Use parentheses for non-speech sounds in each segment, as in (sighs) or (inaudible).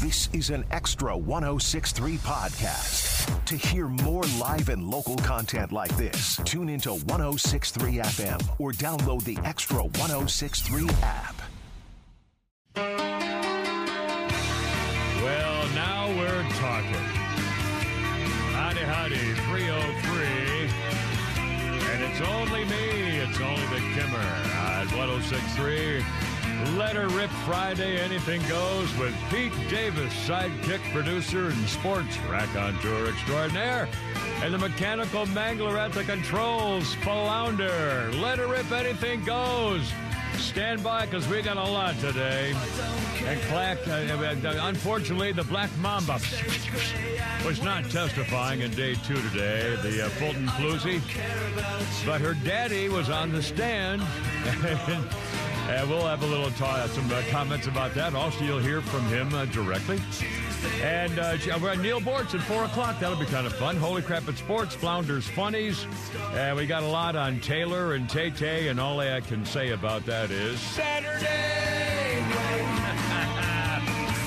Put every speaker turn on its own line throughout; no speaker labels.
This is an extra 1063 podcast. To hear more live and local content like this, tune into 1063 FM or download the Extra 1063 app.
Well, now we're talking. Howdy, howdy, 303. And it's only me, it's only the Kimmer at 1063. Let her rip Friday, anything goes with Pete Davis, sidekick producer and sports raconteur extraordinaire. And the mechanical mangler at the controls, Flounder. Let her rip, anything goes. Stand by because we got a lot today. And Clack, uh, uh, unfortunately, the Black Mamba was not testifying in day two today, the uh, Fulton Floozy. But her daddy was on the stand. (laughs) And, we'll have a little talk, some uh, comments about that. Also, you'll hear from him uh, directly. And uh, we're at Neal Boortz at 4 o'clock. That'll be kind of fun. Holy crap at sports, Flounders Funnies. And we got a lot on Taylor and Tay Tay, and all I can say about that is Saturday. (laughs)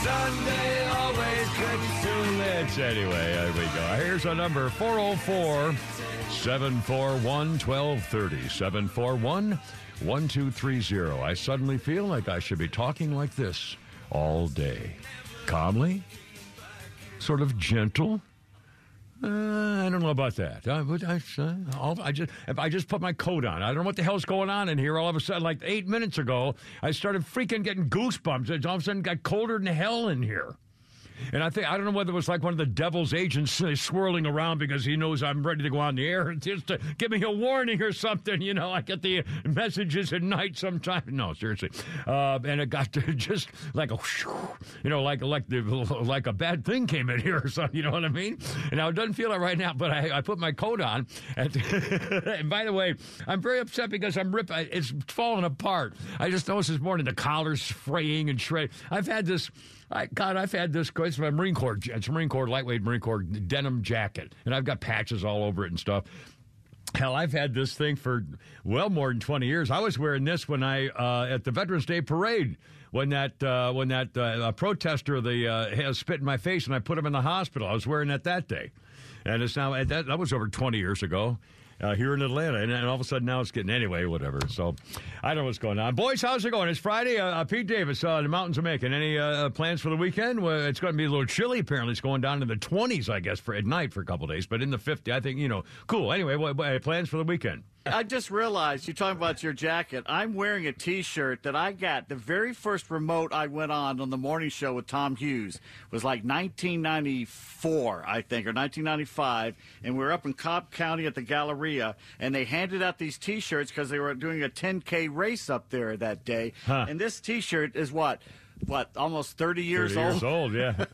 Sunday always gets too late. Anyway, there we go. Here's our number 404 741 1230. 741 1230. I suddenly feel like I should be talking like this all day. Calmly, sort of gentle. Uh, I don't know about that. I, I, I, just I just put my coat on. I don't know what the hell's going on in here. All of a sudden, like eight minutes ago, I started freaking getting goosebumps. All of a sudden got colder than hell in here. And I think I don't know whether it was like one of the devil's agents uh, swirling around because he knows I'm ready to go on the air (laughs) just to give me a warning or something. You know, I get the messages at night sometimes. No, seriously, uh, and it got to (laughs) just like a, you know, like like the (laughs) like a bad thing came in here or something. You know what I mean? And now it doesn't feel it right now, but I, I put my coat on. And, and, by the way, I'm very upset because I'm ripping. It's falling apart. I just noticed this morning the collar's fraying and shredding. I've had this. I, God, I've had this. It's my Marine Corps. It's Marine Corps lightweight Marine Corps denim jacket, and I've got patches all over it and stuff. Hell, I've had this thing for well more than twenty years. I was wearing this when I uh, at the Veterans Day parade when that uh, when that uh, protester the uh, spit in my face and I put him in the hospital. I was wearing that that day, and it's now that that was over twenty years ago uh, here in Atlanta, and, and, all of a sudden now it's getting anyway, whatever. So I don't know what's going on. Boys, how's it going? It's Friday. Uh, uh Pete Davis, uh, the mountains of Macon. Any uh, plans for the weekend? Well, it's going to be a little chilly. Apparently, it's going down in the twenties, I guess, for at night for a couple days, but in the 50, I think you know, cool. Anyway, what, what plans for the weekend?
I just realized you're talking about your jacket. I'm wearing a T-shirt that I got the very first remote I went on on the morning show with Tom Hughes was like 1994, I think, or 1995, and we were up in Cobb County at the Galleria, and they handed out these T-shirts because they were doing a 10K race up there that day.
Huh.
And this T-shirt is what what almost 30 years
30 years
old.
old yeah.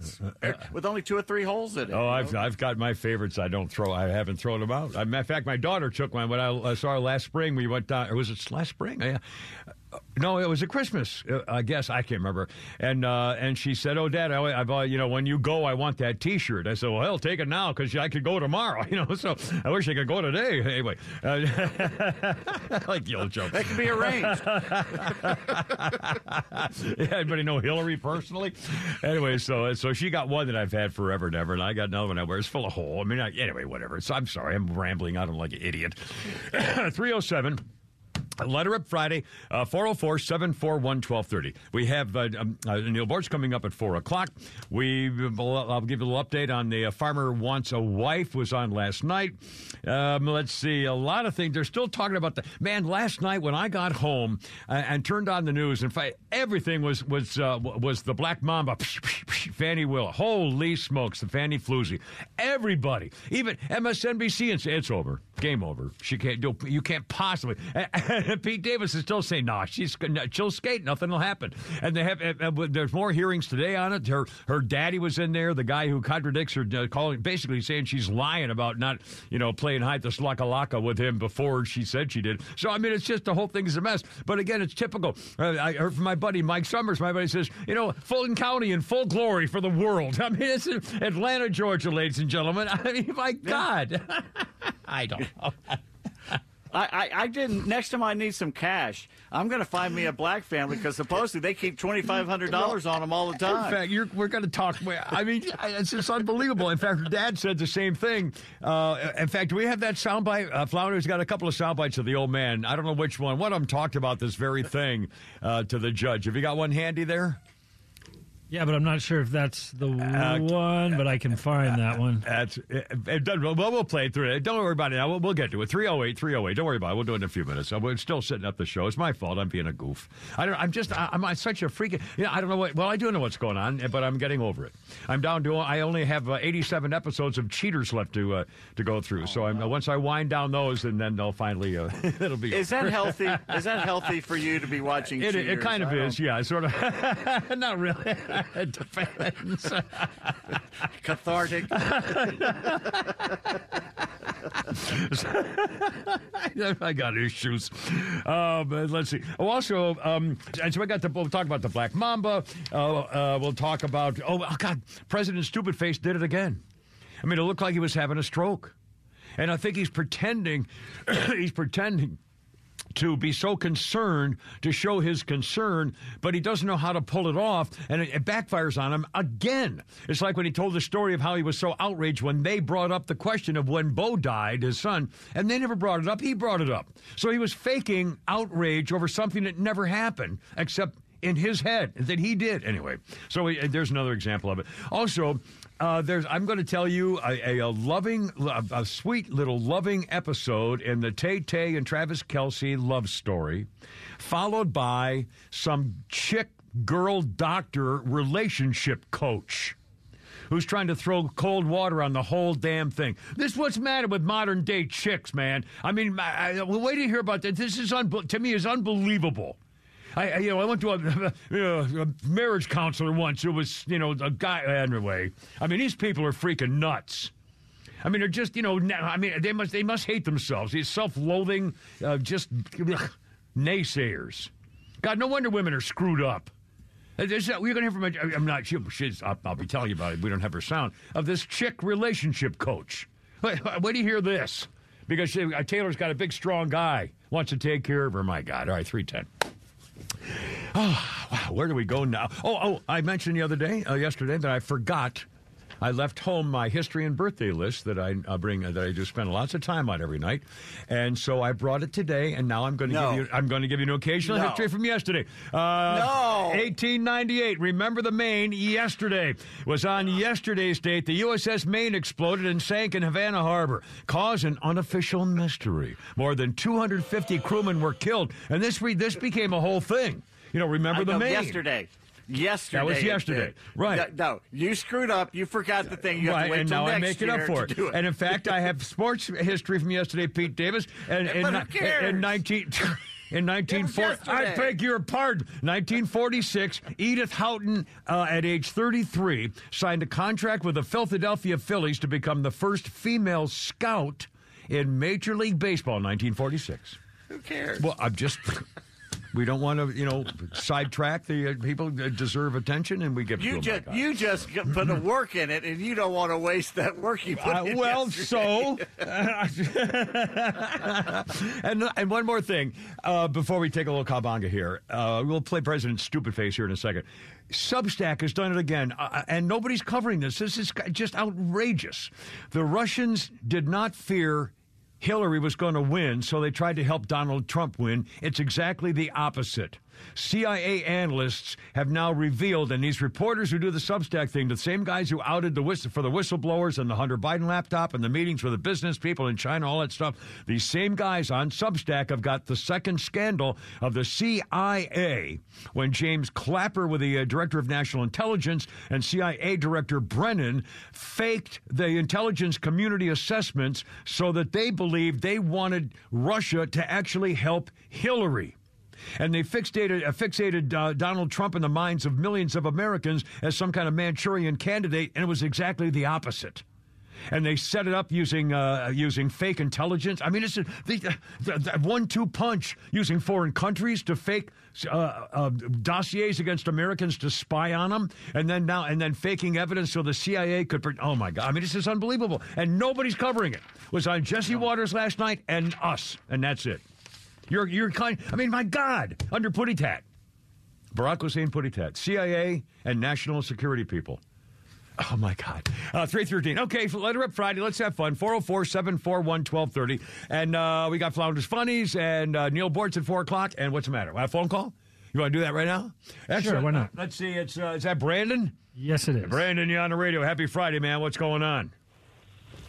(laughs)
With only two or three holes in it
oh i've, I've got my favorites. I don't throw i haven't thrown them out. In fact my daughter took one when i saw her last spring. We went down or was it last spring? Yeah no, it was a Christmas. Uh, I guess I can't remember. And uh, and she said, "Oh, Dad, I, have uh, you know when you go, I want that T-shirt." I said, "Well, hell, take it now because I could go tomorrow." (laughs) You know, so I wish I could go today. (laughs) Anyway, uh, (laughs) like the old joke.
That can be arranged.
yeah, anybody know Hillary personally? Anyway, so so she got one that I've had forever and ever, and I got another one I wear. It's full of hole. I mean, I, anyway, whatever. So I'm sorry, I'm rambling out. I'm like an idiot. (clears throat) Three oh seven. Letter Up Friday, uh, 404 741 1230. We have uh, um, uh, Neal Boortz coming up at 4 o'clock. We, I'll give you a little update on the uh, Farmer Wants a Wife, was on last night. Um, let's see, a lot of things. They're still talking about the. Man, last night when I got home uh, and turned on the news, in fact, everything was was uh, was the Black Mamba, Fani Will. Holy smokes, the Fannie Floozy. Everybody, even MSNBC, and it's over. Game over. She can't do. You can't possibly. (laughs) And Pete Davis is still saying, "Nah, she's she'll skate. Nothing will happen." And they have. there's more hearings today on it. Her her daddy was in there. The guy who contradicts her, uh, calling basically saying she's lying about not you know playing hide the slaka laka with him before she said she did. So I mean, it's just the whole thing is a mess. But again, it's typical. Uh, I heard from my buddy Mike Summers. My buddy says, you know, Fulton County in full glory for the world. (laughs) I mean, it's Atlanta, Georgia, ladies and gentlemen. (laughs) I mean, my God. I don't.
I, I, I, didn't. Next time I need some cash, I'm going to find me a black family because supposedly they keep twenty five hundred dollars on them all the time.
In fact, we're going to talk. I mean, (laughs) it's just unbelievable. In fact, Dad said the same thing. Uh, in fact, we have that soundbite? Uh, Flounder's got a couple of sound bites of the old man. I don't know which one. One of them talked about this very thing uh, to the judge. Have you got one handy there?
Yeah, but I'm not sure if that's the uh, one, but I can find that one.
That's it, it well, we'll play it through it. Don't worry about it now. We'll, we'll get to it. 308, 308. Don't worry about it. We'll do it in a few minutes. I'm still setting up the show. It's my fault. I'm being a goof. I don't, I'm just, I, am such a freak. You know, I don't know what, well, I do know what's going on, but I'm getting over it. I'm down to, I only have uh, 87 episodes of Cheaters left to uh, to go through. Oh, so I'm, once I wind down those, and then they'll finally, uh, (laughs) it'll be.
Is that healthy? Is that healthy for you to be (laughs) watching
it, it, kind of is, yeah. Sort of. (laughs) Not really. (laughs) (laughs)
Cathartic. (laughs)
I got issues. Um, let's see. Oh, also, um, and so I got to we'll talk about the Black Mamba. Uh, uh, we'll talk about oh, oh God, President Stupid Face did it again. I mean, it looked like he was having a stroke, and I think he's pretending. (coughs) he's pretending to be so concerned to show his concern, but he doesn't know how to pull it off, and it, it, backfires on him again. It's like when he told the story of how he was so outraged when they brought up the question of when Bo died, his son, and they never brought it up. He brought it up. So he was faking outrage over something that never happened, except in his head that he did anyway. So he, there's another example of it. Also, uh, there's I'm going to tell you a, a, a loving, a, a, sweet little loving episode in the Tay Tay and Travis Kelce love story, followed by some chick girl doctor relationship coach who's trying to throw cold water on the whole damn thing. This is what's matter with modern day chicks, man. I mean, I, I, wait to hear about that. This is to me is unbelievable. I, you know, I went to a, (laughs) a marriage counselor once. It was, you know, a guy. Anyway, I mean, these people are freaking nuts. I mean, they're just, you know, I mean, they must, they must hate themselves. These self-loathing, uh, just ugh, naysayers. God, no wonder women are screwed up. Uh, uh, we're going to hear from, I'm not, she's, I'll, I'll, be telling you about it. We don't have her sound, of this chick relationship coach. Wait, do you hear this? Because she, uh, Taylor's got a big, strong guy, wants to take care of her. My God. All right, 310. Oh, wow, where do we go now? Oh, oh, I mentioned the other day, uh, yesterday, that I forgot I left home my history and birthday list that I uh, bring uh, that I just spend lots of time on every night, and so I brought it today. And now I'm going to no. give you I'm going to give you an occasional no. history from yesterday.
Uh, no,
1898. Remember the Maine? Yesterday was on yesterday's date. The USS Maine exploded and sank in Havana Harbor, cause an unofficial mystery. More than 250 crewmen were killed, and this re- this became a whole thing. You know, remember I the know, Maine
yesterday. Yesterday.
That was yesterday. Right.
No, you screwed up. You forgot the thing. You right,
and now
I
make it up for it.
it.
And in fact, I have sports history from yesterday, Pete Davis. And
in, in,
in 19. (laughs) In 1940, I beg your pardon. 1946, Edith Houghton, uh, at age 33, signed a contract with the Philadelphia Phillies to become the first female scout in Major League Baseball. 1946.
Who cares?
Well, I'm just. (laughs) We don't want to, you know, sidetrack the uh, people that deserve attention, and we get
you just you just put the work in it, and you don't want to waste that work you put uh,
in. Well,
yesterday.
so, (laughs) (laughs) and and one more thing uh, before we take a little kabanga here, uh, we'll play President Stupid Face here in a second. Substack has done it again, uh, uh, and nobody's covering this. This is just outrageous. The Russians did not fear Hillary was going to win, so they tried to help Donald Trump win. It's exactly the opposite. CIA analysts have now revealed, and these reporters who do the Substack thing, the same guys who outed the whistle for the whistleblowers and the Hunter Biden laptop and the meetings with the business people in China, all that stuff, these same guys on Substack have got the second scandal of the CIA when James Clapper, with the uh, director of national intelligence, and CIA director Brennan faked the intelligence community assessments so that they believed they wanted Russia to actually help Hillary. And they fixated, uh, fixated uh, Donald Trump in the minds of millions of Americans as some kind of Manchurian candidate, and it was exactly the opposite and they set it up using uh, using fake intelligence. I mean, it's a, the, the, the one-two punch using foreign countries to fake uh, uh, dossiers against Americans to spy on them, and then now and then faking evidence so the CIA could. Oh my God! I mean, this is unbelievable, and nobody's covering it. it was on Jesse Watters last night and us, and that's it. You're you're kind. I mean, my God, under Putty Tat, Barack Hussein Putty Tat, CIA and national security people. Oh, my God. Uh, 313. Okay, let her up Friday. Let's have fun. 404 741 1230. And uh, we got Flounders Funnies and uh, Neal Boortz at 4 o'clock. And what's the matter? A phone call? You want to do that right now?
Sure, why not?
Let's see. It's uh, Is that Brandon?
Yes, it is.
Brandon, you're on the radio. Happy Friday, man. What's going on?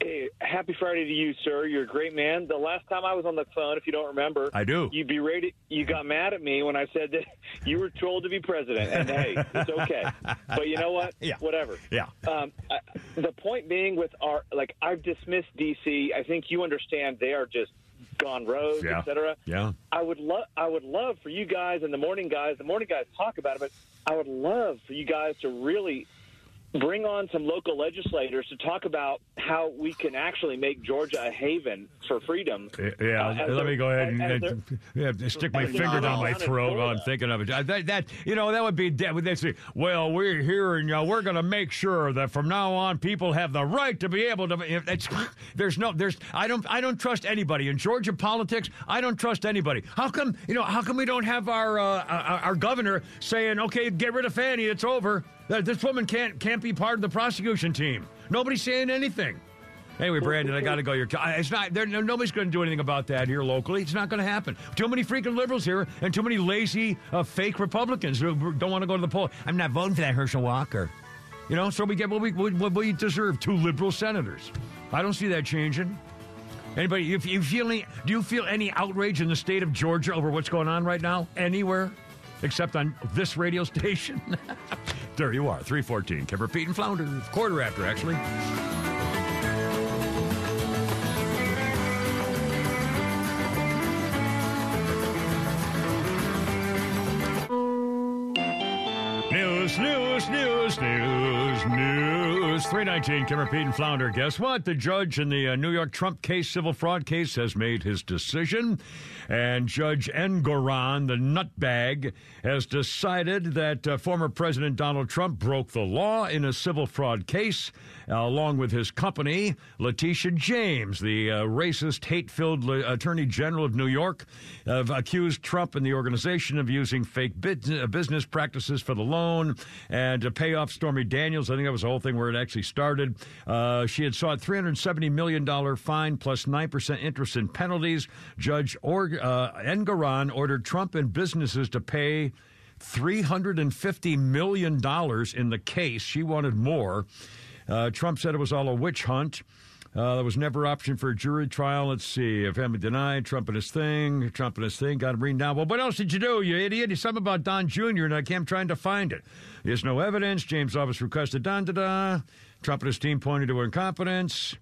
Hey, happy Friday to you, sir. You're a great man. The last time I was on the phone, if you don't remember,
I do.
You berated. You got mad at me when I said that (laughs) you were told to be president, and hey, it's okay. But you know what? (laughs)
Yeah.
Whatever.
Yeah.
Um, I, the point being, with our like, I've dismissed DC. I think you understand they are just gone rogue,
Yeah.
etc.
Yeah.
I would love. I would love for you guys and the morning guys. The morning guys talk about it, but I would love for you guys to really bring on some local legislators to talk about how we can actually make Georgia a haven for freedom.
Yeah,
Uh,
let me go ahead and, and yeah, stick my finger down my throat while I'm thinking of it. That, that you know, that would be they say, well, we're here and uh, we're going to make sure that from now on people have the right to be able to. It's, there's no, there's I don't I don't trust anybody in Georgia politics. I don't trust anybody. How come you know? How come we don't have our uh, our, our governor saying, okay, get rid of Fani it's over. This woman can't can't be part of the prosecution team. Nobody's saying anything. Anyway, Brandon, I got to go. You're, it's not. Nobody's going to do anything about that here locally. It's not going to happen. Too many freaking liberals here, and too many lazy, uh, fake Republicans who don't want to go to the poll. I'm not voting for that Herschel Walker. You know, so we get what we what we deserve: two liberal senators. I don't see that changing. Anybody? If you feel any, do you feel any outrage in the state of Georgia over what's going on right now? Anywhere, except on this radio station. (laughs) there you are, three fourteen. Kimmer Pete and Flounder, quarter after actually. News, news, news, news, news. 319, Kimmer Pete and Flounder. Guess what? The judge in the uh, New York Trump case, civil fraud case, has made his decision. And Judge Engoron, the nutbag, has decided that uh, former President Donald Trump broke the law in a civil fraud case, uh, along with his company, Letitia James, the uh, racist, hate filled Attorney General of New York, have accused Trump and the organization of using fake uh, business practices for the loan and to pay off Stormy Daniels. I think that was the whole thing where it actually started. Uh, she had sought $370 million fine plus 9% interest in penalties. Judge or- uh, Engoron ordered Trump and businesses to pay $350 million in the case. She wanted more. Uh, Trump said it was all a witch hunt. Uh, there was never option for a jury trial. Let's see. If Emma denied, Trump and his thing, Trump and his thing, got to bring down. Well, what else did you do, you idiot? It's something about Don Jr., and I kept trying to find it. There's no evidence. James' office requested Don da da. Trump and his team pointed to incompetence.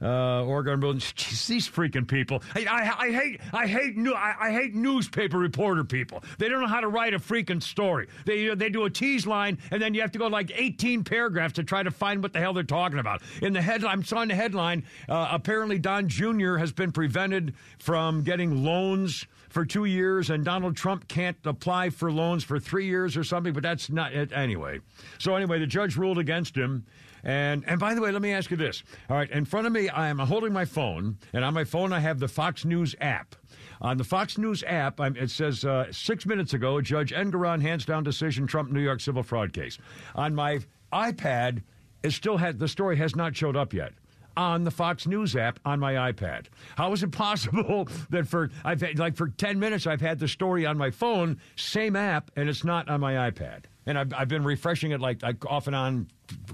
Uh, Oregon Building. (laughs) Jeez, these freaking people. I, I, I hate. I hate. New, I, I hate newspaper reporter people. They don't know how to write a freaking story. They they do a tease line, and then you have to go like 18 paragraphs to try to find what the hell they're talking about. In the headline, I'm saw in the headline. Uh, apparently, Don Jr. has been prevented from getting loans for two years, and Donald Trump can't apply for loans for three years or something. But that's not it anyway. So anyway, the judge ruled against him. And and by the way, let me ask you this. All right, in front of me, I am holding my phone, and on my phone I have the Fox News app. On the Fox News app, I'm, it says uh, six minutes ago, Judge Engoron hands down decision Trump New York civil fraud case. On my iPad, it still had the story has not showed up yet. on the Fox News app on my iPad. How is it (laughs) possible that for I've had, like for ten minutes I've had the story on my phone, same app, and it's not on my iPad? And I've, I've been refreshing it like, like off and on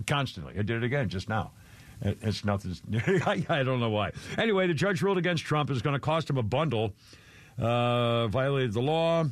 constantly. I did it again just now. It- It's nothing. (laughs) I, I don't know why. Anyway, the judge ruled against Trump. It's going to cost him a bundle. Uh, violated the law.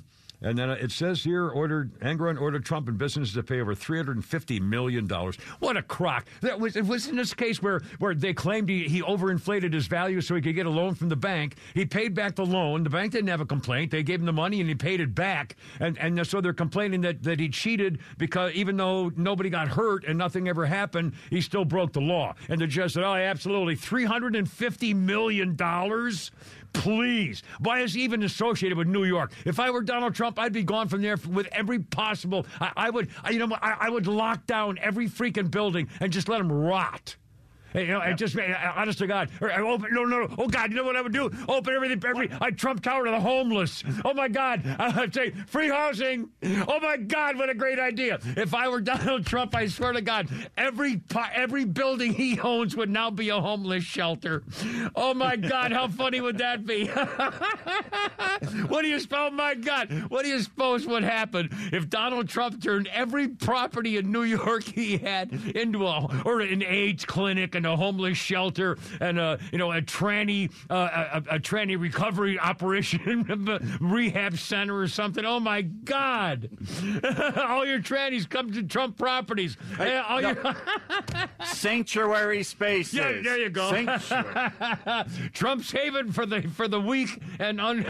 And then uh, it says here, ordered Engoron ordered Trump and businesses to pay over three hundred and fifty million dollars. What a crock! That was it was in this case where where they claimed he, he overinflated his value so he could get a loan from the bank. He paid back the loan. The bank didn't have a complaint. They gave him the money and he paid it back. And and uh, so they're complaining that that he cheated because even though nobody got hurt and nothing ever happened, he still broke the law. And the judge said, "Oh, absolutely, three hundred and fifty million dollars." Please. Why is he even associated with New York? If I were Donald Trump, I'd be gone from there with every possible. I, I would, I, you know, I, I would lock down every freaking building and just let them rot. You know, I just honest to God, or open. No, no, no. Oh God, you know what I would do? Open everything, every I Trump Tower to the homeless. Oh my God, (laughs) I'd say free housing. Oh my God, what a great idea! If I were (laughs) Donald Trump, I swear to God, every every building he owns would now be a homeless shelter. Oh my God, how funny would that be? (laughs) what do you? Oh my God, what do you suppose would happen if Donald Trump turned every property in New York he had into a or an AIDS clinic and a homeless shelter and a you know a tranny uh, a, a tranny recovery (laughs) operation (laughs) rehab center or something? Oh my God! (laughs) all your trannies come to Trump properties.
Hey,
Eh, all
no.
your-
Sanctuary spaces.
Yeah, there you go. Trump's haven for the for the weak and un,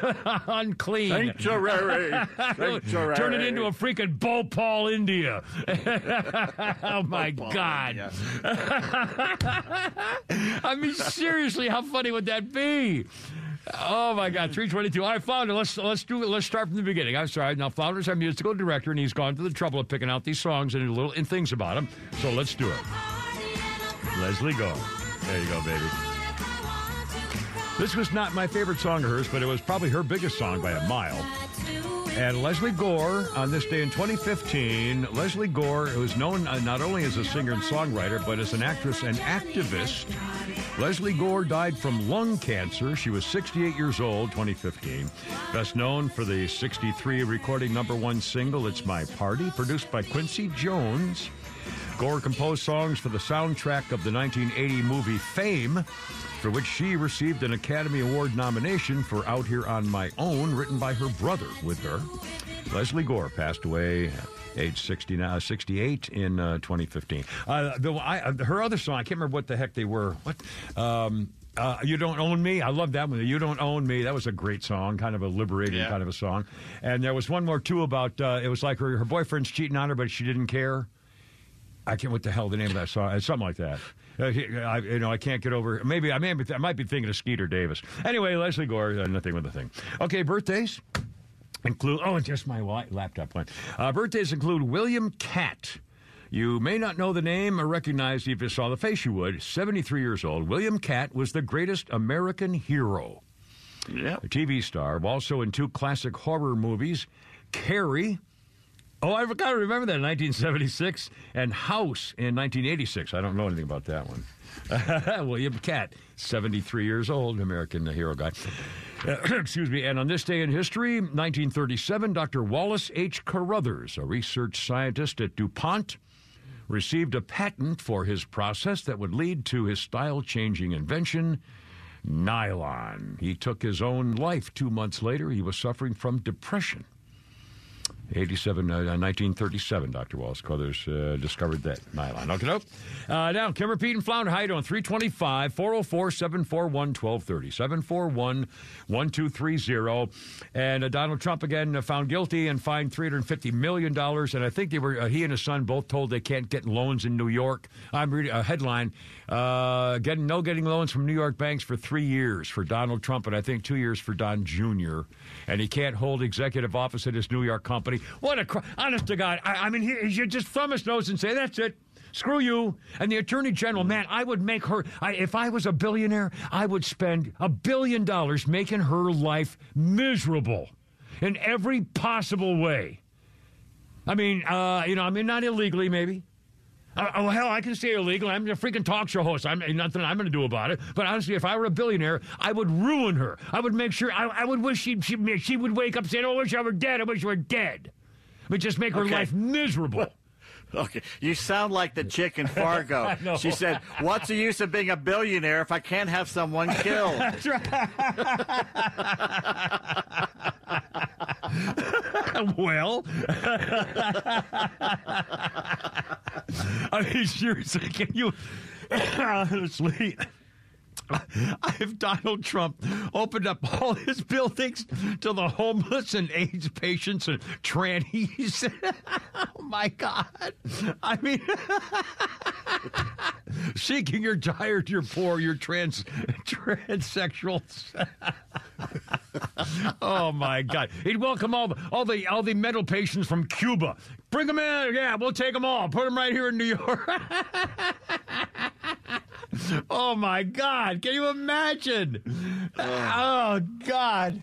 unclean.
Sanctuary. Sanctuary.
Turn it into a freaking Bhopal, India. oh my God! (laughs) I mean, seriously, how funny would that be? Oh my God, 322. I found it. Let's let's do it. Let's start from the beginning. I'm sorry. Now, Flounder's our musical director, and he's gone to the trouble of picking out these songs and little and things about them. So let's do it. Lesley Gore. There you go, baby. This was not my favorite song of hers, but it was probably her biggest song by a mile. And Lesley Gore, on this day in 2015, Lesley Gore, who is known uh, not only as a singer and songwriter, but as an actress and activist. Lesley Gore died from lung cancer. She was 68 years old, 2015. Best known for the 63 recording number one single, It's My Party, produced by Quincy Jones. Gore composed songs for the soundtrack of the 1980 movie Fame, for which she received an Academy Award nomination for Out Here on My Own, written by her brother with her. Lesley Gore passed away at age 69, 68 in uh, 2015. Uh, the, I, uh, her other song, I can't remember what the heck they were. What? Um, uh, you don't own me. I love that one. You don't own me. That was a great song, kind of a liberating
Yeah.
kind of a song. And there was one more too about uh, it was like her, her boyfriend's cheating on her, but she didn't care. I can't. What the hell the name of that song? Something like that. Uh, I, you know, I can't get over. Maybe I may. be- I might be thinking of Skeeter Davis. Anyway, Lesley Gore. Uh, nothing with the thing. Okay, birthdays include. Oh, and just my laptop went. Uh, birthdays include William Katt. You may not know the name or recognize if you saw the face. You would. Seventy-three years old. William Katt was the greatest American hero
Yeah.
a TV star, also in two classic horror movies, Carrie. Oh, I forgot to remember that in 1976, and House in 1986. I don't know anything about that one. (laughs) William Katt, 73 years old, American hero guy. (clears throat) Excuse me. And on this day in history, 1937, Dr. Wallace H. Carothers, a research scientist at DuPont, received a patent for his process that would lead to his style changing invention, nylon. He took his own life two months later. He was suffering from depression. 87, uh, 1937, Dr. Wallace Carothers uh, discovered that nylon. Okay, nope. Uh, now, Kimmer, Pete, and Flounder, you doing? 325 404 741 1230. 741 1230. And uh, Donald Trump again uh, found guilty and fined $350 million. And I think they were, uh, he and his son both told they can't get loans in New York. I'm reading a headline uh, getting no getting loans from New York banks for three years for Donald Trump, and I think two years for Don Jr. And he can't hold executive office at his New York company. What a cr- honest to God! I, I mean, he, he should just thumb his nose and say, "That's it." Screw you. And the attorney general, man, I would make her, I, if I was a billionaire, I would spend a billion dollars making her life miserable in every possible way. I mean, uh, you know, I mean, not illegally, maybe. Uh, oh hell, I can stay illegal. I'm a freaking talk show host. I'm nothing I'm going to do about it. But honestly, if I were a billionaire, I would ruin her. I would make sure. I, I would wish she, she she would wake up saying, "Oh, I wish I were dead. I wish I were dead." But just make her
Okay.
life miserable.
Okay, you sound like the chick in (laughs) Fargo. she said, "What's the use of being a billionaire if I can't have someone (laughs) killed?" That's right. (laughs)
well, I mean, seriously, can you honestly? (laughs) If Donald Trump opened up all his buildings to the homeless and AIDS patients and trannies, (laughs) oh my God! I mean, (laughs) seeking you're tired, you're poor, you're trans transsexuals. (laughs) oh my God! He'd welcome all the all the all the mental patients from Cuba. Bring them in. Yeah, we'll take them all. Put them right here in New York. (laughs) oh my God! Can you imagine? Oh, oh God!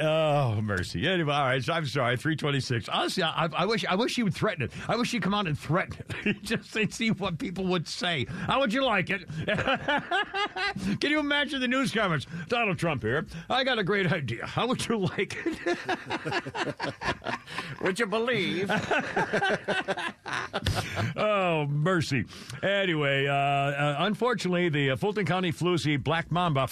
Oh mercy! Anyway, all right. So I'm sorry. Three twenty six. Honestly, I, I wish I wish he would threaten it. I wish he'd come out and threaten it, (laughs) just to see what people would say. How would you like it? (laughs) Can you imagine the news comments? Donald Trump here. I got a great idea. How would you like it? (laughs)
Would you believe?
oh, mercy. Anyway, uh, uh, unfortunately, the uh, Fulton County floozy Black Mamba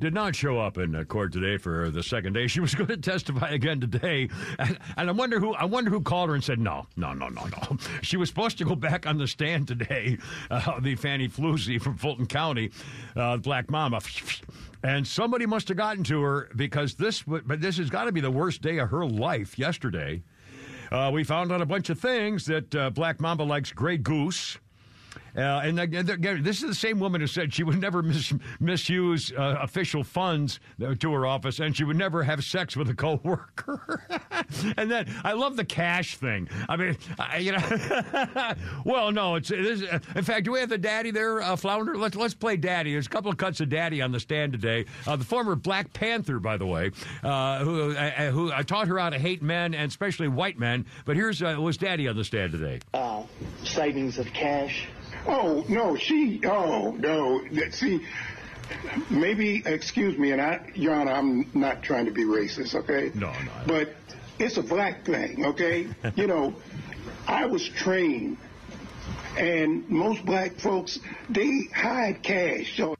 did not show up in court today for the second day. (laughs) She was going to testify again today, and, and I wonder who I wonder who called her and said no, no, no, no, no. (laughs) She was supposed to go back on the stand today. Uh, the Fannie Floozy from Fulton County, uh, Black Mamba. And somebody must have gotten to her because this, but this has got to be the worst day of her life. Yesterday, uh, we found out a bunch of things that uh, Black Mamba likes Grey Goose. Uh, and again, this is the same woman who said she would never mis- misuse uh, official funds uh, to her office, and she would never have sex with a coworker. (laughs) and then I love the cash thing. I mean, I, you know, (laughs) well, no, it's it is, in fact, do we have the daddy there, uh, Flounder? Let's let's play daddy. There's a couple of cuts of daddy on the stand today. Uh, the former Black Panther, by the way, uh, who uh, who I taught her how to hate men and especially white men. But here's uh, was daddy on the stand today.
uh, savings of cash.
Oh no, she. Oh no. See, maybe excuse me, and I, Your Honor, I'm not trying to be racist, okay?
No, no.
But it's a black thing, okay? (laughs) you know, I was trained, and most black folks they hide cash. So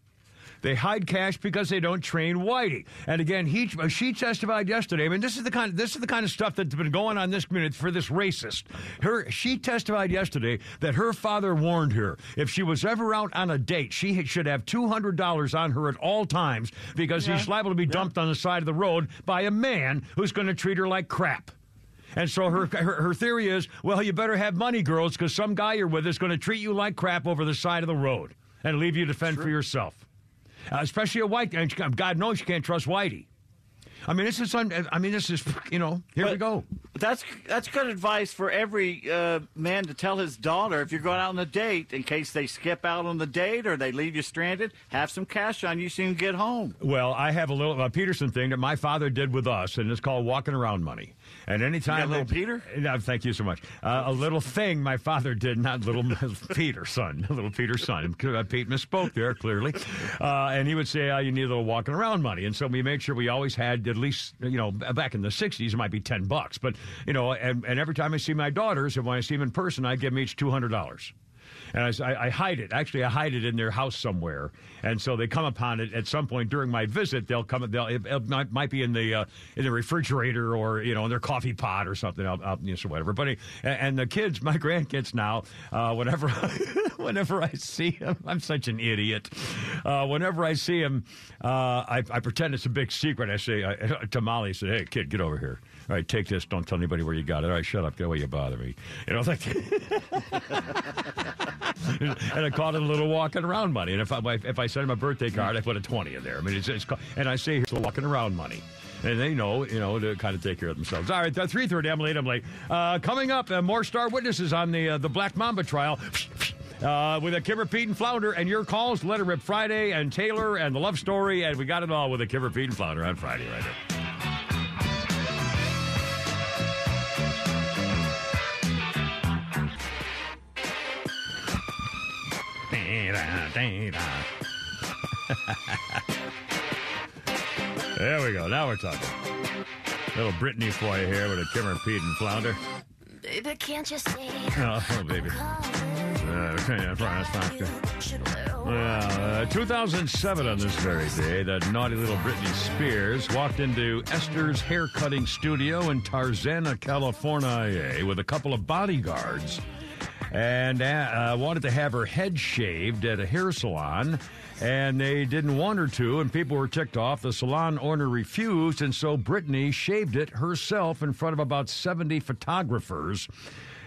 They hide cash because they don't train Whitey. And again, he uh, she testified yesterday. I mean, this is the kind this is the kind of stuff that's been going on in this community for this racist. Her she testified yesterday that her father warned her if she was ever out on a date, she should have two hundred dollars on her at all times because he's liable to be dumped on the side of the road by a man who's going to treat her like crap. And so her, her her theory is, well, you better have money, girls, because some guy you're with is going to treat you like crap over the side of the road and leave you to fend for yourself. Uh, especially a white guy. God knows you can't trust Whitey. I mean, this is un, I mean, this is you know. Here we go.
That's that's good advice for every uh, man to tell his daughter if you're going out on a date, in case they skip out on the date or they leave you stranded, have some cash on you so you can get home.
Well, I have a little a Peterson thing that my father did with us, and it's called walking around money. And anytime
little Peter?
No, thank you so much. Uh, a little thing my father did, not little (laughs) Peter son, (laughs) little Peter son. Pete misspoke there clearly, uh, and he would say, uh, "You need a little walking around money," and so we made sure we always had at least, you know, back in the '60s, it might be ten bucks, but you know, and, and every time I see my daughters, and when I see them in person, I give them each two hundred dollars. And I hide it. Actually, I hide it in their house somewhere. And so they come upon it at some point during my visit. They'll come. They'll it, it might, might be in the uh, in the refrigerator or you know in their coffee pot or something. You know, so whatever. But and, and the kids, my (laughs) grandkids now, uh, whenever (laughs) whenever I see them, I'm such an idiot. Uh, whenever I see them, uh, I, I pretend it's a big secret. I say I, to Molly, I say, "Hey, kid, get over here." All right, take this. Don't tell anybody where you got it. All right, shut up. Get away. You bother me. You know, like. (laughs) and I called it a little walking around money. And if I if I send him a birthday card, I put a twenty in there. I mean, it's, it's and I say here's walking around money. And they know, you know, to kind of take care of themselves. All right, three thirty. I'm late. I'm late. Uh, coming up, uh, more star witnesses on the uh, the Black Mamba trial. Uh, with a Kimmer Pete and Flounder and your calls, Letter Rip Friday and Taylor and the love story, and we got it all with a Kimmer Pete and Flounder on Friday right there. There we go. Now we're talking. Little Britney for you here with a Kimmer, Pete, and Flounder.
Baby, can't you see?
Oh, oh baby. Uh, yeah, that's not good. Well, uh, 2007 on this very day, that naughty little Britney Spears walked into Esther's haircutting studio in Tarzana, California, with a couple of bodyguards and uh, wanted to have her head shaved at a hair salon. And they didn't want her to, and people were ticked off. The salon owner refused, and so Britney shaved it herself in front of about 70 photographers.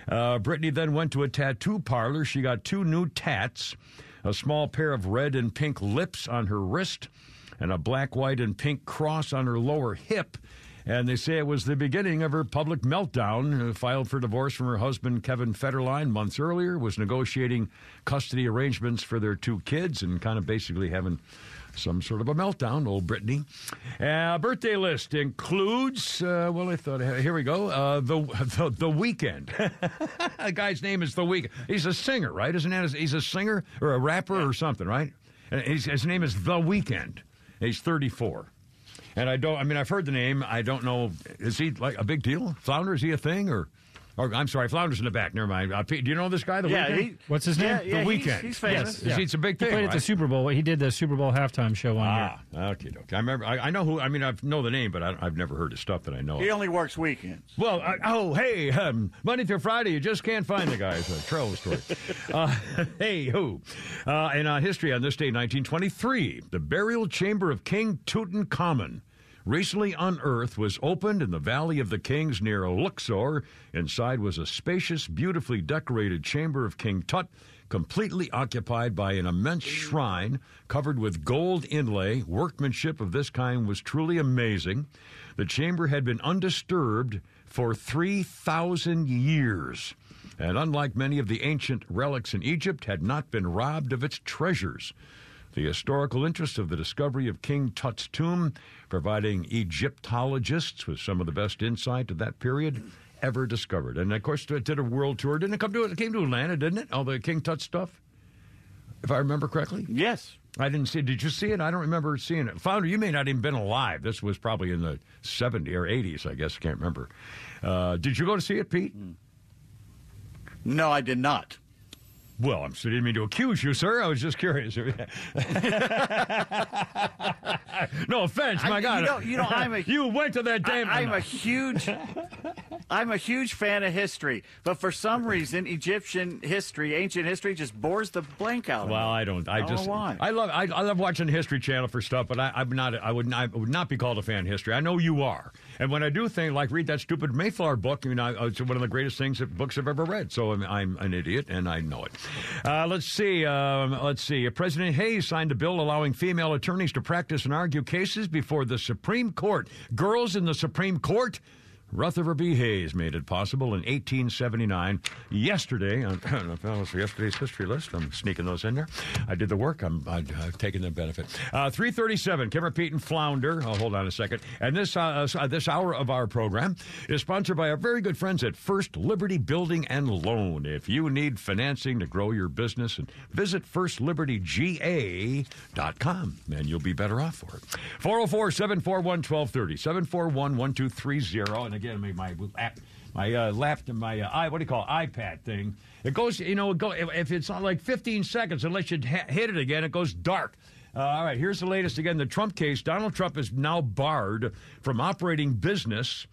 Uh, Britney then went to a tattoo parlor. She got two new tats a small pair of red and pink lips on her wrist, and a black, white, and pink cross on her lower hip. And they say it was the beginning of her public meltdown. Filed for divorce from her husband, Kevin Federline, months earlier, was negotiating custody arrangements for their two kids and kind of basically having some sort of a meltdown, old Britney. Uh, birthday list includes, uh, well, I thought, here we go, uh, the, the, the Weeknd. the (laughs) guy's name is The Weeknd. He's a singer, right? Isn't that? He's a singer or a rapper or something, right? His name is The Weeknd. He's 34. And I don't, I mean, I've heard the name. I don't know. Is he like a big deal? Flounder, is he a thing or? Or, I'm sorry, Flounder's in the back. Never mind. Uh, Pete, do you know this guy? The
Yeah,
Weeknd?
he-
What's his name?
Yeah, yeah,
the
he's-
Weeknd.
he's famous.
Yes, It's a big
He
thing.
played at the? Super Bowl. He did the Super Bowl halftime show one year.
Ah, okay, okay. I remember. I, I know who. I mean, I know the name, but I, I've never heard his stuff that I know.
He
of.
only works weekends.
Well, I, oh, hey, um, Monday through Friday, you just can't find the guy. It's a trail story. (laughs) uh, (laughs) hey, who? Uh, in uh, history, on this day, 1923, the burial chamber of King Tutankhamun, recently unearthed, was opened in the Valley of the Kings near Luxor. Inside was a spacious, beautifully decorated chamber of King Tut, completely occupied by an immense shrine covered with gold inlay. Workmanship of this kind was truly amazing. The chamber had been undisturbed for 3,000 years, and unlike many of the ancient relics in Egypt, had not been robbed of its treasures. The historical interest of the discovery of King Tut's tomb, providing Egyptologists with some of the best insight to that period ever discovered. And of course, it did a world tour. Didn't it come to it came to Atlanta, didn't it? All the King Tut stuff, if I remember correctly.
Yes.
I didn't see. Did you see it? I don't remember seeing it. Founder, you may not even been alive. This was probably in the 70s or 80s, I guess. I can't remember. Uh, did you go to see it, Pete?
No, I did not.
Well, I'm, I didn't mean to accuse you, sir. I was just curious. (laughs) no offense, my God.
you know- you know, I'm a- (laughs)
you went to that damn.
I, am a huge, (laughs) I'm a huge fan of history, but for some reason, Egyptian history, ancient history, just bores the blank out. of
Well. I don't. I,
I don't
just.
why.
I love. I, I love watching History Channel for stuff, but I, I'm not. I would. Not, I would not be called a fan of history. I know you are, and when I do think like read that stupid Mayflower book, you know, it's one of the greatest things that books I've ever read. So I'm, I'm an idiot, and I know it. Uh, let's see. Um, let's see. President Hayes signed a bill allowing female attorneys to practice and argue cases before the Supreme Court. Girls in the Supreme Court. Rutherford B. Hayes made it possible in 1879. Yesterday, I that was yesterday's history list. I'm sneaking those in there. I did the work. I'm, I, I've taken the benefit. Uh, 337, Kimmer Pete and Flounder. Oh, hold on a second. And this uh, uh, this hour of our program is sponsored by our very good friends at First Liberty Building and Loan. If you need financing to grow your business, and visit firstlibertyga.com, and you'll be better off for it. 404 741 1230, 741 1230. And again, my, app. My uh, lap, my uh, what do you call it, iPad thing? It goes, you know, it go, if, if it's not like 15 seconds, unless you hit it again, it goes dark. Uh, all right, here's the latest again. The Trump case. Donald Trump is now barred from operating business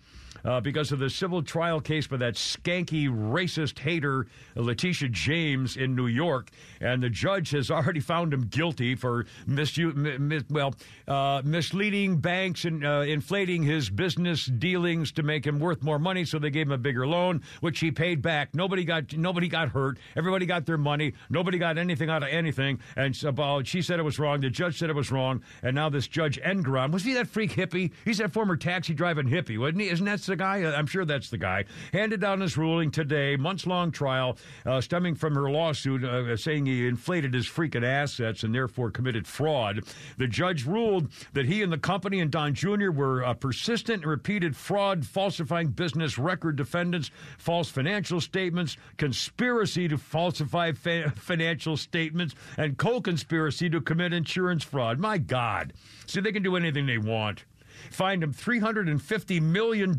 uh, because of the civil trial case by that skanky racist hater Letitia James in New York, and the judge has (laughs) already found him guilty for misu- mi- mi- well uh, misleading banks and uh, inflating his business dealings to make him worth more money. So they gave him a bigger loan, which he paid back. Nobody got nobody got hurt. Everybody got their money. Nobody got anything out of anything. And so, she said it was wrong. The judge said it was wrong. And now this judge Engoron was he that freak hippie? He's that former taxi driving hippie, wasn't he? Isn't that the guy? I'm sure that's the guy. Handed down his ruling today, months long trial uh, stemming from her lawsuit uh, saying he inflated his freaking assets and therefore committed fraud. The judge ruled that he and the company and Don Jr. were uh, persistent and repeated fraud, falsifying business record defendants, false financial statements, conspiracy to falsify fa- financial statements, and co conspiracy to commit insurance fraud. My God. See, they can do anything they want. Fined him $350 million.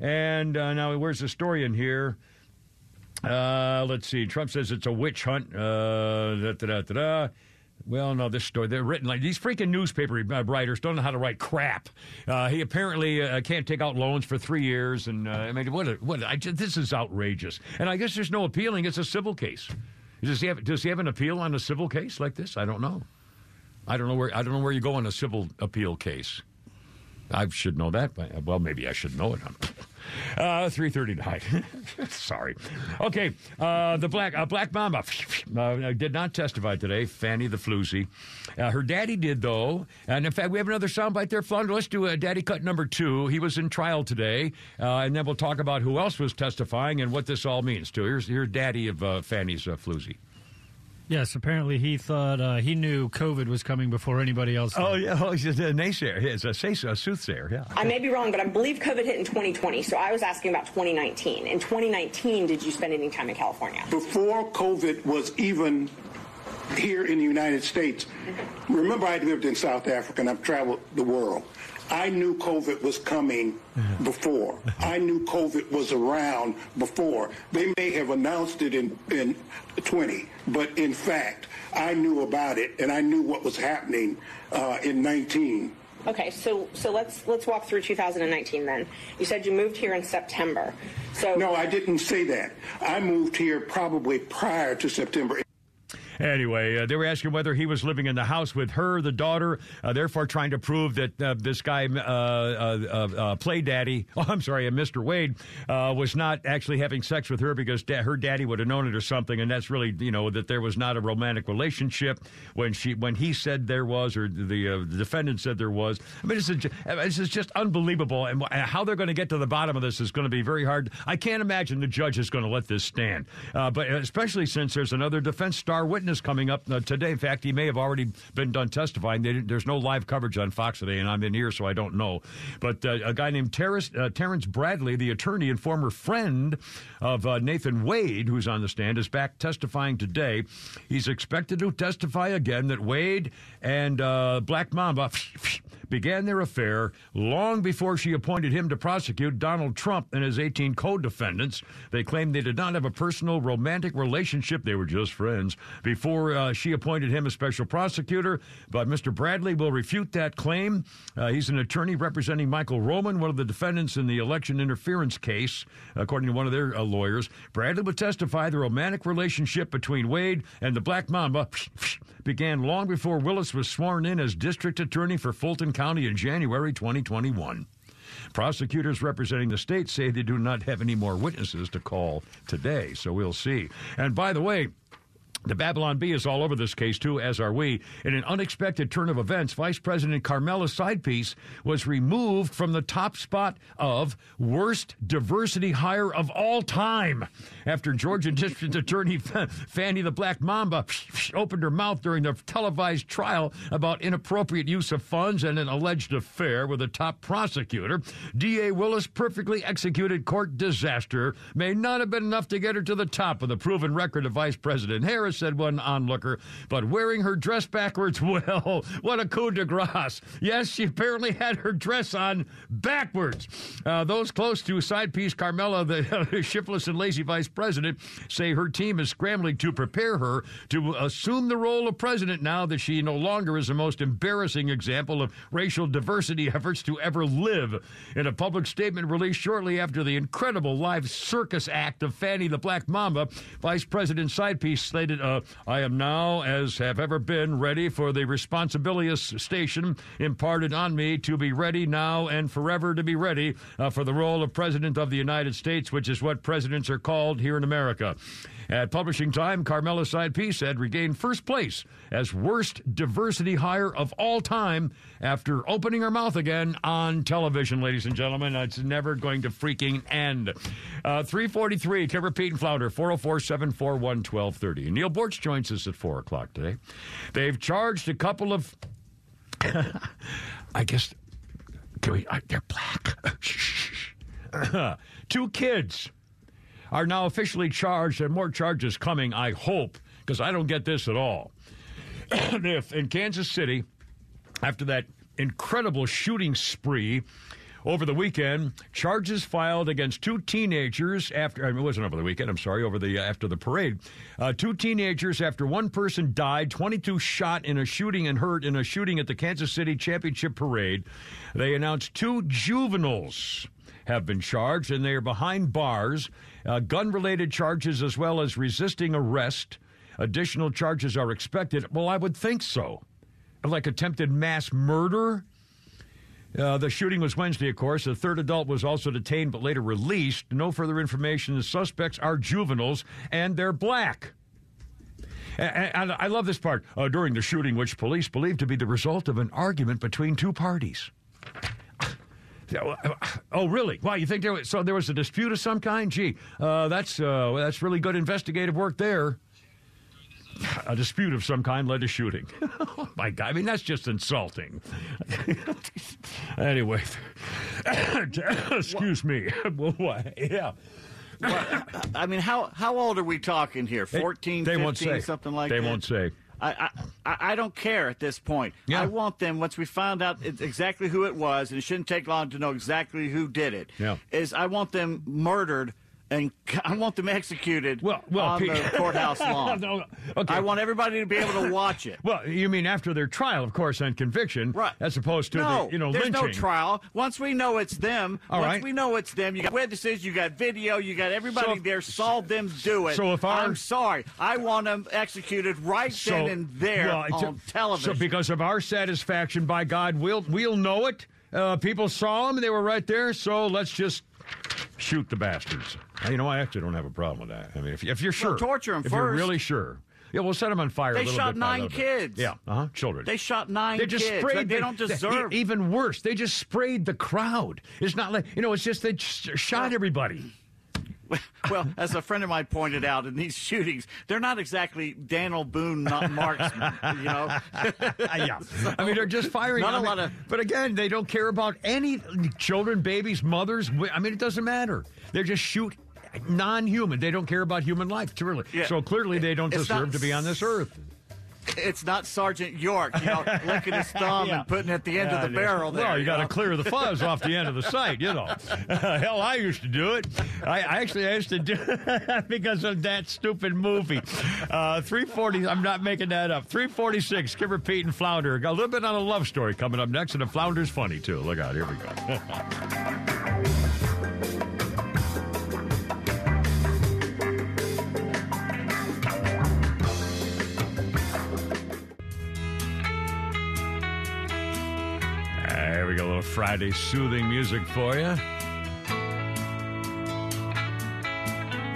And uh, now, where's the story in here? Uh, let's see. Trump says it's a witch hunt. Uh, da, da, da. Well, no, this story, they're written like these freaking newspaper uh, writers don't know how to write crap. Uh, he apparently uh, can't take out loans for three years. And uh, I mean, what, what, I this is outrageous. And I guess there's no appealing. It's a civil case. Does he have, does he have an appeal on a civil case like this? I don't know. I don't know where, I don't know where you go on a civil appeal case. I should know that. But, well, maybe I should know it. (laughs) Uh, 339. (laughs) Sorry. Okay. Uh, the Black uh, Black Mamba uh, did not testify today. Fanny the Floozy. Uh, her daddy did, though. And in fact, we have another soundbite there, Flounder. Let's do a daddy cut number two. He was in trial today. Uh, and then we'll talk about who else was testifying and what this all means, too. Here's, here's daddy of Fanny's uh, Floozy.
Yes, apparently he thought uh, he knew COVID was coming before anybody else. Did.
Oh, yeah. Oh, he's a naysayer. He's a, a soothsayer, yeah.
I may be wrong, but I believe COVID hit in 2020. So I was asking about 2019. In 2019, did you spend any time in California?
Before COVID was even here in the United States, remember I lived in South Africa and I've traveled the world. I knew COVID was coming before. I knew COVID was around before. They may have announced it in, in 20, but in fact, I knew about it and I knew what was happening uh, in 19.
Okay, so so let's let's walk through 2019 then. You said you moved here in September. So
No, I didn't say that. I moved here probably prior to September
Anyway, uh, they were asking whether he was living in the house with her, the daughter, uh, therefore trying to prove that uh, this guy, uh, uh, uh, Play Daddy, (laughs) oh, I'm sorry, Mr. Wade, was not actually having sex with her because da- her daddy would have known it or something, and that's really, you know, that there was not a romantic relationship when she when he said there was or the, the defendant said there was. I mean, this is just, this is just unbelievable, and how they're going to get to the bottom of this is going to be very hard. I can't imagine the judge is going to let this stand, but especially since there's another defense star witness witness coming up uh, today. In fact, he may have already been done testifying. There's no live coverage on Fox today, and I'm in here, so I don't know. But uh, a guy named Terrence, uh, Terrence Bradley, the attorney and former friend of uh, Nathan Wade, who's on the stand, is back testifying today. He's expected to testify again that Wade and uh, Black Mamba (laughs) began their affair long before she appointed him to prosecute Donald Trump and his 18 co defendants. They claim they did not have a personal romantic relationship, they were just friends, before uh, she appointed him a special prosecutor. But Mr. Bradley will refute that claim. Uh, he's an attorney representing Michael Roman, one of the defendants in the election interference case, according to one of their uh, lawyers. Bradley would testify the romantic relationship between Wade and the Black Mamba (laughs) began long before Willis was sworn in as district attorney for Fulton County in January 2021. Prosecutors representing the state say they do not have any more witnesses to call today, so we'll see. And by the way, the Babylon Bee is all over this case, too, as are we. In an unexpected turn of events, Vice President Carmela's side piece was removed from the top spot of worst diversity hire of all time after Georgia District Attorney (laughs) Fani the Black Mamba (laughs) opened her mouth during the televised trial about inappropriate use of funds and an alleged affair with a top prosecutor. D.A. Willis' perfectly executed court disaster may not have been enough to get her to the top of the proven record of Vice President Harris said one onlooker. But wearing her dress backwards, (laughs) well, what a coup de grace. Yes, she apparently had her dress on backwards. Uh, those close to side piece Carmela, (laughs) the shiftless and lazy vice president, say her team is scrambling to prepare her to assume the role of president now that she no longer is the most embarrassing example of racial diversity efforts to ever live. In a public statement released shortly after the incredible live circus act of Fani the Black Mamba, Vice President Sidepiece stated uh, I am now, as have ever been, ready for the responsibilious station imparted on me to be ready now and forever to be ready uh, for the role of President of the United States, which is what presidents are called here in America. At publishing time, Carmela Side P said regained first place as worst diversity hire of all time after opening her mouth again on television, ladies and gentlemen. It's never going to freaking end. Uh, 343, Kimmer Pete and Flounder, 404 741 1230. Neal Boortz joins us at 4 o'clock today. They've charged a couple of, (laughs) I guess, we, uh, they're black. (laughs) (laughs) Two kids are now officially charged, and more charges coming, I hope, because I don't get this at all. (coughs) if in Kansas City, after that incredible shooting spree over the weekend, charges filed against two teenagers after I mean, it wasn't over the weekend. I'm sorry, over the uh, after the parade. Uh, two teenagers after one person died, 22 shot in a shooting and hurt in a shooting at the Kansas City Championship Parade. They announced two juveniles have been charged, and they are behind bars. Uh, gun related charges as well as resisting arrest. Additional charges are expected. Well, I would think so. Like attempted mass murder. Uh, the shooting was Wednesday, of course. A third adult was also detained but later released. No further information. The suspects are juveniles and they're black. And, I love this part. Uh, during the shooting, which police believe to be the result of an argument between two parties. Oh, really? Why you think there was so there was a dispute of some kind? Gee, uh, that's uh, that's really good investigative work there. A dispute of some kind led to shooting. (laughs) oh my God! I mean, that's just insulting. (laughs) anyway, (coughs) excuse me. (laughs) yeah.
Well, I mean, how how old are we talking here? 14,
they
15,
won't say.
something like
they
that?
They won't say.
I, I I don't care at this point.
Yeah.
I want them once we found out exactly who it was, and it shouldn't take long to know exactly who did it.
Yeah.
Is I want them murdered and (laughs) I want them executed
Well, well,
on
Pete-
the courthouse (laughs) lawn.
No, okay.
I want everybody to be able to watch it. (laughs)
Well, you mean after their trial, of course, and conviction,
Right.
as opposed to
no,
the you know
there's
lynching.
no trial. Once we know it's them,
All
once
right.
we know it's them, you got witnesses, you got video, you got everybody
So-
there saw them do it.
so if our-
I'm sorry, I want them executed right then and there
well,
on television.
So because of our satisfaction, by God, we'll we'll know it. Uh, people saw them; they were right there. So let's just shoot the bastards. You know, I actually don't have a problem with that. I mean, if, if you're sure,
torture 'em
if you're really sure, yeah, we'll set them on fire.
They
a little
shot
bit
nine
little bit.
kids.
Yeah, uh huh, children.
They shot nine
They just
kids.
sprayed.
Like, they
the-
don't (laughs) deserve.
even worse, they just sprayed the crowd. It's not like you know. It's just they just shot everybody. (laughs)
well, as a friend of mine pointed out, in these shootings, they're not exactly Daniel Boone not marksmen. You know, (laughs)
yeah. I mean, they're just firing.
Not
I
a
mean,
lot of-
But again, they don't care about any children, babies, mothers. I mean, it doesn't matter. They just shoot non-human. They don't care about human life. Truly.
Yeah.
So clearly, they don't
It's
deserve
not
to be on this earth.
It's not Sergeant York, you know, (laughs) licking his thumb
Yeah.
and putting it at the end
Yeah,
of the barrel. There,
Well, you got to clear the fuzz off the end of the (laughs) sight, you know. (laughs) Hell, I used to do it. I, I actually I used to do it because of that stupid movie. Uh, 340, I'm not making that up. 346, Skipper Pete and Flounder. Got a little bit on a love story coming up next, and the Flounder's funny, too. Look out, here we go. A little Friday soothing music for you.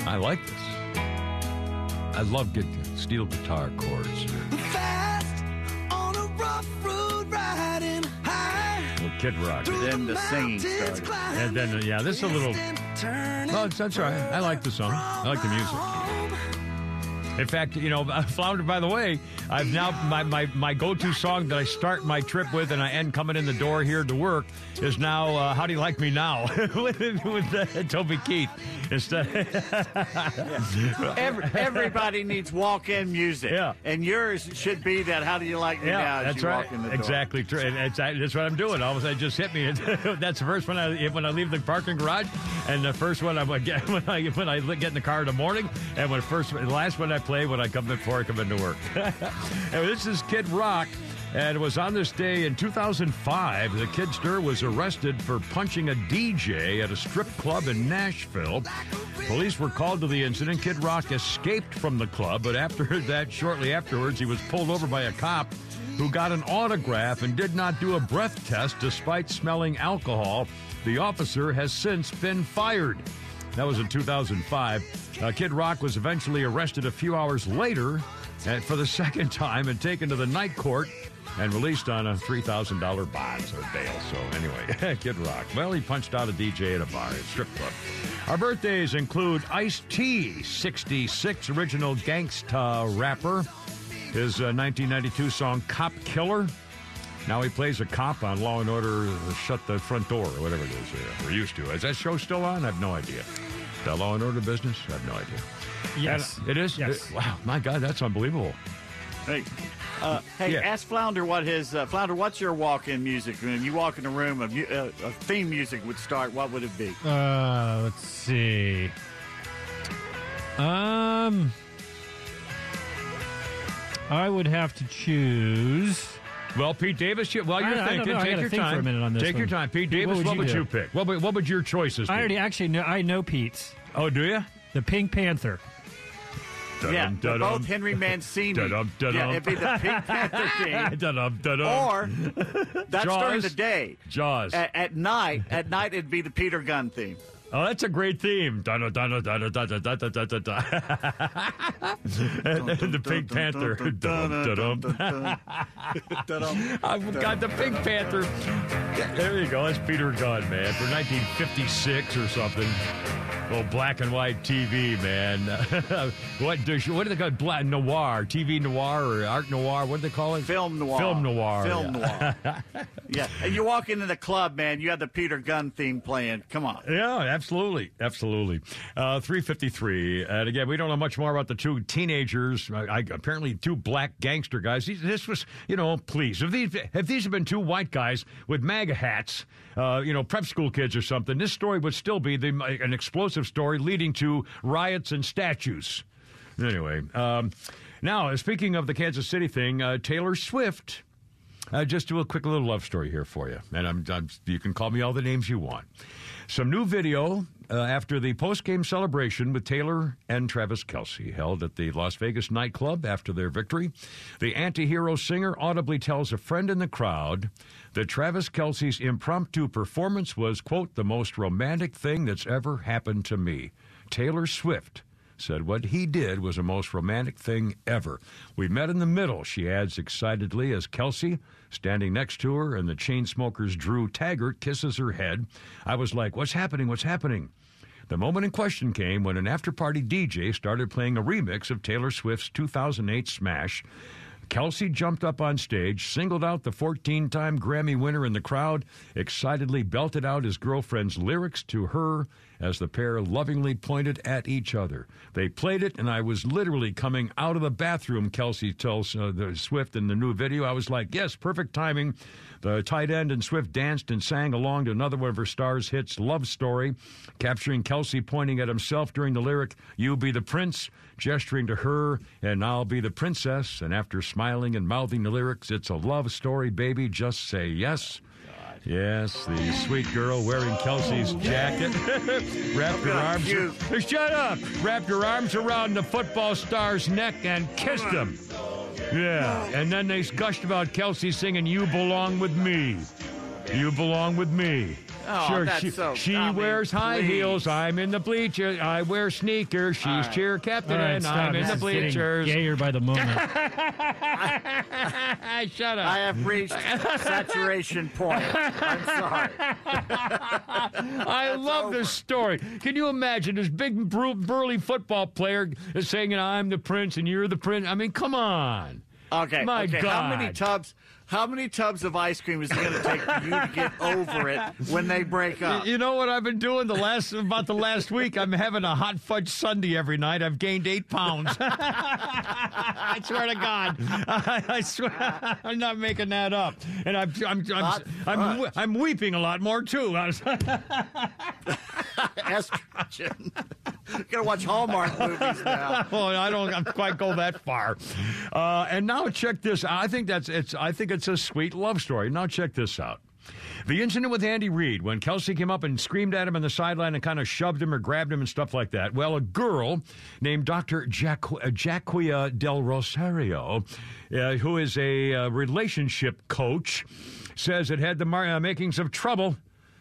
I like this. I love good steel guitar chords.
Fast on a rough road riding high.
Little Kid Rock.
Then the singing started.
And then, yeah, this is a little. Well, it's, oh, that's all right. I like the song. I like the music. In fact, you know, (laughs) Flounder, by the way, I've now, my, my, my go to song that I start my trip with and I end coming in the door here to work is now uh, How Do You Like Me Now (laughs) with, with uh, Toby Keith. Instead,
Every, everybody needs walk-in music.
Yeah.
And yours should be that. How do you like me now?
Yeah,
as
that's
you
right.
Walk in the door?
Exactly true. And it's, that's what I'm doing. All of a sudden, it just hit me. (laughs) that's the first one I when I leave the parking garage, and the first one I when I when I get in the car in the morning, and when first the last one I play when I come before I come into work. and this is Kid Rock. And it was on this day in 2005, the Kidster was arrested for punching a DJ at a strip club in Nashville. Police were called to the incident. Kid Rock escaped from the club, but after (laughs) that, shortly afterwards, he was pulled over by a cop who got an autograph and did not do a breath test despite smelling alcohol. The officer has since been fired. That was in 2005. Uh, Kid Rock was eventually arrested a few hours later and for the (laughs) second time and taken to the night court and released on a $3,000 bond or bail. So anyway, (laughs) Kid Rock. Well, he punched out a DJ at a bar, a strip club. Our birthdays include Ice T, 66, original gangsta rapper. His uh, 1992 song Cop Killer. Now he plays a cop on Law and Order uh, Shut the Front Door or whatever it is. Uh, we're used to. Is that show still on? I have no idea. The Law and Order business? I have no idea.
Yes.
And it is?
Yes.
It- wow, my God, that's unbelievable.
Hey, uh, hey,
Yeah.
ask Flounder what his uh, Flounder. What's your walk-in music? When you walk in a room, a, mu- uh, a theme music would start. What would it be?
Uh, let's see. Um, I would have to choose.
Well, Pete Davis, you, while you're
I
thinking.
I
take
gotta
your
think
time.
for a minute on this
take your time. Pete
What
Davis,
would
what
you
would you pick? What would, what would your choices be?
I already actually know. I know Pete's.
Oh, do you?
The Pink Panther.
yeah, they're
da-dum.
both Henry Mancini.
Da-dum, da-dum.
Yeah, it'd be the Pink Panther (laughs) theme.
Da-dum, da-dum.
Or that's during the day.
Jaws.
At, at night, at night it'd be the Peter Gunn theme.
Oh, that's a great theme. Da da da da da da da da da da da da. The Pink Panther. I've got the Pink Panther. There you go. That's Peter Gunn, man, for 1956 or something. Oh, black and white TV, man. (laughs) what does what do they call it? Black noir, TV noir, or art noir? What do they call it?
Film noir.
Film noir.
Film
yeah.
noir. (laughs) yeah, and you walk into the club, man. You have the Peter Gunn theme playing. Come on.
Yeah, absolutely, absolutely. Uh, Three fifty three, and again, we don't know much more about the two teenagers. I, I, apparently, two black gangster guys. These, this was, you know, please, if these if these had been two white guys with MAGA hats, uh, you know, prep school kids or something, this story would still be the, an explosive story leading to riots and statues. Anyway, um, now speaking of the Kansas City thing, uh, Taylor Swift. Uh, just do a quick little love story here for you, and I'm, I'm you can call me all the names you want. Some new video uh, after the post-game celebration with Taylor and Travis Kelce held at the Las Vegas nightclub after their victory. The anti-hero singer audibly tells a friend in the crowd that Travis Kelce's impromptu performance was quote the most romantic thing that's ever happened to me. Taylor Swift said what he did was the most romantic thing ever. We met in the middle, she adds excitedly as Kelce, standing next to her, and the Chainsmokers Drew Taggart kisses her head. I was like, What's happening? What's happening? The moment in question came when an after party DJ started playing a remix of Taylor Swift's 2008 smash. Kelce jumped up on stage, singled out the 14 time Grammy winner in the crowd, excitedly belted out his girlfriend's lyrics to her as the pair lovingly pointed at each other. They played it, and I was literally coming out of the bathroom, Kelce tells uh, the Swift in the new video. I was like, yes, perfect timing. The tight end and Swift danced and sang along to another one of her stars' hits, Love Story, capturing Kelce pointing at himself during the lyric, You be the prince, gesturing to her, and I'll be the princess. And after smiling and mouthing the lyrics, It's a love story, baby, just say yes. Yes, the sweet girl wearing Kelce's jacket. (laughs) Wrapped her arms. Hey, Shut up! Wrapped her arms around the football star's neck and kissed him. Yeah, and then they gushed about Kelce singing "You Belong with Me." You belong with me.
Oh,
sure,
that's
she,
so-
she
I mean,
wears high
please.
heels. I'm in the bleachers. I wear sneakers. She's
All right.
cheer captain,
All right,
and. I'm in
This
the
is getting
bleachers.
gayer by the moment.
I, (laughs) (laughs) Shut up.
I have reached saturation point. I'm sorry. (laughs)
I love this story. Can you imagine this big burly football player is saying, "I'm the prince and you're the prince"? I mean, come on.
Okay.
My
okay. How many
God.
tubs? How many tubs of ice cream is it going to take for you to get over it when they break up?
You know what I've been doing the last about the last week? I'm having a hot fudge sundae every night. I've gained eight pounds. (laughs) I swear to God, I, (laughs) I swear I'm not making that up. And I'm I'm I'm I'm. I'm weeping a lot more too. (laughs)
Estrogen. Gotta watch Hallmark movies now.
well, I don't quite go that far. Uh, and now check this. out. I think that's it's. I think it's a sweet love story. Now check this out. The incident with Andy Reid, when Kelce came up and screamed at him on the sideline and kind of shoved him or grabbed him and stuff like that. Well, a girl named Dr. Uh, Jacquia Del Rosario, uh, who is a uh, relationship coach, says it had the mar- uh, makings of trouble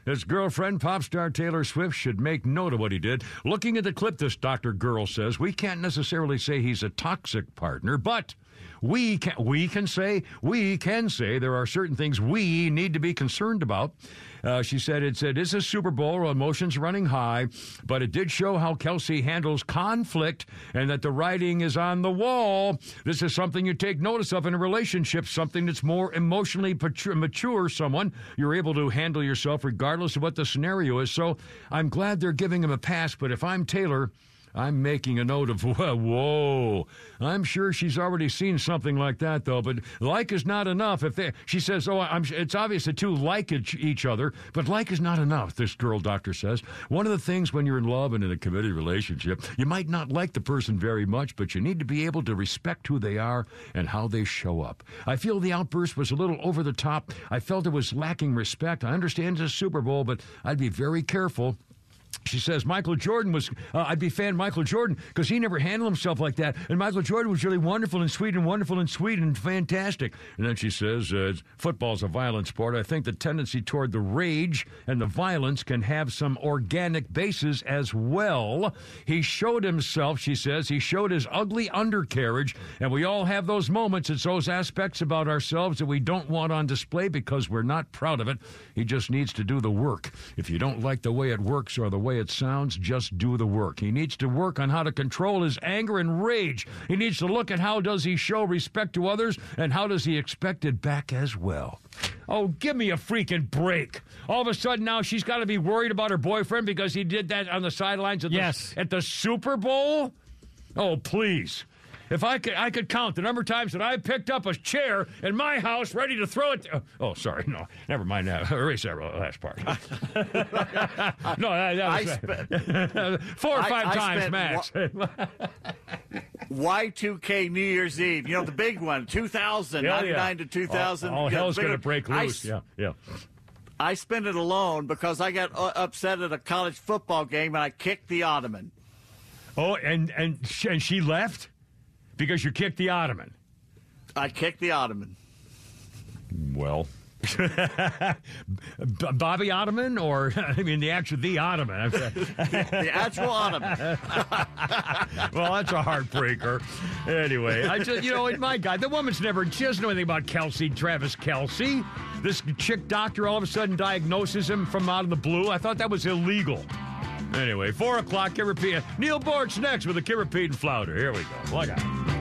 His girlfriend, pop star Taylor Swift, should make note of what he did. Looking at the clip, this Dr. Girl says, we can't necessarily say he's a toxic partner, but we can, we can say, we can say there are certain things we need to be concerned about. Uh, she said it said it's a Super Bowl, emotions running high, but it did show how Kelce handles conflict and that the writing is on the wall. This is something you take notice of in a relationship, something that's more emotionally mature, mature someone. You're able to handle yourself regardless of what the scenario is. So I'm glad they're giving him a pass, but if I'm Taylor, I'm making a note of, (laughs) whoa. I'm sure she's already seen something like that, though. But like is not enough. If they, she says, oh, I'm, it's obvious the two like each other, but like is not enough, this girl doctor says. One of the things when you're in love and in a committed relationship, you might not like the person very much, but you need to be able to respect who they are and how they show up. I feel the outburst was a little over the top. I felt it was lacking respect. I understand it's a Super Bowl, but I'd be very careful she says Michael Jordan was, uh, I'd be fan Michael Jordan because he never handled himself like that. And Michael Jordan was really wonderful and sweet and wonderful and sweet and fantastic. And then she says, uh, football's a violent sport. I think the tendency toward the rage and the violence can have some organic basis as well. He showed himself, she says, he showed his ugly undercarriage. And we all have those moments. It's those aspects about ourselves that we don't want on display because we're not proud of it. He just needs to do the work. If you don't like the way it works or the way it sounds, just do the work. He needs to work on how to control his anger and rage. He needs to look at how does he show respect to others and how does he expect it back as well. Oh, give me a freaking break. All of a sudden now she's got to be worried about her boyfriend because he did that on the sidelines at,
yes.
the, at the Super Bowl? Oh, please. If I could, I could count the number of times that I picked up a chair in my house ready to throw it. To, oh, sorry, no, never mind that. (laughs) Erase that last part. (laughs) no, that, that was spent, (laughs) four or five I, times I max.
Y2K New Year's Eve. You know the big one, 2000, yeah, 99 yeah. to 2000.
All, all hell's going to break loose. I, yeah, yeah.
I spent it alone because I got uh, upset at a college football game and I kicked the ottoman.
Oh, and and and she left because you kicked the ottoman.
I kicked the ottoman.
Well. (laughs) Bobby Ottoman, or (laughs) I mean the actual the Ottoman.
the actual Ottoman. (laughs)
well, that's a heartbreaker. Anyway, I just you know, my God, the woman's never. She doesn't know anything about Kelce, Travis Kelce. This chick doctor all of a sudden diagnoses him from out of the blue. I thought that was illegal. Anyway, four o'clock. Kiripia. Neal Boortz next with a Kiripede and Flounder. Here we go. Look out.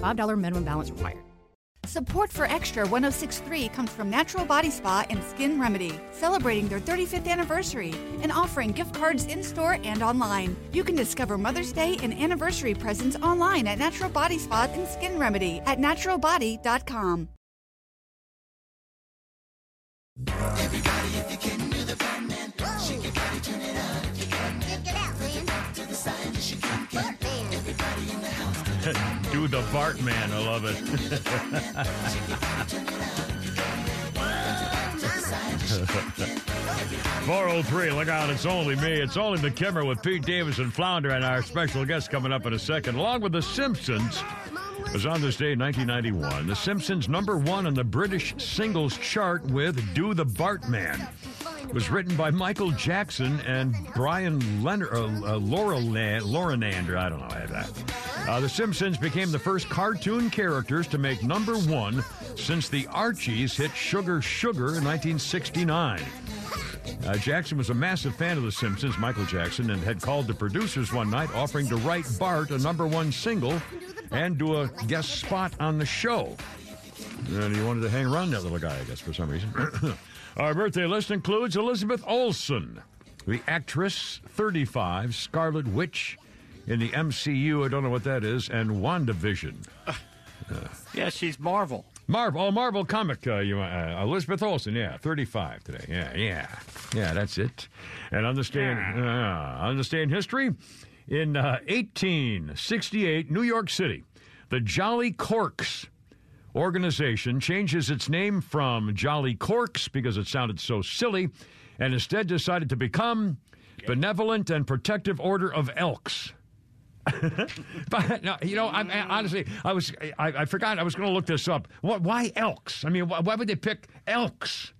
$5 minimum balance required.
Support for Extra 1063 comes from Natural Body Spa and Skin Remedy, celebrating their 35th anniversary and offering gift cards in store and online. You can discover Mother's Day and anniversary presents online at Natural Body Spa and Skin Remedy at naturalbody.com. Everybody, if you can do the Bartman, shake your body, turn it on if you can. Check it out, man. To the side,
you can. Everybody in the house. Do the Bartman. I love it. (laughs) 403, look out, it's only me. It's only the Kimmer with Pete Davis and Flounder and our special guest coming up in a second, along with The Simpsons. It was on this day in 1991. The Simpsons number one on the British singles chart with Do the Bartman was written by Michael Jackson and Brian Leonard, uh, uh, Laura Laurinander. I don't know. Uh, the Simpsons became the first cartoon characters to make number one since the Archies hit Sugar Sugar in 1969. Uh, Jackson was a massive fan of The Simpsons, Michael Jackson, and had called the producers one night offering to write Bart a number one single and do a guest spot on the show. And he wanted to hang around that little guy, I guess, for some reason. (clears throat) Our birthday list includes Elizabeth Olsen, The actress, 35, Scarlet Witch in the MCU. I don't know what that is. And WandaVision. Uh,
yeah, she's Marvel.
Marvel, oh, Marvel comic. Uh, you, uh, Elizabeth Olsen, yeah, 35 today. Yeah, yeah. Yeah, that's it. And understand, uh, understand history. In uh, 1868, New York City, the Jolly Corks organization changes its name from Jolly Corks because it sounded so silly and instead decided to become Benevolent and Protective Order of Elks. (laughs) but no, you know, I, I, honestly, I was, I, I forgot, I was going to look this up. What, why elks? I mean, why would they pick elks?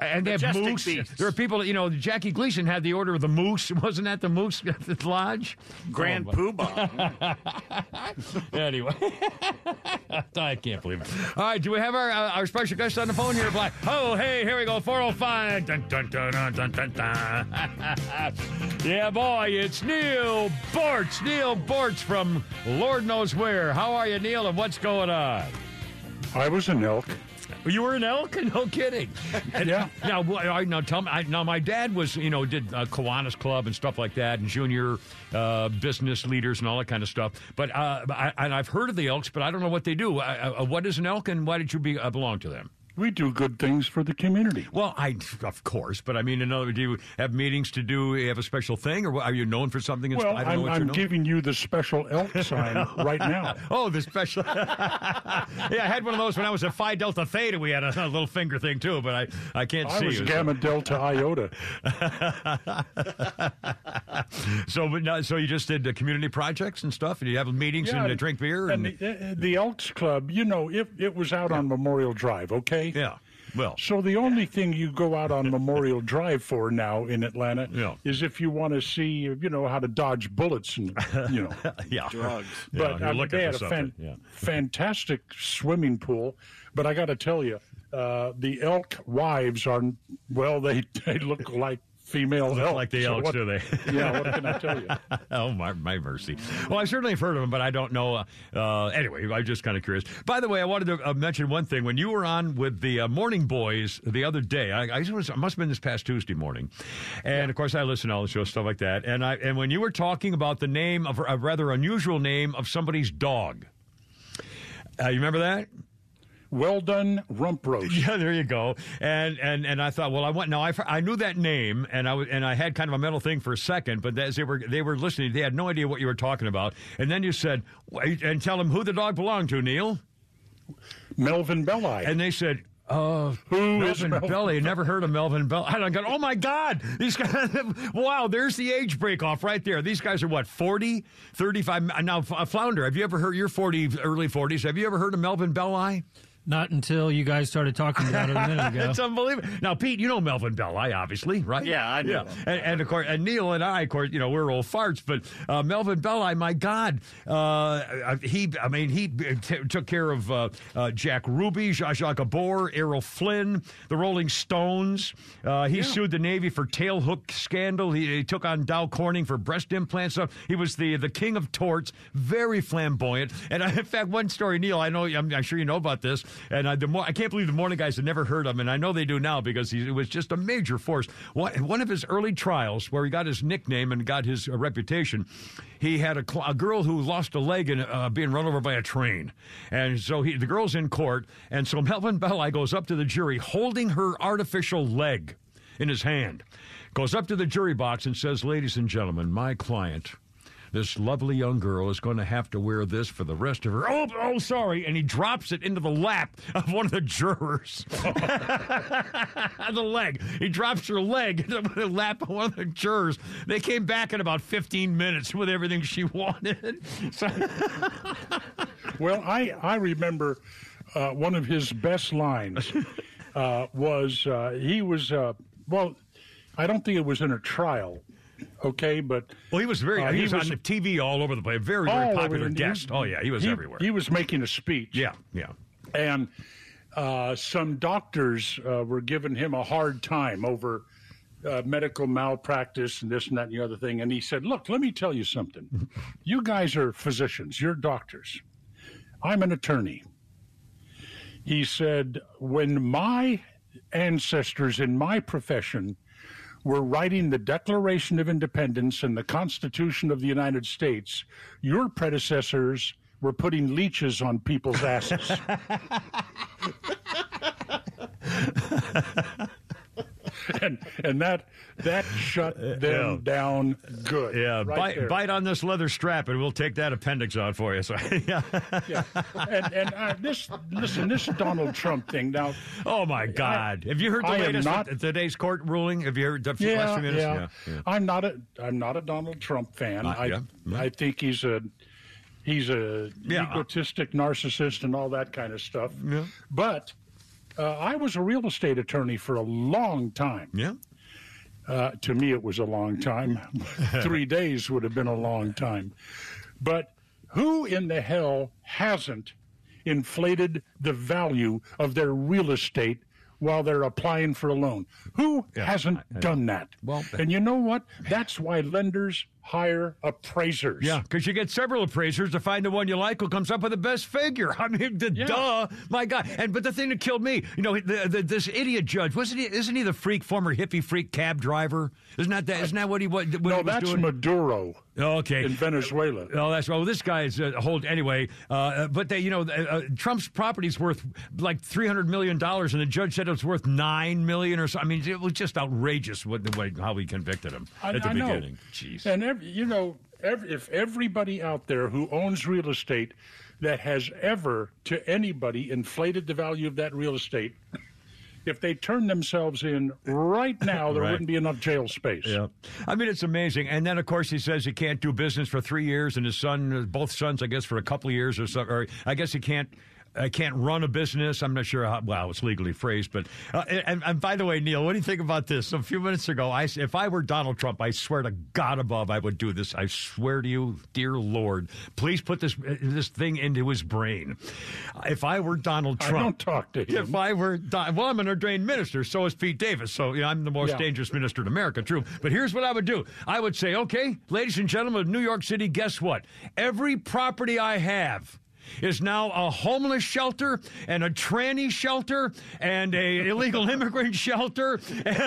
And they have moose.
beasts.
There are people, you know, Jackie Gleason had the order of the moose. (laughs) Wasn't that the moose at the lodge?
Grand
Oh,
Poobah. (laughs)
anyway, (laughs) I can't believe it. All right, do we have our uh, our special guest on the phone here, Black? Oh, hey, here we go. 405. Dun, dun, dun, dun, dun, dun, dun. yeah, boy, it's Neal Boortz. Neal Boortz from Lord knows where. How are you, Neal, and what's going on?
I was an elk.
You were an elk? No kidding. (laughs)
Yeah.
Now, now tell me. I, now, my dad was, you know, did uh, Kiwanis Club and stuff like that, and junior uh, business leaders and all that kind of stuff. But uh, I, and I've heard of the Elks, but I don't know what they do. Uh, uh, what is an elk, and why did you be, uh, belong to them?
We do good things for the community.
Well, I of course, but I mean, in other, do you have meetings to do? You have a special thing, or are you known for something?
Well,
I don't know
I'm,
what
I'm giving you the special elk (laughs) sign right now. (laughs)
Oh, the special. (laughs) yeah, I had one of those when I was at Phi Delta Theta. We had a, a little finger thing too, but I, I can't
I
see.
was
you, so-
Gamma Delta Iota.
so, but no, so you just did uh, community projects and stuff, and you have meetings and uh, drink beer and,
and the, uh, the Elks Club. You know, it it was out on Memorial Drive. Okay.
Yeah. Well.
So the only thing you go out on Memorial Drive for now in Atlanta
Yeah.
is if you want to see, you know, how to dodge bullets and you know. (laughs)
yeah,
drugs.
Yeah,
But
you're
I mean,
looking
they had a fan-
yeah. (laughs)
fantastic swimming pool. But I got to tell you, uh, the elk wives are well. They (laughs) they look like female elk.
like the
So
elks,
what-
do they? (laughs)
Yeah. What can I tell you? (laughs)
oh my, my mercy! Well, I certainly have heard of them, but I don't know. Uh, uh, anyway, I'm just kind of curious. By the way, I wanted to uh, mention one thing. When you were on with the uh, Morning Boys the other day, I, I was, it must have been this past Tuesday morning, and of course I listen to all the shows, stuff like that. And I and when you were talking about the name of a rather unusual name of somebody's dog, uh, you remember that?
Well done, rump roast. (laughs)
Yeah, there you go. And and and I thought, well, I went. Now I, I knew that name, and I was and I had kind of a mental thing for a second. But as they were they were listening, they had no idea what you were talking about. And then you said, and tell them who the dog belonged to, Neal.
Melvin Belli.
And they said. Uh,
Who is
Melvin
Melvin
Belli? Never heard of Melvin Belli. I go, oh my God, these guys, (laughs) wow, there's the age break off right there. These guys are what, 40, 35? Now, Flounder, have you ever heard, you're 40, early 40s, have you ever heard of Melvin Belli?
Not until you guys started talking about it a minute ago. (laughs)
it's unbelievable. Now, Pete, you know Melvin Belli, obviously, right?
Yeah, I know him.
And, and of course, and Neal and I, of course, you know, we're old farts, but uh, Melvin Belli, my God, uh, he, I mean, he t- took care of uh, uh, Jack Ruby, Zsa Zsa Gabor, Errol Flynn, the Rolling Stones. Uh, he sued the Navy for tail hook scandal. He, he took on Dow Corning for breast implants. So he was the the king of torts, very flamboyant. And I, in fact, one story, Neal, I know, I'm, I'm sure you know about this. And I, the more, I can't believe the morning guys had never heard of him, and I know they do now because he was just a major force. One, one of his early trials, where he got his nickname and got his uh, reputation, he had a, cl- a girl who lost a leg in uh, being run over by a train, and so he, the girl's in court, and so Melvin Belli goes up to the jury holding her artificial leg in his hand, goes up to the jury box and says, "Ladies and gentlemen, my client." This lovely young girl is going to have to wear this for the rest of her. Oh, oh, sorry. And he drops it into the lap of one of the jurors. (laughs) the leg. He drops her leg into the lap of one of the jurors. They came back in about 15 minutes with everything she (laughs) wanted. So, (laughs)
Well, I I remember uh, one of his best lines uh, was uh, he was uh, well, I don't think it was in a trial, okay, but
well, he was very.
Uh,
he,
he
was,
was-
on the TV all over the place. Very, very
over
popular guest. Oh yeah, he was everywhere.
He was making a speech.
yeah, yeah.
and uh, some doctors uh, were giving him a hard time over uh, medical malpractice and this and that and the other thing. And he said, "Look, let me tell you something. (laughs) you guys are physicians. You're doctors. I'm an attorney." He said, "When my ancestors in my profession were writing the Declaration of Independence and the Constitution of the United States, your predecessors were putting leeches on people's asses. (laughs) (laughs) and and that that shut them
Yeah.
down good.
Yeah,
right
bite,
there.
bite on this leather strap, and we'll take that appendix out for you. So, (laughs) yeah.
Yeah. And and uh, this listen, this Donald Trump thing now.
Oh my God! Have you heard the
I
latest
not-
today's court ruling? Have you heard the last
Yeah,
few minutes?
yeah.
yeah.
I'm not a I'm not a Donald Trump fan.
Uh,
I
yeah,
I think he's a he's a egotistic narcissist and all that kind of stuff.
Yeah.
But uh, I was a real estate attorney for a long time.
Yeah.
Uh, to me, it was a long time. (laughs) Three (laughs) days would have been a long time. But who in the hell hasn't inflated the value of their real estate while they're applying for a loan? Who hasn't done that?
Well,
and you know what? That's why lenders hire appraisers.
Yeah, because you get several appraisers to find the one you like who comes up with the best figure. (laughs) I mean, the, duh, my God! And but the thing that killed me, you know, the, the, this idiot judge wasn't he? Isn't he the freak, former hippie freak cab driver? Isn't that that? Isn't that what he what? what
No,
he was
that's
doing?
Maduro.
Okay.
In Venezuela.
Oh, that's well. This guy guy's uh, hold anyway. Uh, but they, you know, uh, uh, Trump's property's worth like three hundred million dollars, and the judge said it was worth nine million or so. I mean, it was just outrageous what the way how he convicted him
I,
at the
I know.
beginning. Jeez.
And every, you know, every, if everybody out there who owns real estate that has ever to anybody inflated the value of that real estate, if they turn themselves in right now, there
Right.
wouldn't be enough jail space.
Yeah, I mean it's amazing. And then of course he says he can't do business for three years, and his son, both sons, I guess, for a couple of years or so. Or I guess he can't. I can't run a business. I'm not sure how well it's legally phrased, but uh, and, and by the way, Neal, what do you think about this? A few minutes ago, I if I were Donald Trump, I swear to God above, I would do this. I swear to you, dear Lord, please put this uh, this thing into his brain. If I were Donald
I
Trump,
don't talk to him.
If I were Don, well, I'm an ordained minister, so is Pete Davis. So you know, I'm the most
Yeah.
dangerous minister in America, true. But here's what I would do I would say, okay, ladies and gentlemen of New York City, guess what? Every property I have is now a homeless shelter and a tranny shelter and a (laughs) illegal immigrant shelter. (laughs)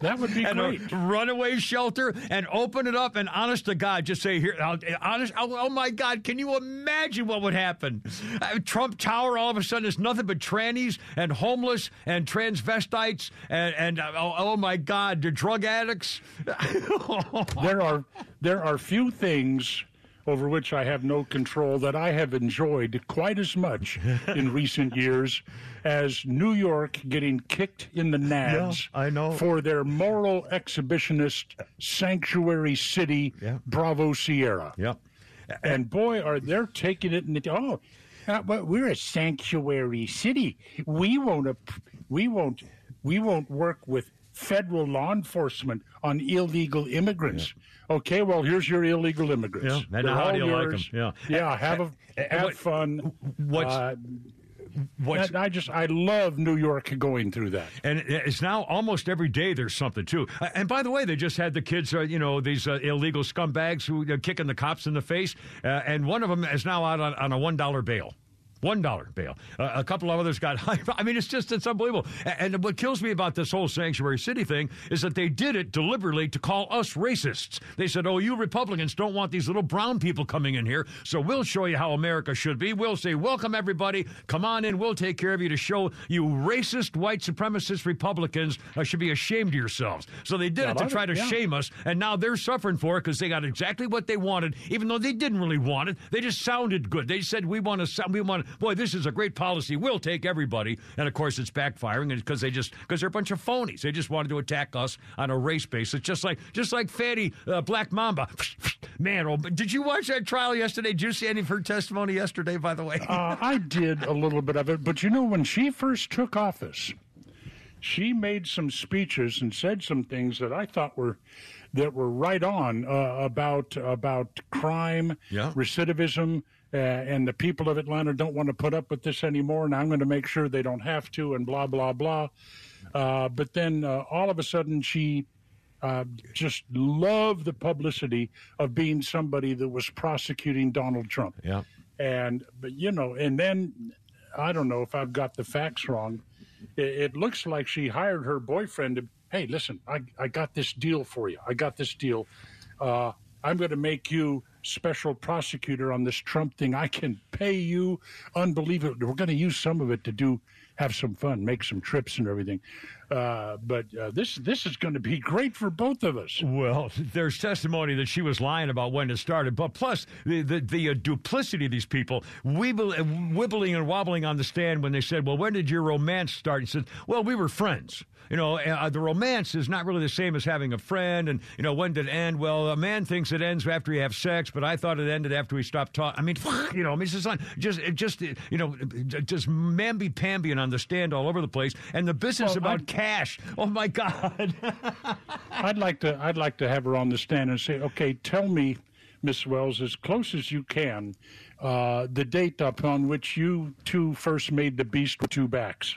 That would be
and
great.
runaway shelter and open it up and honest to God, just say here, I'll- honest. Oh, oh my God, can you imagine what would happen? Uh, Trump Tower all of a sudden is nothing but trannies and homeless and transvestites and and uh, oh, oh my God, the drug addicts. (laughs)
there are there are few things over which I have no control that I have enjoyed quite as much (laughs) in recent years as New York getting kicked in the nads
I know.
for their moral exhibitionist sanctuary city Bravo Sierra.
Yep.
And boy are they taking it in the oh uh, but we're a sanctuary city. We won't we won't we won't work with federal law enforcement on illegal immigrants. Okay, well here's your illegal immigrants.
Yeah, and
They're
how do you like
yours.
'em? Yeah.
yeah. Have a
And
have
what-
fun.
what's-
Uh,
what's-
I just I love New York going through that.
And it's now almost every day there's something too. Uh, And by the way, they just had the kids, uh, you know, these uh, illegal scumbags who are kicking the cops in the face, uh, and one of them is now out on, on a one dollar bail. One dollar bail. Uh, a couple of others got. (laughs) High. I mean, it's just it's unbelievable. A- And what kills me about this whole sanctuary city thing is that they did it deliberately to call us racists. They said, "Oh, you Republicans don't want these little brown people coming in here, so we'll show you how America should be. We'll say, welcome everybody, come on in. We'll take care of you to show you racist white supremacist Republicans uh, should be ashamed of yourselves." So they did
Yeah,
it to try to
yeah.
shame us, and now they're suffering for it because they got exactly what they wanted, even though they didn't really want it. They just sounded good. They said, "We want to. We want. Boy, this is a great policy. We'll take everybody." And of course, it's backfiring, because they just because they're a bunch of phonies. They just wanted to attack us on a race basis, just like just like Fatty uh, Black Mamba. (laughs) Man, oh, did you watch that trial yesterday? Did you see any of her testimony yesterday? By the way,
Uh, I (laughs) did a little bit of it, but you know, when she first took office, she made some speeches and said some things that I thought were that were right on uh, about about crime,
Yeah.
recidivism, uh, and the people of Atlanta don't want to put up with this anymore, and I'm going to make sure they don't have to, and blah blah blah. Uh, but then uh, all of a sudden, she uh, just loved the publicity of being somebody that was prosecuting Donald Trump.
Yeah.
And but you know, and then I don't know if I've got the facts wrong, it, it looks like she hired her boyfriend to, hey, listen, I, I got this deal for you. I got this deal. Uh, I'm going to make you special prosecutor on this Trump thing. I can pay you unbelievable. We're going to use some of it to do have some fun, make some trips and everything. Uh, but uh, this this is going to be great for both of us.
Well, there's testimony that she was lying about when it started, but plus the the, the uh, duplicity of these people, weeble, uh, wibbling and wobbling on the stand when they said, "Well, when did your romance start?" He said, "Well, we were friends." You know, uh, the romance is not really the same as having a friend. And, you know, when did it end? Well, a man thinks it ends after you have sex, but I thought it ended after we stopped talking. I mean, (laughs) you know, I mean, it's just, just, just, you know, just mamby pamby on the stand all over the place. And the business
Well,
about
I'd-
cash. (laughs) Oh, my God. (laughs)
I'd like to I'd like to have her on the stand and say, okay, tell me, Miss Wells, as close as you can, uh, the date upon which you two first made the beast with two backs.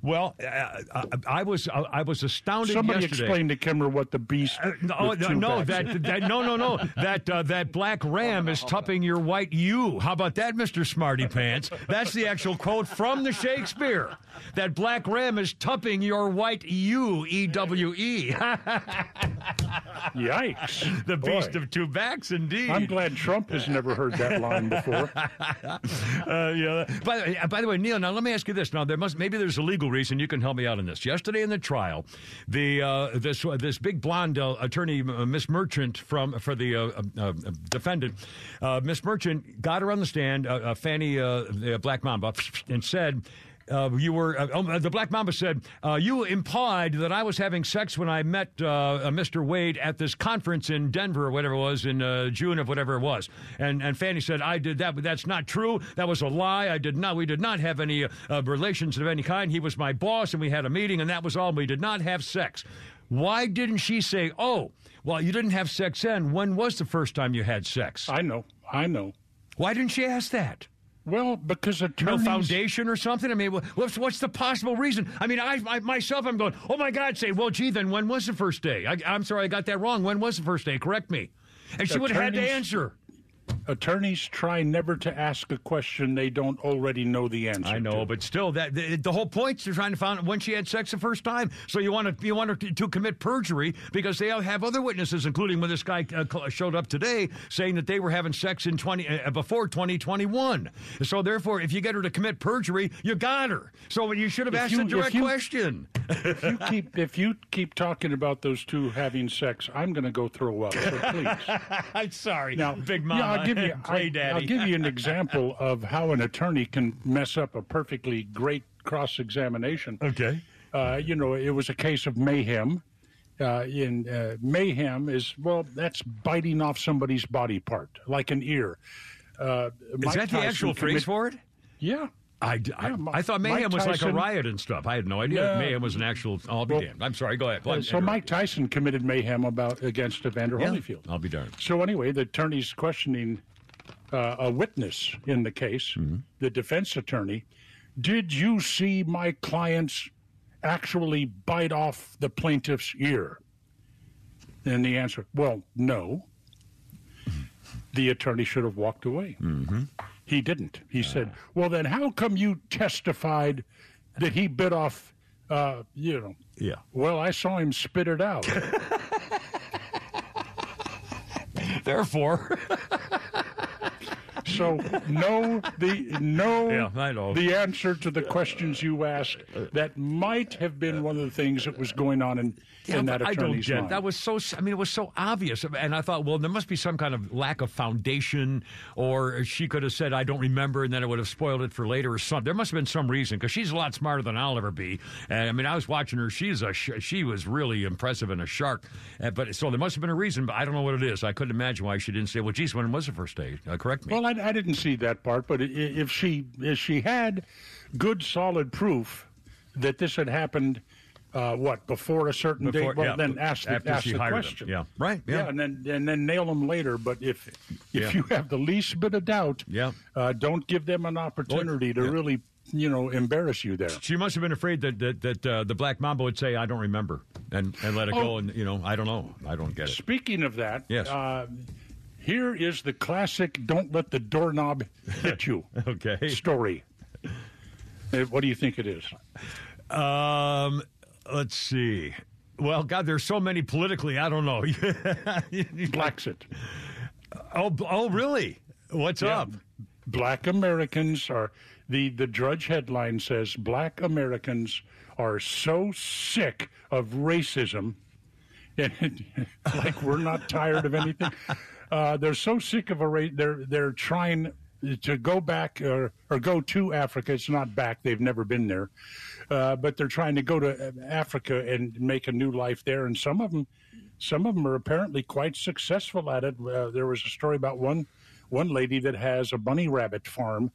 Well, uh, I was I was astounded
Somebody
yesterday.
explain to Kimmer what the beast.
No,
with
no, no, that, that no, no, no. That uh, that black ram is tupping your white ewe. How about that, Mister Smarty Pants? That's the actual quote from the Shakespeare. That black ram is tupping your white ewe. E W E. (laughs)
Yikes!
The beast
Boy.
of two backs, indeed.
I'm glad Trump has never heard that line before. (laughs) (laughs)
uh, yeah. By, the- uh, by the way, Neal, now let me ask you this. Now there must maybe there's a legal reason you can help me out on this. Yesterday in the trial, the uh, this uh, this big blonde uh, attorney, Miss Merchant from for the defendant, Miss Merchant got her on the stand, Fani Black Mamba, and said. Uh, you were uh, oh, the Black Mamba said uh, you implied that I was having sex when I met uh, uh, Mr. Wade at this conference in Denver or whatever it was in uh, June of whatever it was, and and Fani said I did that, but that's not true. That was a lie. I did not. We did not have any relations of any kind. He was my boss, and we had a meeting, and that was all. We did not have sex. Why didn't she say, "Oh, well, you didn't have sex then. When was the first time you had sex?"
I know. I know.
Why didn't she ask that?
Well, because
No foundation or something. I mean, what's what's the possible reason? I mean, I, I myself, I'm going. Oh my God! Say, well, gee, then when was the first day? I, I'm sorry, I got that wrong. When was the first day? Correct me. And she would have had to answer.
Attorneys try never to ask a question they don't already know the answer.
I know, but still, that the, the whole point is they're trying to find out when she had sex the first time. So you want to you want her to, to commit perjury because they have other witnesses, including when this guy uh, showed up today saying that they were having sex in twenty uh, before 2021. So therefore, if you get her to commit perjury, you got her. So you should have
If
asked
you-
a
if
direct
you-
question.
if you keep (laughs) if you keep talking about those two having sex, I'm going to go throw up. So please. (laughs)
I'm sorry,
Now,
Big
yeah,
Mama,
I'll (laughs) give you.
Play
I,
Daddy.
I'll give you an (laughs) example of how an attorney can mess up a perfectly great cross examination.
Okay.
Uh, you know, it was a case of mayhem. Uh, in uh, mayhem is well, that's biting off somebody's body part, like an ear. Uh,
Is that the
Tyson
actual phrase for it?
Yeah.
I, I, I thought mayhem was like a riot and stuff. I had no idea
Yeah.
mayhem was an actual. I'll be
Well,
damned. I'm sorry. Go ahead.
Uh, so Mike Tyson committed mayhem about against Evander
Yeah,
Holyfield.
I'll be darned.
So anyway, the attorney's questioning uh, a witness in the case,
Mm-hmm.
the defense attorney. Did you see my clients actually bite off the plaintiff's ear? And the answer, well, no. The attorney should have walked away.
Mm-hmm.
He didn't. He ah. said, well, then how come you testified that he bit off, uh, you know?
Yeah.
Well, I saw him spit it out. (laughs)
Therefore,
So no, the no,
Yeah, I know.
the answer to the questions you asked. Uh, uh, that might have been uh, one of the things that was going on in
Yeah,
in that
I don't get
mind.
that was so. I mean, it was so obvious, and I thought, well, there must be some kind of lack of foundation, or she could have said, "I don't remember," and then it would have spoiled it for later, or something. There must have been some reason because she's a lot smarter than I'll ever be. And I mean, I was watching her; she's a sh- she was really impressive and a shark. Uh, but so there must have been a reason, but I don't know what it is. I couldn't imagine why she didn't say, "Well, geez, when was the first day?" Uh, correct me.
Well, I, I didn't see that part, but if she if she had good solid proof that this had happened, uh, what before a certain
Before-
date, well,
yeah,
then ask the,
after
ask
she
the
hired him.
question.
Yeah. Right, yeah.
and then and then nail them later. But if if
Yeah.
you have the least bit of doubt,
Yeah.
uh, don't give them an opportunity to
yeah.
really you know embarrass you there.
She must have been afraid that that, that uh, the black mamba would say, "I don't remember," and and let it
Oh.
go. And you know, I don't know. I don't get it.
Speaking of that,
Yes.
uh, here is the classic "Don't let the doorknob hit you" (laughs)
Okay.
story. Uh, What do you think it is?
Um, let's see. Well, God, there's so many politically. I don't know. (laughs)
Blacksit.
Oh, oh, really? What's
Yeah.
up?
Black Americans are the the Drudge headline says Black Americans are so sick of racism, (laughs) and like we're not tired of anything. (laughs) Uh, they're so sick of a race. They're they're trying to go back or, or go to Africa. It's not back. They've never been there, uh, but they're trying to go to uh, Africa and make a new life there. And some of them, some of them are apparently quite successful at it. Uh, there was a story about one one lady that has a bunny rabbit farm,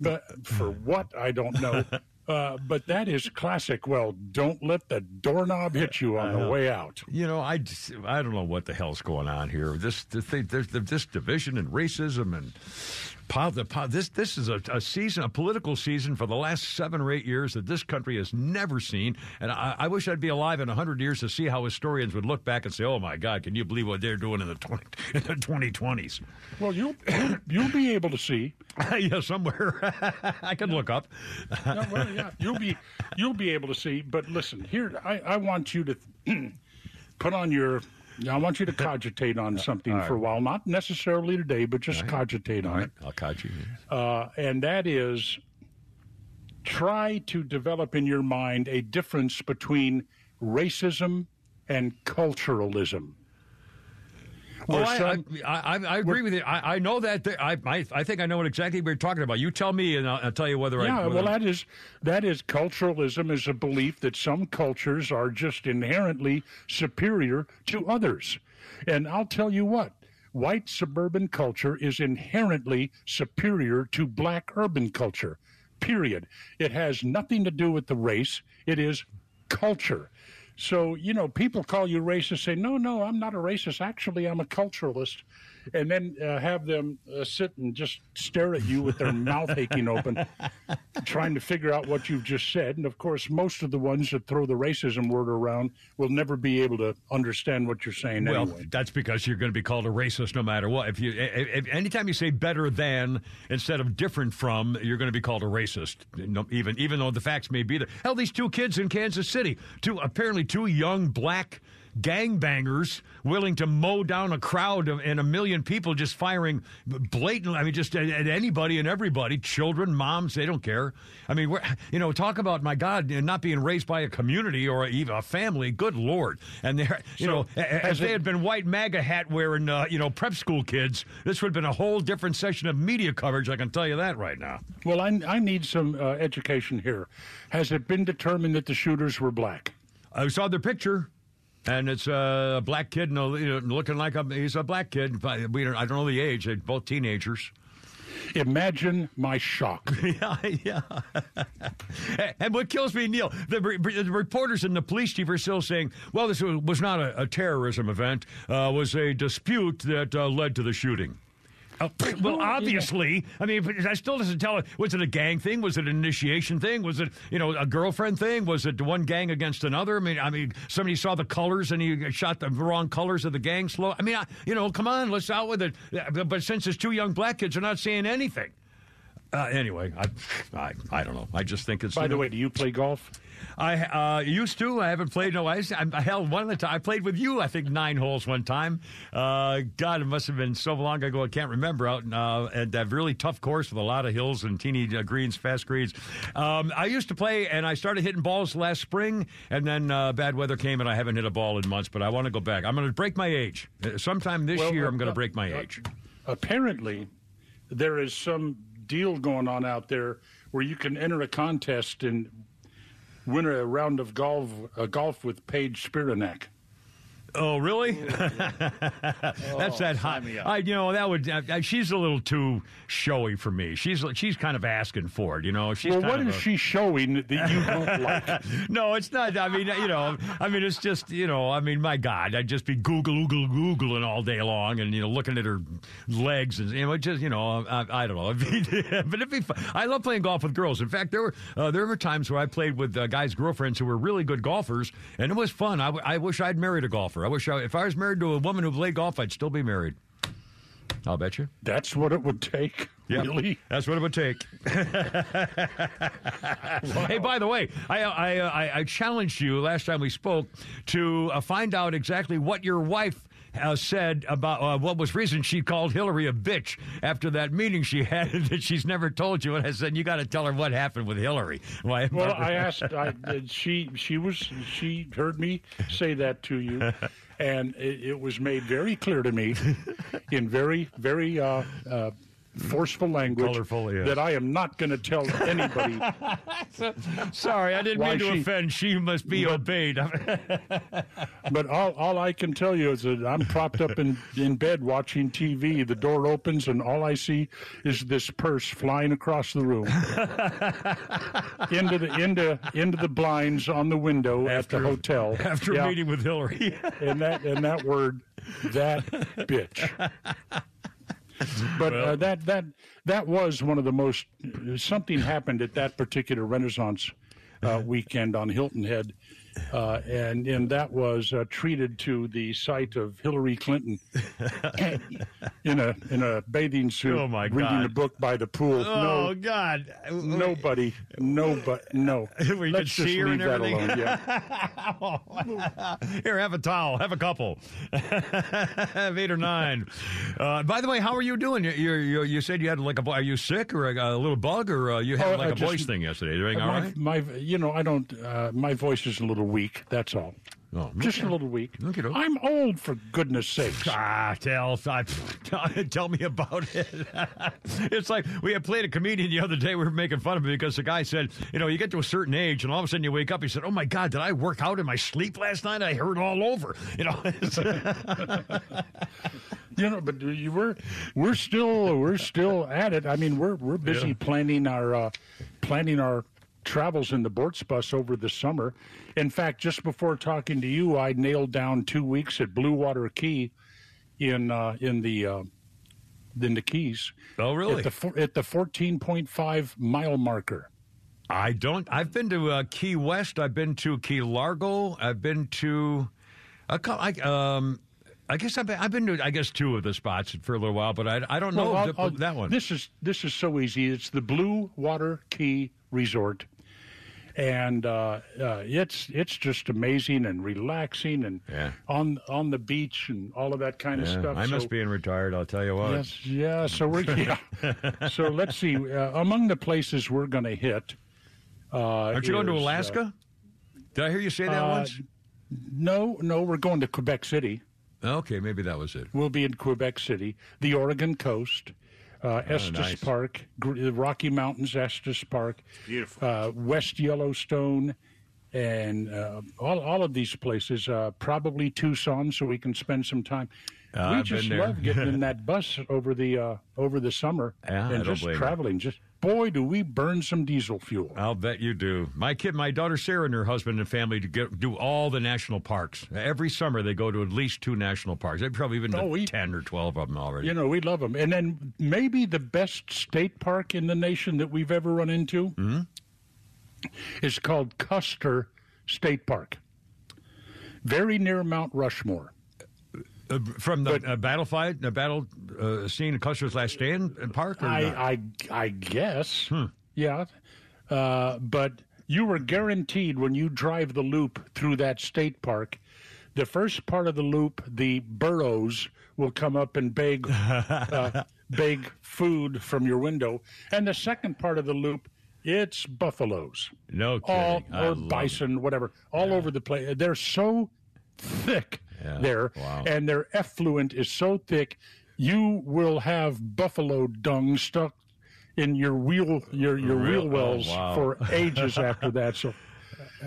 but for what I don't know. (laughs) Uh, but that is classic. Well, don't let the doorknob hit you on the way out.
You know, I, just- I don't know what the hell's going on here. This the thing, the, this division and racism and po- the, po- this this is a, a season, a political season for the last seven or eight years that this country has never seen. And I, I wish I'd be alive in hundred years to see how historians would look back and say, "Oh my God, can you believe what they're doing in the twenty in the twenty twenties?
Well, you'll you'll be able to see. (laughs)
yeah, somewhere (laughs) I can look up.
No, well, yeah, you'll be you'll be able to see. But listen, here I, I want you to (clears throat) put on your. I want you to (laughs) cogitate on something
right.
for a while, not necessarily today, but just
right.
cogitate on it.
I'll you.
Uh, and that is try to develop in your mind a difference between racism and culturalism.
Oh,
Where
I,
some-
I, I, I agree with you. I, I know that. I, I, I think I know what exactly we're talking about. You tell me, and I'll, I'll tell you whether I.
yeah, well, that is that is culturalism is a belief that some cultures are just inherently superior to others, and I'll tell you what. White suburban culture is inherently superior to black urban culture. Period. It has nothing to do with the race. It is culture. So, you know, people call you racist, say, no, no, I'm not a racist. Actually, I'm a culturalist. And then uh, have them uh, sit and just stare at you with their mouth aching open, trying to figure out what you've just said. And of course, most of the ones that throw the racism word around will never be able to understand what you're saying
Well,
anyway.
that's because you're going to be called a racist no matter what. If you, if, if- anytime you say better than instead of different from, you're going to be called a racist. Even even though the facts may be there. Hell, these two kids in Kansas City, two apparently two young black gangbangers willing to mow down a crowd of, and a million people just firing blatantly. I mean, just at, at anybody and everybody, children, moms, they don't care. I mean, you know, talk about my God, not being raised by a community or even a family. Good Lord! And they're, you
So,
know, as they had been white MAGA hat wearing, uh, you know, prep school kids, this would have been a whole different section of media coverage. I can tell you that right now.
Well, I, I need some uh, education here. Has it been determined that the shooters were black?
I saw their picture. And it's a black kid, no, you know, looking like a, he's a black kid. But We don't, I don't know the age. They're both teenagers.
Imagine my shock. (laughs)
yeah, yeah. (laughs) and what kills me, Neal, the, re- the reporters and the police chief are still saying, well, this was not a, a terrorism event, uh, was a dispute that uh, led to the shooting. Uh, (laughs) well, obviously, I mean, that still doesn't tell. Was it a gang thing? Was it an initiation thing? Was it, you know, a girlfriend thing? Was it one gang against another? I mean, I mean, somebody saw the colors and he shot the wrong colors of the gang. Slow. I mean, I, you know, come on, let's out with it. But, but since it's two young black kids, they're not saying anything. Uh, anyway, I, I, I don't know. I just think it's.
By the
know-
way, do you play golf?
I uh, used to. I haven't played. No, I, I held one of the time. I played with you. I think nine holes one time. Uh, God, it must have been so long ago. I can't remember. Out uh, at that really tough course with a lot of hills and teeny uh, greens, fast greens. Um, I used to play, and I started hitting balls last spring, and then uh, bad weather came, and I haven't hit a ball in months. But I want to go back. I'm going to break my age Uh, sometime this
Well,
year. I'm going to break my age.
Apparently, there is some deal going on out there where you can enter a contest and win a round of golf, uh, golf with Paige Spiranac.
Oh, really? (laughs) That's that hot.
me up.
I, you know, that would. Uh, she's a little too showy for me. She's she's kind of asking for it. You know, she's
well,
kind
what
of
is
a-
she showing that you don't (laughs) like?
no, it's not. I mean, you know, I mean, it's just, you know, I mean, my God, I'd just be Google, Google, Googling all day long and, you know, looking at her legs and, you know, just, you know, I, I don't know. (laughs) but it'd be fun. I love playing golf with girls. In fact, there were, uh, there were times where I played with uh, guys' girlfriends who were really good golfers and it was fun. I, w- I wish I'd married a golfer. I wish I, if I was married to a woman who played golf, I'd still be married. I'll bet you.
That's what it would take.
Yep.
Really?
That's what it would take. (laughs) hey, by the way, I, I, I, I challenged you last time we spoke to uh, find out exactly what your wife uh, said about uh, what was reason she called Hillary a bitch after that meeting she (laughs) had that she's never told you. And I said, you got to tell her what happened with Hillary. (laughs) Why?
Well, I (laughs) asked. I, she she was she heard me say that to you, and it, it was made very clear to me, in very very uh, uh, forceful language,
Colorful, yes.
that I am not going to tell anybody. (laughs)
Sorry, I didn't
Why
mean to
she-
offend. She must be obeyed. (laughs)
But all, all I can tell you is that I'm propped up in, in bed watching TV. The door opens, and all I see is this purse flying across the room (laughs) into the into into the blinds on the window at the hotel
after
Yeah.
a meeting with Hillary.
and that and that word, that bitch. (laughs) But uh, that that that was one of the most. Something happened at that particular Renaissance uh, weekend on Hilton Head, uh, and and that was uh, treated to the site of Hillary Clinton (laughs) in a in a bathing suit,
Oh, my
reading
God.
a book by the pool.
Oh
no,
God!
nobody, nobody, no. (laughs)
You
Let's just leave that alone. Yeah. (laughs)
Here, have a towel. Have a couple. have eight or nine. Uh, by the way, how are you doing? You, you, you, you said you had like a. Are you sick or a, a little bug or uh, you had
Oh,
like
I
a
just-
voice thing yesterday? Everything all
my,
right?
my, you know, I don't. Uh, my voice is a little weak. That's all.
Oh,
Just a little weak. I'm old, for goodness sakes.
Ah, tell, (laughs) tell me about it. (laughs) it's like we had played a comedian the other day. We were making fun of him because the guy said, you know, you get to a certain age and all of a sudden you wake up. He said, "Oh my God, did I work out in my sleep last night? I heard all over." (laughs) You know.
You know, but you were we're still we're still at it. I mean, we're we're busy
Yeah.
planning our uh, planning our travels in the Boortz bus over the summer. In fact, just before talking to you, I nailed down two weeks at Blue Water Key in uh, in the uh, in the Keys.
Oh, really?
At the at the fourteen point five mile marker.
I don't. I've been to uh, Key West. I've been to Key Largo. I've been to a couple. I, um, I guess I've been, I've been to I guess two of the spots for a little while, but I, I don't know
Well, I'll- I'll-
that one.
This is this is so easy. It's the Blue Water Key Resort, and uh, uh, it's it's just amazing and relaxing and
Yeah.
on on the beach and all of that kind of stuff.
I must
be
in retired. I'll tell you what.
Yes, yeah. So we're (laughs) yeah. so let's see. Uh, among the places we're going to hit. Uh,
Aren't you going to
is, uh,
Alaska? Did I hear you say that
uh,
once?
No, no. We're going to Quebec City.
Okay, maybe that was it.
We'll be in Quebec City, the Oregon coast, uh, Estes
Oh, nice.
Park, the Rocky Mountains, Estes Park,
Beautiful.
uh, West Yellowstone, and uh, all all of these places. Uh, probably Tucson, so we can spend some time.
Uh,
we
I've
just love getting in (laughs) that bus over the uh, over the summer
Yeah,
and just
you.
traveling. Just boy, do we burn some diesel fuel.
I'll bet you do. My kid, my daughter Sarah, and her husband and family to get, do all the national parks. Every summer they go to at least two national parks. They've probably been to
Oh, we-
ten or twelve of them already.
You know, we love them. And then maybe the best state park in the nation that we've ever run into
Mm-hmm.
is called Custer State Park. Very near Mount Rushmore.
Uh, from the uh, battle fight, the battle uh, scene in Custer's Last Stand uh, Park? Or?
I, I, I guess.
Hmm.
Yeah. Uh, but you were guaranteed when you drive the loop through that state park, the first part of the loop, the burros will come up and beg, (laughs) uh, beg food from your window. And the second part of the loop, it's buffaloes.
no kidding. I
or
love it.
bison, whatever, all over the place. They're so thick
Yeah.
there,
Wow.
and their effluent is so thick, you will have buffalo dung stuck in your wheel your your
Real-
wheel wells
oh, wow.
for (laughs) ages after that. So,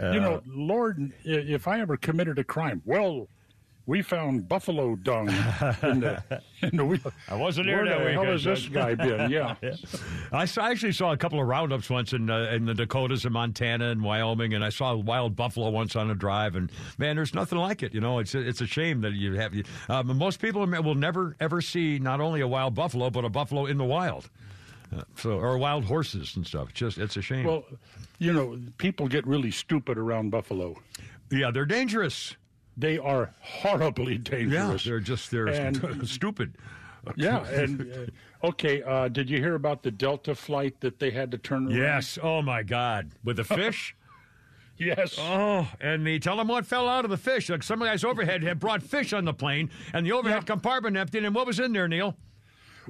Uh,
you know, Lord, if I ever committed a crime, well. We found buffalo dung in the (laughs) in the wheel.
I wasn't here that
the hell
weekend,
has this guy been? Yeah. (laughs)
I, saw, I actually saw a couple of roundups once in uh, in the Dakotas and Montana and Wyoming, and I saw a wild buffalo once on a drive. And man, there's nothing like it. You know, it's a, it's a shame that you have. Um, most people will never ever see not only a wild buffalo but a buffalo in the wild. Uh, so or wild horses and stuff. It's just it's a shame.
Well, you know, people get really stupid around buffalo.
yeah, they're dangerous.
They are horribly dangerous.
Yeah, they're just they're
And- (laughs)
stupid.
Yeah, and uh, okay, uh, did you hear about the Delta flight that they had to turn around?
Yes. Oh my God. With the fish. (laughs)
yes.
Oh, and they tell them what fell out of the fish. Like some guys overhead had brought fish on the plane, and the overhead compartment emptied. And what was in there, Neal?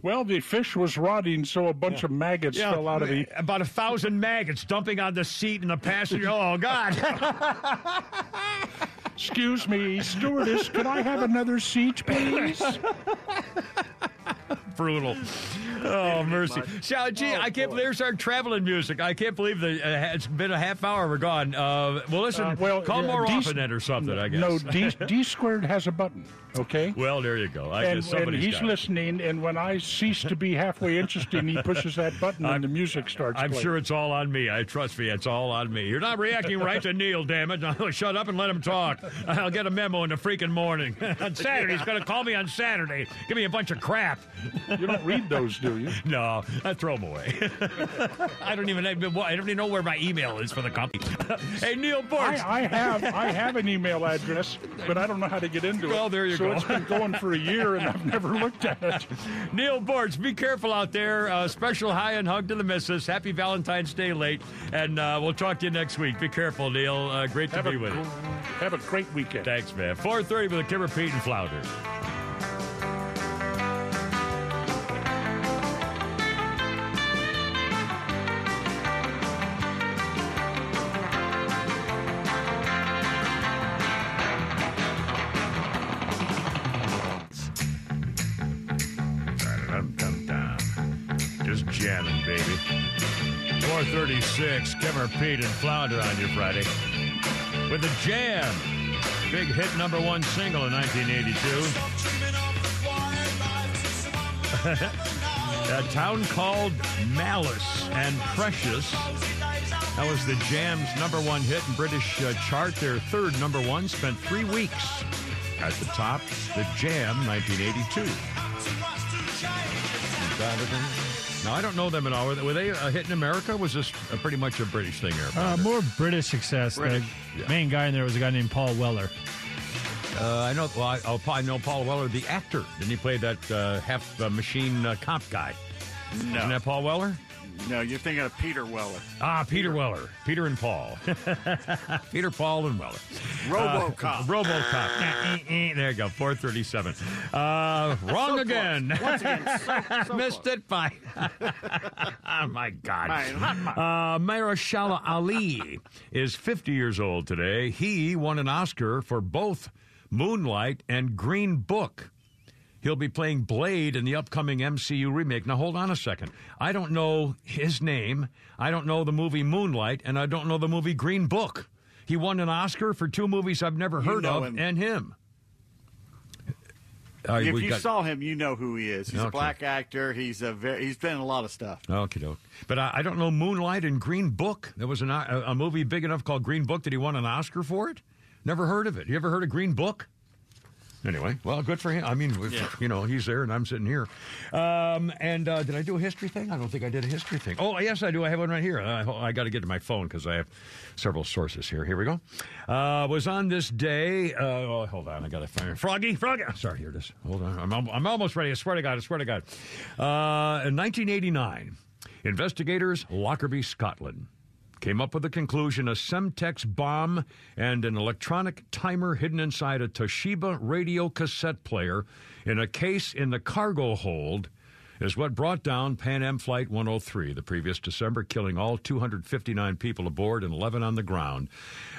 Well, the fish was rotting, so a bunch of maggots fell out of the.
About a thousand maggots dumping on the seat and the passenger. Oh God! (laughs)
Excuse me, stewardess, could I have another seat, please? (laughs)
Brutal. Oh mercy! So, gee, I can't believe there's our traveling music. I can't believe that uh, it's been a half hour. We're gone. Uh, well, listen.
Uh, well,
call more
D-
often then, or something. I guess.
No, D, (laughs) D squared has a button, okay?
Well, there you go. I
and,
guess
and he's listening, and when I cease to be halfway interested, he pushes that button, and the music starts
I'm
playing.
sure it's all on me. I trust me. It's all on me. You're not reacting right to Neal, damn it. (laughs) Now, shut up and let him talk. I'll get a memo in the freaking morning. (laughs) on Saturday. He's going to call me on Saturday. Give me a bunch of crap.
You don't read those, do you? (laughs)
No, I throw them away. (laughs) I don't even I don't even know where my email is for the company. (laughs) hey, Neal Boortz.
I, I have I have an email address, but I don't know how to get into it.
Well, there you
so
go.
it's been going for a year, and I've never looked at it.
Neal Boortz, be careful out there. Uh, special hi and hug to the missus. Happy Valentine's Day late. And uh, we'll talk to you next week. Be careful, Neal. Uh, great to
Have
be
a,
with you.
Have a great weekend.
Thanks, man. 4.30 with the Kimmer Pete and Flounder. 436, Kimmer, Pete, and Flounder on your Friday. With the Jam. Big hit number one single in 1982. (laughs) A town called Malice and Precious. That was the Jam's number one hit in British uh, chart. Their third number one spent three weeks at the top. The Jam, 1982. Now I don't know them at all. Were they, were they a hit in America? Was this a pretty much a British thing here?
Uh, more British success.
British,
The
yeah.
main guy in there was a guy named Paul Weller.
Uh, I know. Well, I, oh, I know Paul Weller, the actor. Didn't he play that uh, half uh, machine uh, cop guy?
No.
Isn't that Paul Weller?
No, you're thinking of Peter Weller.
Ah, Peter Weller. Peter and Paul. (laughs) Peter, Paul, and Weller.
RoboCop.
Uh, RoboCop. (laughs) Eh, eh, there you go. 437. Uh, (laughs) wrong
So close.
again.
Once again, so- so
Missed
close.
it by. oh, my God.
My- not
Uh, Mahershala Ali is 50 years old today. He won an Oscar for both Moonlight and Green Book. He'll be playing Blade in the upcoming MCU remake. Now, hold on a second. I don't know his name. I don't know the movie Moonlight, and I don't know the movie Green Book. He won an Oscar for two movies I've never
You
heard
know
of,
him.
and him. Uh,
if you
got-
saw him, you know who he is. He's
Okay.
a black actor. He's a very, he's been in a lot of stuff.
Okay, doke. But I, I don't know Moonlight and Green Book. There was an, a, a movie big enough called Green Book that he won an Oscar for it. Never heard of it. You ever heard of Green Book? Anyway, well, good for him. I mean,
Yeah.
you know, he's there and I'm sitting here. Um, and uh, did I do a history thing? I don't think I did a history thing. Oh, yes, I do. I have one right here. I, I got to get to my phone because I have several sources here. Here we go. Uh, was on this day. Uh, oh, hold on. I got to find it. Froggy, Froggy. Sorry, here it is. Hold on. I'm, I'm almost ready. I swear to God. I swear to God. Uh, in 1989, investigators, Lockerbie, Scotland, came up with the conclusion a Semtex bomb and an electronic timer hidden inside a Toshiba radio cassette player in a case in the cargo hold is what brought down Pan Am Flight 103 the previous December, killing all 259 people aboard and 11 on the ground.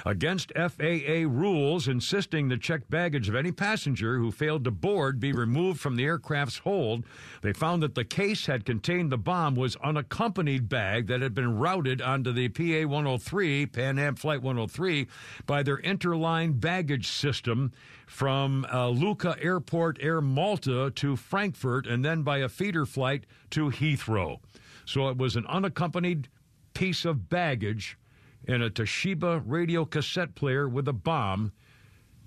Against FAA rules insisting the checked baggage of any passenger who failed to board be removed from the aircraft's hold, they found that the case had contained the bomb was unaccompanied bag that had been routed onto the PA 103, Pan Am Flight 103, by their interline baggage system from uh, Luqa Airport Air Malta to Frankfurt and then by a feeder flight to Heathrow. So it was an unaccompanied piece of baggage and a Toshiba radio cassette player with a bomb.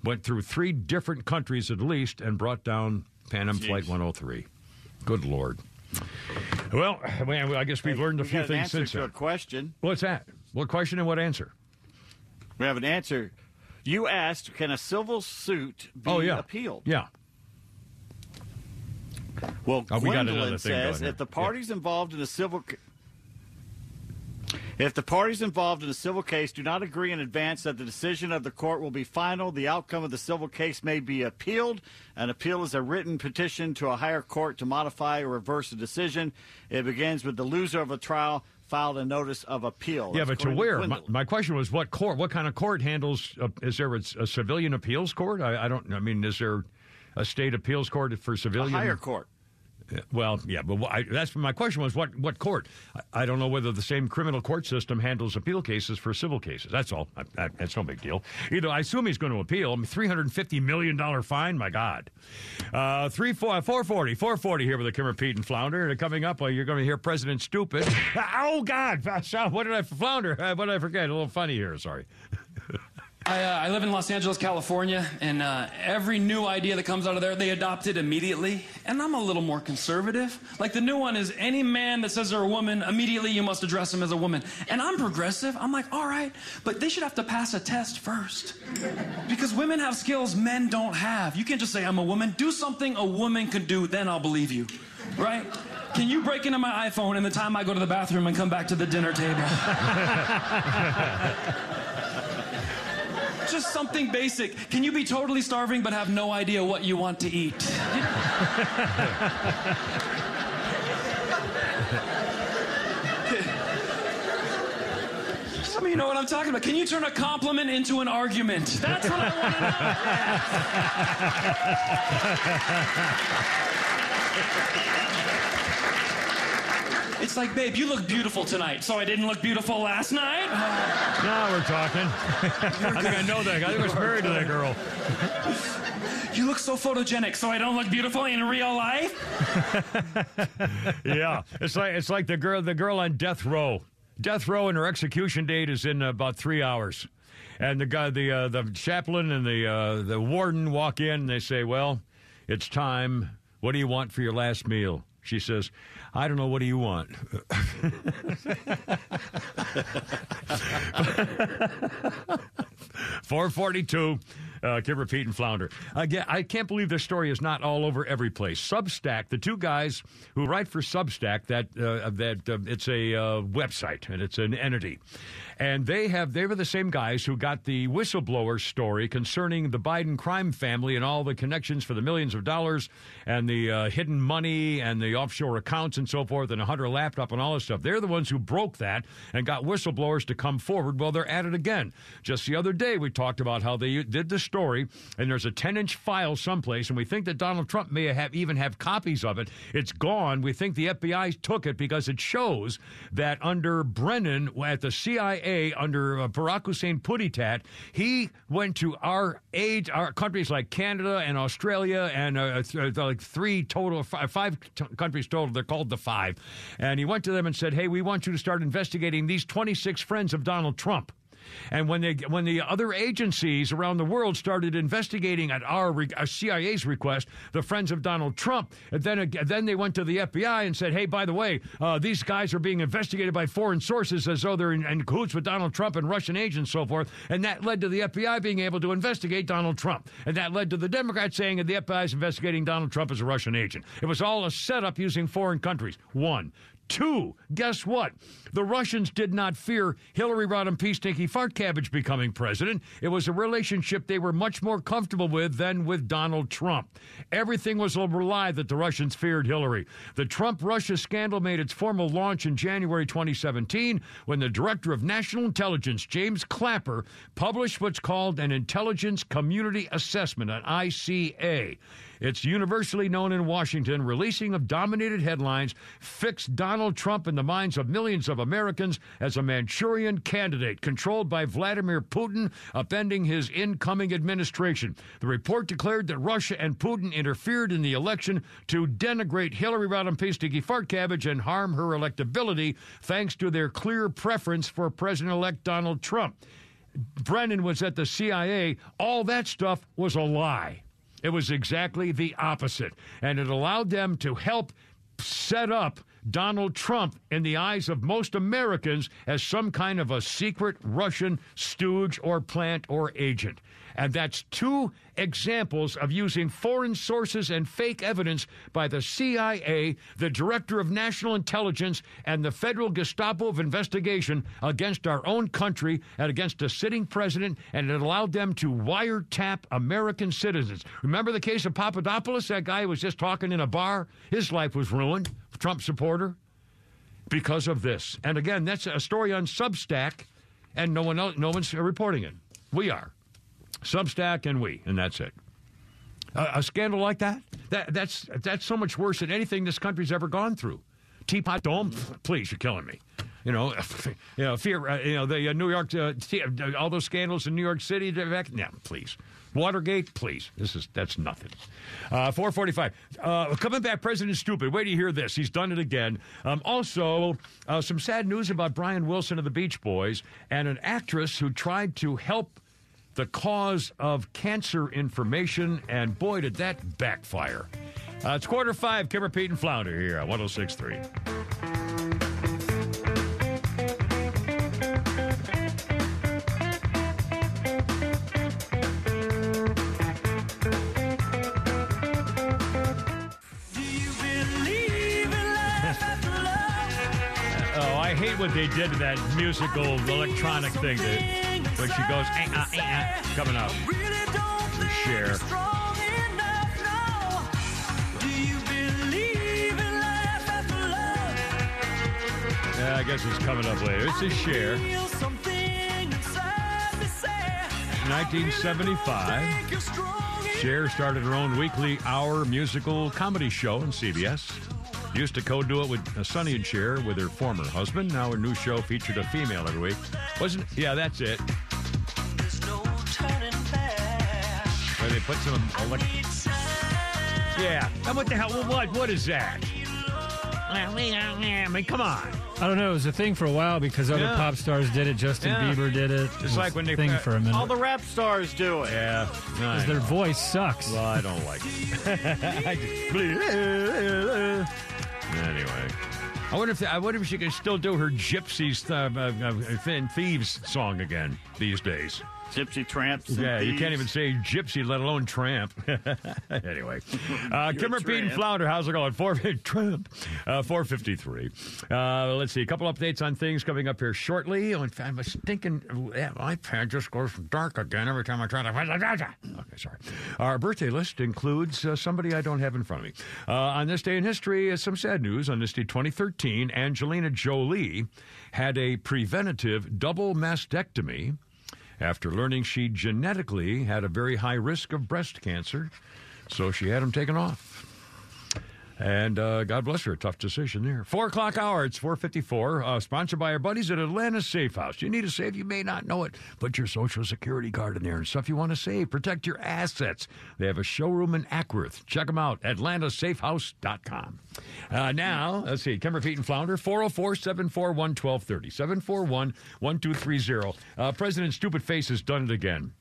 Went through three different countries at least and brought down Pan Am Flight 103. Good Lord. Well, I guess we've learned a
We
few
an
things since then.
a question.
What's that? What question and what answer?
We have an answer. You asked, can a civil suit be
oh, yeah.
appealed?
Yeah.
Well,
Oh, we
Gwendolyn says if the parties involved in a civil if the parties involved in a civil case do not agree in advance that the decision of the court will be final, the outcome of the civil case may be appealed. An appeal is a written petition to a higher court to modify or reverse a decision. It begins with the loser of a trial filed a notice of appeal.
Yeah,
That's
but to where? My, my question was, what court? What kind of court handles? Uh, is there a, a civilian appeals court? I, I don't. I mean, is there a state appeals court for
a
civilian?
higher court.
Well, yeah, but I, that's my question was what what court? I, I don't know whether the same criminal court system handles appeal cases for civil cases. That's all. I, I, that's no big deal. Know, I assume he's going to appeal. I three hundred fifty million dollar fine. My God, uh, three four four forty four forty here with the Kimmer Pete and Flounder. And coming up, uh, you're going to hear President Stupid. (laughs) oh God, (laughs) what did I Flounder? Uh, what did I forget? A little funny here. Sorry. (laughs)
I, uh, I live in Los Angeles, California, and uh, every new idea that comes out of there, they adopt it immediately. And I'm a little more conservative. Like the new one is any man that says they're a woman, immediately you must address him as a woman. And I'm progressive. I'm like, all right, but they should have to pass a test first. Because women have skills men don't have. You can't just say, I'm a woman. Do something a woman can do, then I'll believe you. Right? Can you break into my iPhone in the time I go to the bathroom and come back to the dinner table? (laughs) Just something basic. Can you be totally starving but have no idea what you want to eat? Some of you know what I'm talking about. Can you turn a compliment into an argument? That's what I want to know. (laughs) It's like, babe, you look beautiful tonight, so I didn't look beautiful last night.
Now we're talking. (laughs) I think I know that. guy. I think I was married to that girl.
You look so photogenic, so I don't look beautiful in real life. (laughs)
yeah, it's like it's like the girl the girl on death row. Death row and her execution date is in about three hours, and the guy the uh, the chaplain and the uh, the warden walk in and they say, "Well, it's time. What do you want for your last meal?" She says, "I don't know. What do you want?" (laughs) (laughs) Four forty-two. Uh, Kimmer Pete and Flounder. Again, I can't believe this story is not all over every place. Substack, the two guys who write for Substack, that uh, that uh, it's a uh, website and it's an entity, and they have they were the same guys who got the whistleblower story concerning the Biden crime family and all the connections for the millions of dollars and the uh, hidden money and the offshore accounts and so forth and a Hunter laptop and all this stuff. They're the ones who broke that and got whistleblowers to come forward. Well, they're at it again. Just the other day, we talked about how they did the story, and there's a 10 inch file someplace, and we think that Donald Trump may have even have copies of it. It's gone. We think the FBI took it because it shows that under Brennan at the CIA, under uh, Barack Hussein Puditat, he went to our aid, our countries like Canada and Australia, and uh, th- like three total, five, five t- countries total. They're called the five. And he went to them and said, "Hey, we want you to start investigating these 26 friends of Donald Trump." And when they when the other agencies around the world started investigating at our, our CIA's request, the friends of Donald Trump, and then then they went to the FBI and said, "Hey, by the way, uh, these guys are being investigated by foreign sources as though they're in, in cahoots with Donald Trump and Russian agents, and so forth." And that led to the FBI being able to investigate Donald Trump, and that led to the Democrats saying that the FBI is investigating Donald Trump as a Russian agent. It was all a setup using foreign countries. One. Two, guess what? The Russians did not fear Hillary Rodham Pea Stinky Fart Cabbage becoming president. It was a relationship they were much more comfortable with than with Donald Trump. Everything was a lie that the Russians feared Hillary. The Trump Russia scandal made its formal launch in January 2017 when the Director of National Intelligence, James Clapper, published what's called an Intelligence Community Assessment, an ICA. It's universally known in Washington. Releasing of dominated headlines fixed Donald Trump in the minds of millions of Americans as a Manchurian candidate controlled by Vladimir Putin, upending his incoming administration. The report declared that Russia and Putin interfered in the election to denigrate Hillary Rodham Sticky Fart Cabbage and harm her electability thanks to their clear preference for President elect Donald Trump. Brennan was at the CIA. All that stuff was a lie. It was exactly the opposite. And it allowed them to help set up Donald Trump in the eyes of most Americans as some kind of a secret Russian stooge or plant or agent. And that's two examples of using foreign sources and fake evidence by the CIA, the Director of National Intelligence, and the Federal Gestapo of Investigation against our own country and against a sitting president, and it allowed them to wiretap American citizens. Remember the case of Papadopoulos, that guy was just talking in a bar? His life was ruined, Trump supporter, because of this. And again, that's a story on Substack, and no one else, no one's reporting it. We are. Substack and we, and that's it. A, a scandal like that, that that's that's so much worse than anything this country's ever gone through. Teapot Dome, please, you're killing me. You know, (laughs) you know, fear. Uh, you know, the uh, New York, uh, all those scandals in New York City. Yeah, please. Watergate, please. This is that's nothing. Uh, 445. Uh, coming back, President Stupid. Wait you hear this. He's done it again. Um, also, uh, some sad news about Brian Wilson of the Beach Boys and an actress who tried to help the cause of cancer information, and boy, did that backfire. Uh, it's quarter five. Kimmer Pete and Flounder here at 1063. (laughs) Oh, I hate what they did to that musical electronic thing that when she goes eh, uh, eh, uh, coming up. The Cher. Yeah, I guess it's coming up later. It's a Cher. 1975. Cher started her own weekly hour musical comedy show on CBS. Used to co-do it with uh, Sonny and Cher with her former husband. Now her new show featured a female every week. Wasn't? Yeah, that's it. Put some elect- Yeah. And what the hell? What? What is that? I mean, come on.
I don't know. It was a thing for a while because other
Yeah.
pop stars did it. Justin
Yeah.
Bieber did it. It
It's
was
like when
a
they-
thing for a minute.
All the rap stars do it.
Yeah. I
Because their
know.
voice sucks.
Well, I don't like it. I (laughs) just- anyway, I wonder if I wonder if she can still do her gypsies uh, uh, uh, thin thieves song again these days.
Gypsy tramps.
Yeah, you can't even say gypsy, let alone tramp. (laughs) anyway, uh, Kimmer Pete and. Flounder, how's it going? Four (laughs) tramp, uh, four fifty three. Uh, let's see, a couple updates on things coming up here shortly. Oh, in fact, I'm stinking. Yeah, my pad just goes dark again every time I try to. (laughs) Okay, sorry. Our birthday list includes uh, somebody I don't have in front of me. Uh, on this day in history, uh, some sad news. On this day, 2013, Angelina Jolie had a preventative double mastectomy after learning she genetically had a very high risk of breast cancer. So she had them taken off. And uh, God bless her, tough decision there. Four o'clock hour, it's 454, uh, sponsored by our buddies at Atlanta Safe House. You need a safe, you may not know it. Put your social security card in there and stuff you want to save. Protect your assets. They have a showroom in Acworth. Check them out, atlantasafehouse.com. Uh, now, let's see, Kimmer Pete and Flounder, 404 741 1230. 741 1230. Uh, President Stupid Face has done it again.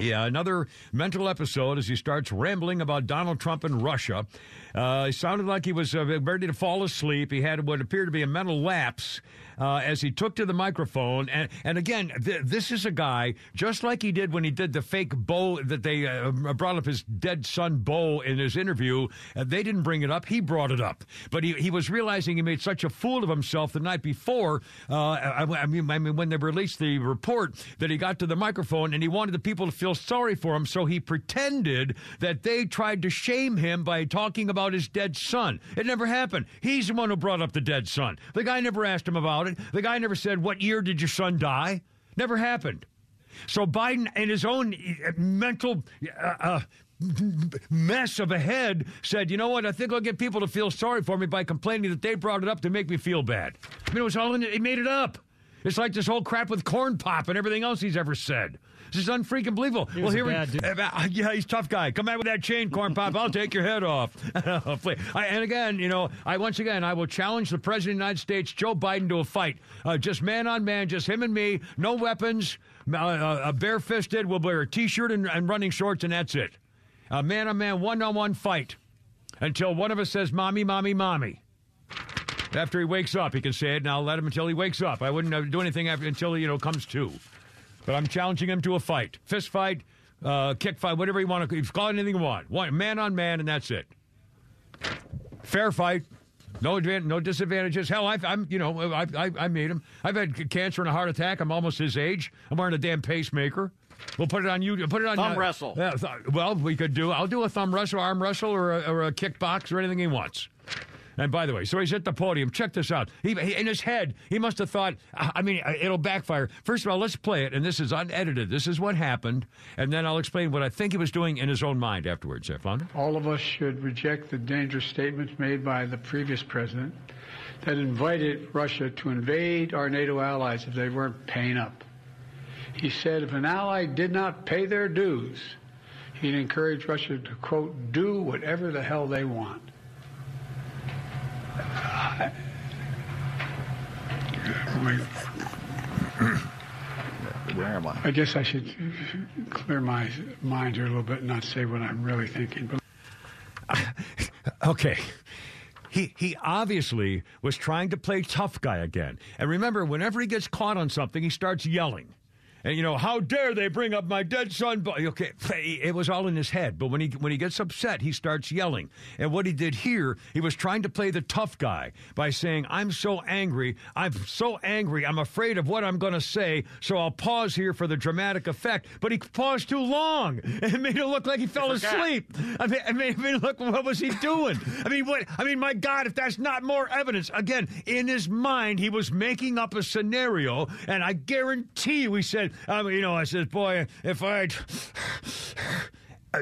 Yeah, another mental episode as he starts rambling about Donald Trump and Russia. Uh, he sounded like he was uh, ready to fall asleep. He had what appeared to be a mental lapse uh, as he took to the microphone. And, and again, th- this is a guy, just like he did when he did the fake Bo that they uh, brought up his dead son Bo in his interview. Uh, they didn't bring it up. He brought it up. But he, he was realizing he made such a fool of himself the night before. Uh, I, I mean, I mean, when they released the report that he got to the microphone and he wanted the people to feel sorry for him, so he pretended that they tried to shame him by talking about his dead son. It never happened. He's the one who brought up the dead son. The guy never asked him about it. The guy never said, What year did your son die? Never happened. So Biden, in his own uh, mental uh, mess of a head, said, "You know what? I think I'll get people to feel sorry for me by complaining that they brought it up to make me feel bad." I mean, it was all in it. He made it up. It's like this whole crap with corn pop and everything else he's ever said. This is unfreaking believable.
He was a bad
we,
dude.
uh, yeah, he's a tough guy. Come back with that chain, corn pop. I'll take your head off. (laughs) I, and again, you know, I once again I will challenge the president of the United States, Joe Biden, to a fight, uh, just man on man, just him and me, no weapons, uh, uh, barefisted. We'll wear a t-shirt and, and running shorts, and that's it. A man on man, one on one fight until one of us says, "Mommy, mommy, mommy." After he wakes up, he can say it, and I'll let him until he wakes up. I wouldn't uh, do anything after, until he, you know, comes to. But I'm challenging him to a fight. Fist fight, uh, kick fight, whatever you want to. You call it anything you want. One man on man, and that's it. Fair fight. No advan- no disadvantages. Hell, I've, I'm you know I, I I made him. I've had cancer and a heart attack. I'm almost his age. I'm wearing a damn pacemaker. We'll put it on you. Put it on
Thumb
uh,
wrestle.
Yeah, th- well, we could do. I'll do a thumb wrestle, arm wrestle, or a, or a kickbox, or anything he wants. And by the way, so he's at the podium. Check this out. He, he, in his head, he must have thought, I mean, uh, it'll backfire. First of all, let's play it. And this is unedited. This is what happened. And then I'll explain what I think he was doing in his own mind afterwards. Flounder?
All of us should reject the dangerous statements made by the previous president that invited Russia to invade our NATO allies if they weren't paying up. He said if an ally did not pay their dues, he'd encourage Russia to, quote, do whatever the hell they want. I,
Where am I?
I guess I should clear my mind here a little bit and not say what I'm really thinking. But (laughs)
Okay. He, he obviously was trying to play tough guy again. And remember, whenever he gets caught on something, he starts yelling. And you know, how dare they bring up my dead son? But okay, it was all in his head. But when he when he gets upset, he starts yelling. And what he did here, he was trying to play the tough guy by saying, "I'm so angry. I'm so angry. I'm afraid of what I'm going to say. So I'll pause here for the dramatic effect." But he paused too long. (laughs) It made it look like he fell asleep. I mean, I mean, I mean, look, what was he doing? (laughs) I mean, what? I mean, my God, if that's not more evidence, again, in his mind, he was making up a scenario, and I guarantee you, he I mean, you know, I said, boy, if I'd.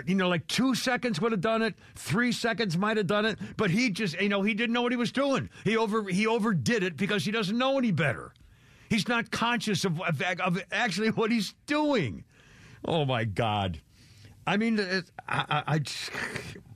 you know, like two seconds would have done it, three seconds might have done it, but he just, you know, he didn't know what he was doing. He over, he overdid it because he doesn't know any better. He's not conscious of, of, of actually what he's doing. Oh my God. I mean, I, I, I,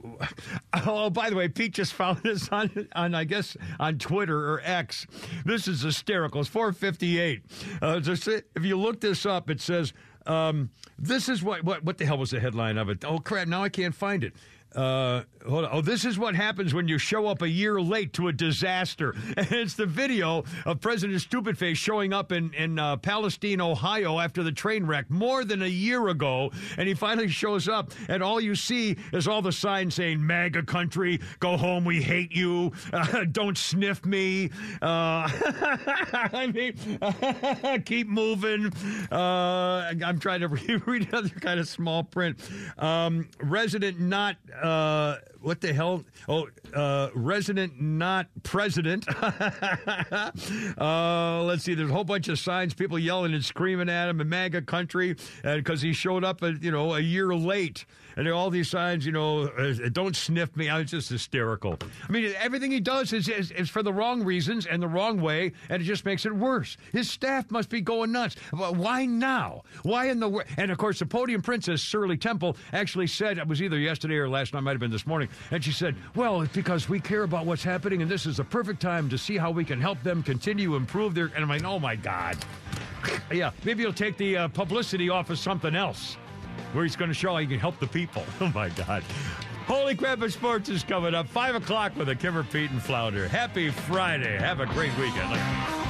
(laughs) oh, by the way, Pete just found this on, on I guess, on Twitter or X. This is hysterical. It's 458. Uh, if you look this up, it says, um, this is what, what, what the hell was the headline of it? Oh, crap, now I can't find it. Uh, hold on. Oh, this is what happens when you show up a year late to a disaster. (laughs) And it's the video of President Stupidface showing up in, in uh, Palestine, Ohio after the train wreck more than a year ago. And he finally shows up, and all you see is all the signs saying, MAGA country, go home, we hate you, uh, (laughs) don't sniff me. Uh, (laughs) I mean, keep moving. Uh, I'm trying to read another kind of small print. Um, resident not uh, what the hell? Oh, uh, resident, not president. (laughs) uh, let's see. There's a whole bunch of signs, people yelling and screaming at him in MAGA country because he showed up, a, you know, a year late. And all these signs, you know, uh, don't sniff me. I was just hysterical. I mean, everything he does is, is, is for the wrong reasons and the wrong way, and it just makes it worse. His staff must be going nuts. Why now? Why in the wor- and of course the podium princess Shirley Temple actually said it was either yesterday or last night, might have been this morning, and she said, "Well, it's because we care about what's happening, and this is the perfect time to see how we can help them continue to improve their." And I'm like, "Oh my God." (laughs) yeah, maybe you'll take the uh, publicity off of something else where he's going to show how you can help the people. (laughs) Oh my God. Holy Crap of Sports is coming up. 5 o'clock with a Kimmer, Pete, and Flounder. Happy Friday. Have a great weekend.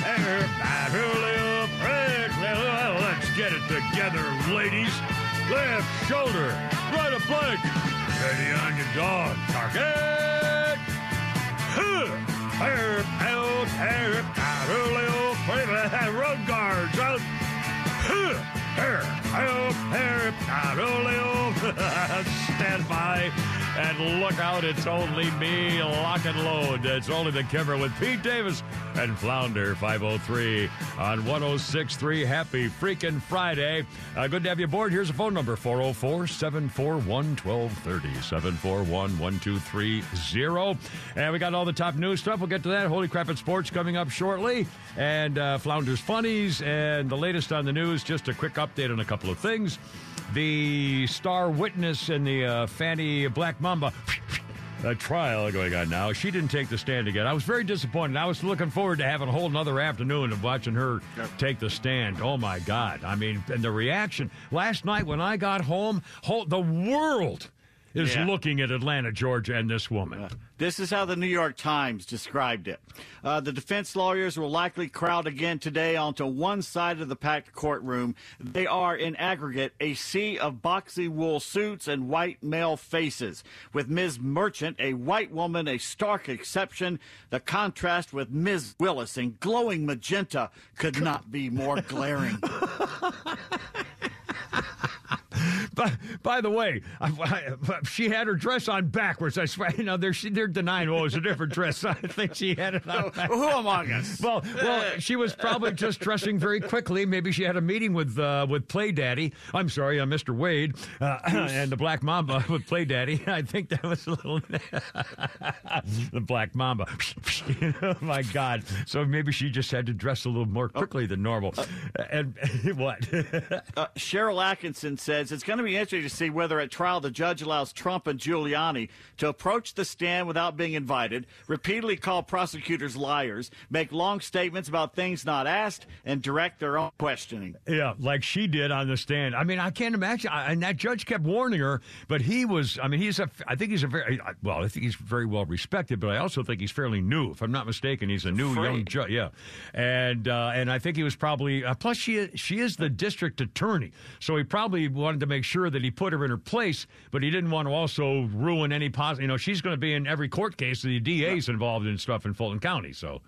Left shoulder, right a plank. Steady on your dog. Target. Huh. Air, out, air, out, play the road guards out. Huh. Air, out, air, out, early, (laughs) stand by and look out. It's only me, lock and load. It's only the Kimmer with Pete Davis and Flounder 503 on 1063. Happy freaking Friday. Uh, good to have you aboard. Here's a phone number 404 741 1230. 741 1230. And we got all the top news stuff. We'll get to that. Holy crap, it's sports coming up shortly. And uh, Flounder's Funnies and the latest on the news. Just a quick update on a couple of things. The star witness in the uh, Fani Black Mamba (laughs) a trial going on now. She didn't take the stand again. I was very disappointed. I was looking forward to having a whole another afternoon of watching her take the stand. Oh my God! I mean, and the reaction last night when I got home, whole, the world is
Yeah.
looking at Atlanta, Georgia, and this woman.
This is how the New York Times described it. Uh, the defense lawyers will likely crowd again today onto one side of the packed courtroom. They are, in aggregate, a sea of boxy wool suits and white male faces. With Ms. Merchant, a white woman, a stark exception, the contrast with Ms. Willis in glowing magenta could not be more glaring. (laughs)
By, by the way, I, I- she had her dress on backwards. I swear, you know, they're they're denying. Oh, it was a different dress. (laughs) I think she had it on.
Who among us?
Well, well, she was probably just dressing very quickly. Maybe she had a meeting with uh, with Play Daddy. I'm sorry, uh, Mr. Wade, uh, and the Black Mamba with Play Daddy. (laughs) I think that was a little (laughs) the Black Mamba. oh my God! So maybe she just had to dress a little more quickly than normal. and what?
Uh, Sharyl Attkisson says it's going to be interesting to see whether at trial the judge allows Trump and Giuliani to approach the stand without being invited, repeatedly call prosecutors liars, make long statements about things not asked, and direct their own questioning.
Yeah, like she did on the stand. I mean, I can't imagine. I, and that judge kept warning her, but he was. I mean, he's a. I think he's a very well. I think he's very well respected, but I also think he's fairly new. If I'm not mistaken, he's a new young judge. Yeah, and uh, and I think he was probably. Uh, plus, she she is the district attorney, so he probably wanted to make sure that he put her in her place, but he didn't want to also ruin any positive. You know, she's going to be in every court case. The DA's involved in stuff in Fulton County, so.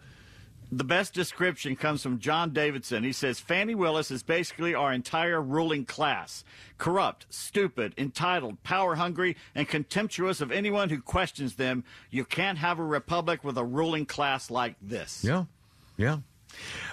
The best description comes from John Davidson. He says Fani Willis is basically our entire ruling class corrupt, stupid, entitled, power hungry, and contemptuous of anyone who questions them. You can't have a republic with a ruling class like this.
Yeah, yeah.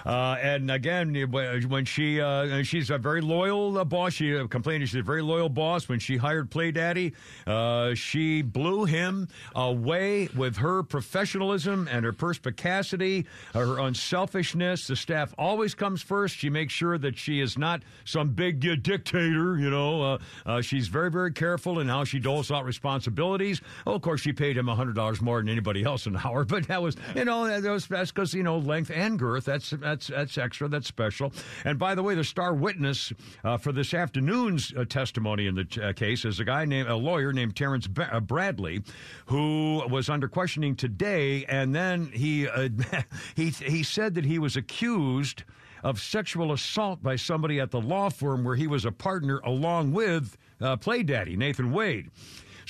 Uh, and again, when she uh, she's a very loyal uh, boss, she uh, complained she's a very loyal boss. When she hired Play Daddy, uh, she blew him away with her professionalism and her perspicacity, her unselfishness. The staff always comes first. She makes sure that she is not some big dictator. You know, uh, she's very very careful in how she doles out responsibilities. Oh, of course, she paid him hundred dollars more than anybody else an hour, (laughs) but that was you know that was that's because you know length and girth. That's that's that's extra. That's special. And by the way, the star witness uh, for this afternoon's uh, testimony in the uh, case is a guy named a lawyer named Terrence ba- uh, Bradley, who was under questioning today, and then he uh, (laughs) he he said that he was accused of sexual assault by somebody at the law firm where he was a partner along with uh, Play Daddy Nathan Wade.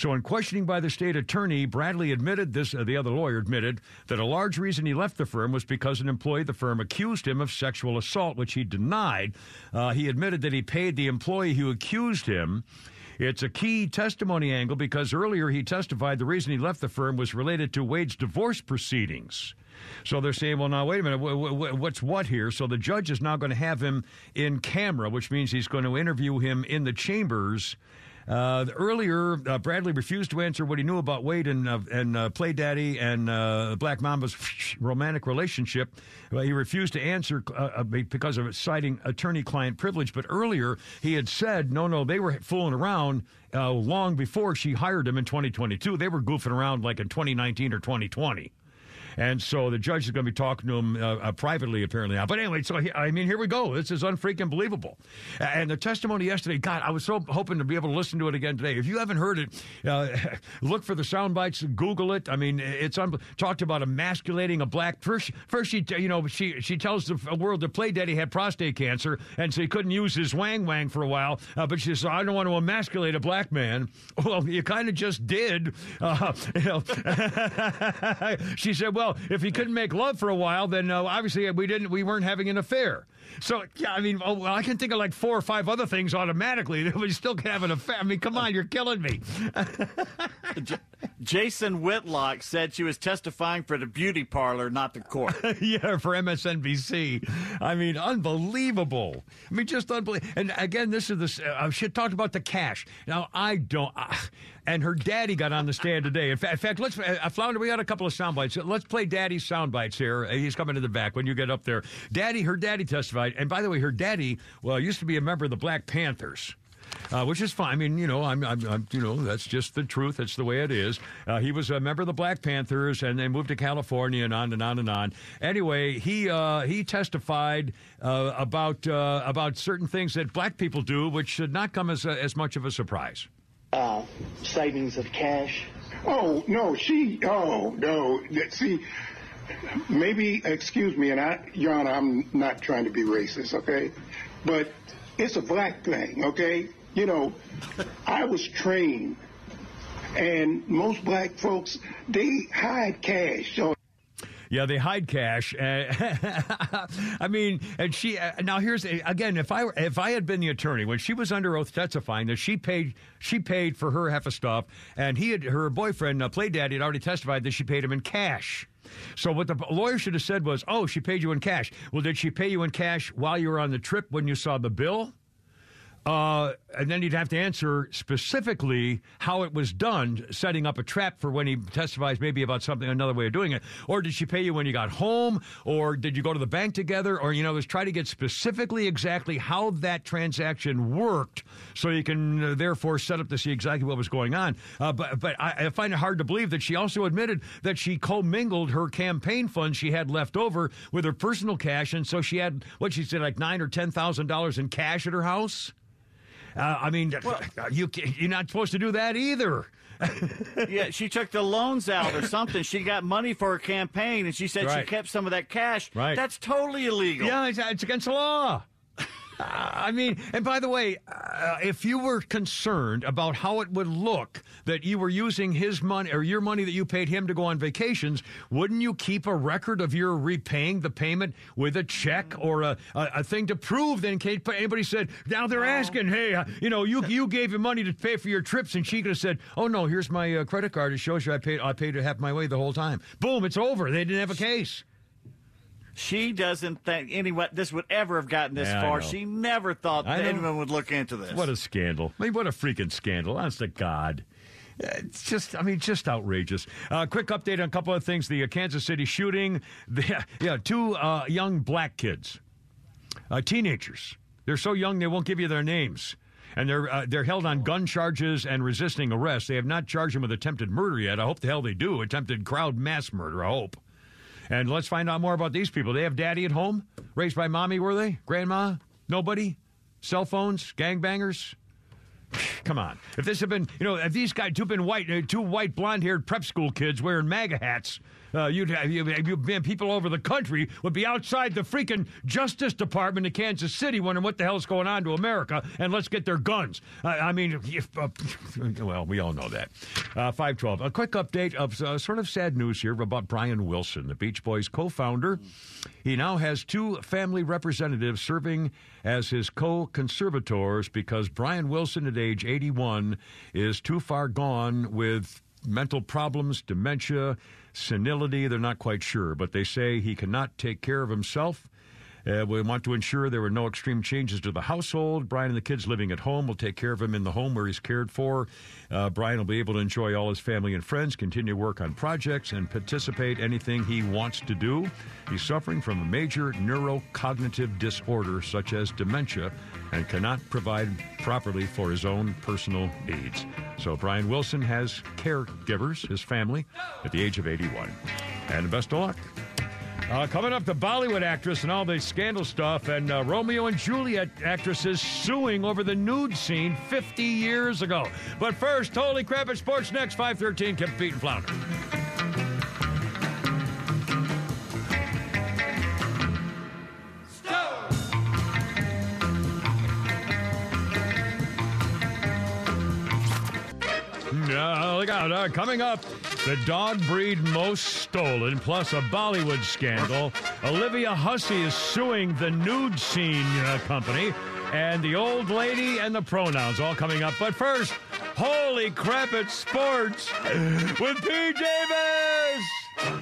So, in questioning by the state attorney, Bradley admitted this, uh, the other lawyer admitted that a large reason he left the firm was because an employee of the firm accused him of sexual assault, which he denied. Uh, he admitted that he paid the employee who accused him. It's a key testimony angle because earlier he testified the reason he left the firm was related to Wade's divorce proceedings. So they're saying, well, now, wait a minute, wh- wh- what's what here? So the judge is now going to have him in camera, which means he's going to interview him in the chambers. Uh, earlier, uh, Bradley refused to answer what he knew about Wade and uh, and uh, Play Daddy and uh, Black Mamba's (laughs) romantic relationship. He refused to answer uh, because of citing attorney-client privilege. But earlier, he had said, "No, no, they were fooling around long before she hired him in 2022. They were goofing around like in 2019 or 2020." And so the judge is going to be talking to him uh, uh, privately, apparently. Now. But anyway, so he, I mean, here we go. This is unfreaking believable. And the testimony yesterday, God, I was so hoping to be able to listen to it again today. If you haven't heard it, uh, (laughs) look for the sound bites, Google it. I mean, it's un- talked about emasculating a black. First, first she, you know, she she tells the world that Play Daddy had prostate cancer, and so he couldn't use his wang wang for a while. Uh, but she says, I don't want to emasculate a black man. (laughs) Well, you kind of just did. Uh, (laughs) you know. she said, well, if he couldn't make love for a while, then uh, obviously we didn't, we weren't having an affair. So yeah, I mean, oh, well, I can think of like four or five other things automatically. (laughs) We still can have an affair. I mean, come on, you're killing me. (laughs)
J- Jason Whitlock said she was testifying for the beauty parlor, not the court. (laughs)
yeah, for MSNBC. I mean, unbelievable. I mean, just unbelievable. And again, this is this. Uh, she talked about the cash. Now, I don't. Uh, and her daddy got on the stand today. In fact, in fact let's. Uh, Flounder, we got a couple of sound bites. Let's play Daddy's sound bites here. He's coming to the back when you get up there. Daddy, her daddy testified. And by the way, her daddy, well, used to be a member of the Black Panthers. Uh, which is fine. I mean, you know, I'm, I'm, I'm, you know, that's just the truth. That's the way it is. Uh, he was a member of the Black Panthers, and they moved to California, and on and on and on. Anyway, he uh, he testified uh, about uh, about certain things that black people do, which should not come as a, as much of a surprise.
Uh, savings of cash.
Oh no, she. Oh no. See, maybe excuse me, and I, Your Honor, I'm not trying to be racist, okay, but it's a black thing, okay. You know, I was trained, and most black folks they hide cash. So
yeah, they hide cash. (laughs) I mean, and she uh, now here's again. If I if I had been the attorney when she was under oath testifying that she paid she paid for her half a stuff, and he had her boyfriend uh, play daddy had already testified that she paid him in cash. So what the lawyer should have said was, "Oh, she paid you in cash." Well, did she pay you in cash while you were on the trip when you saw the bill? Uh, and then you'd have to answer specifically how it was done, setting up a trap for when he testifies maybe about something, another way of doing it. Or did she pay you when you got home? Or did you go to the bank together? Or, you know, let's try to get specifically exactly how that transaction worked so you can uh, therefore set up to see exactly what was going on. Uh, but but I, I find it hard to believe that she also admitted that she commingled her campaign funds she had left over with her personal cash. And so she had, what she said, like nine or $10,000 in cash at her house? Uh, I mean, well, you you're not supposed to do that either. (laughs)
yeah, she took the loans out or something. She got money for her campaign, and she said right. she kept some of that cash.
Right.
That's totally illegal.
Yeah, it's, it's against the law. I mean, and by the way, uh, if you were concerned about how it would look that you were using his money or your money that you paid him to go on vacations, wouldn't you keep a record of your repaying the payment with a check or a, a, a thing to prove that in case anybody said, now they're asking, hey, uh, you know, you you gave him money to pay for your trips, and she could have said, oh no, here's my uh, credit card. It shows you I paid I paid half my way the whole time. Boom, it's over. They didn't have a case.
She doesn't think anyone this would ever have gotten this
yeah,
far. She never thought that anyone would look into this.
What a scandal! I mean, what a freaking scandal! Honest to God. It's just, I mean, just outrageous. Uh, quick update on a couple of things. The uh, Kansas City shooting. (laughs) The, yeah, two uh, young black kids, uh, teenagers. They're so young they won't give you their names and they're uh, they're held on gun charges and resisting arrest. They have not charged them with attempted murder yet. I hope the hell they do. Attempted crowd mass murder. I hope. And let's find out more about these people. They have daddy at home, raised by mommy, were they? Grandma? Nobody? Cell phones? Gangbangers? (sighs) Come on. If this had been, you know, if these guys, two been white, uh, two white blonde haired prep school kids wearing MAGA hats, uh, you'd have you, you, people over the country would be outside the freaking Justice Department in Kansas City wondering what the hell's going on to America and let's get their guns. I mean, if, uh, (laughs) well, we all know that. Uh, 512. A quick update of uh, sort of sad news here about Brian Wilson, the Beach Boys co founder. He now has two family representatives serving as his co conservators because Brian Wilson, at age 81, is too far gone with mental problems, dementia, senility. They're not quite sure, but they say he cannot take care of himself. Uh, we want to ensure there were no extreme changes to the household. Brian and the kids living at home will take care of him in the home where he's cared for. Uh, Brian will be able to enjoy all his family and friends, continue work on projects, and participate anything he wants to do. He's suffering from a major neurocognitive disorder such as dementia and cannot provide properly for his own personal needs. So Brian Wilson has caregivers, his family, at the age of 81. And best of luck. Uh, coming up, the Bollywood actress and all the scandal stuff, and uh, Romeo and Juliet actresses suing over the nude scene 50 years ago. But first, holy crap, it's Sports Next 513, Kim Pete and Flounder. Uh, look out. Uh, coming up, the dog breed most stolen, plus a Bollywood scandal. Olivia Hussey is suing the nude scene uh, company, and the old lady and the pronouns all coming up. But first, holy crap, it's sports with P. Davis.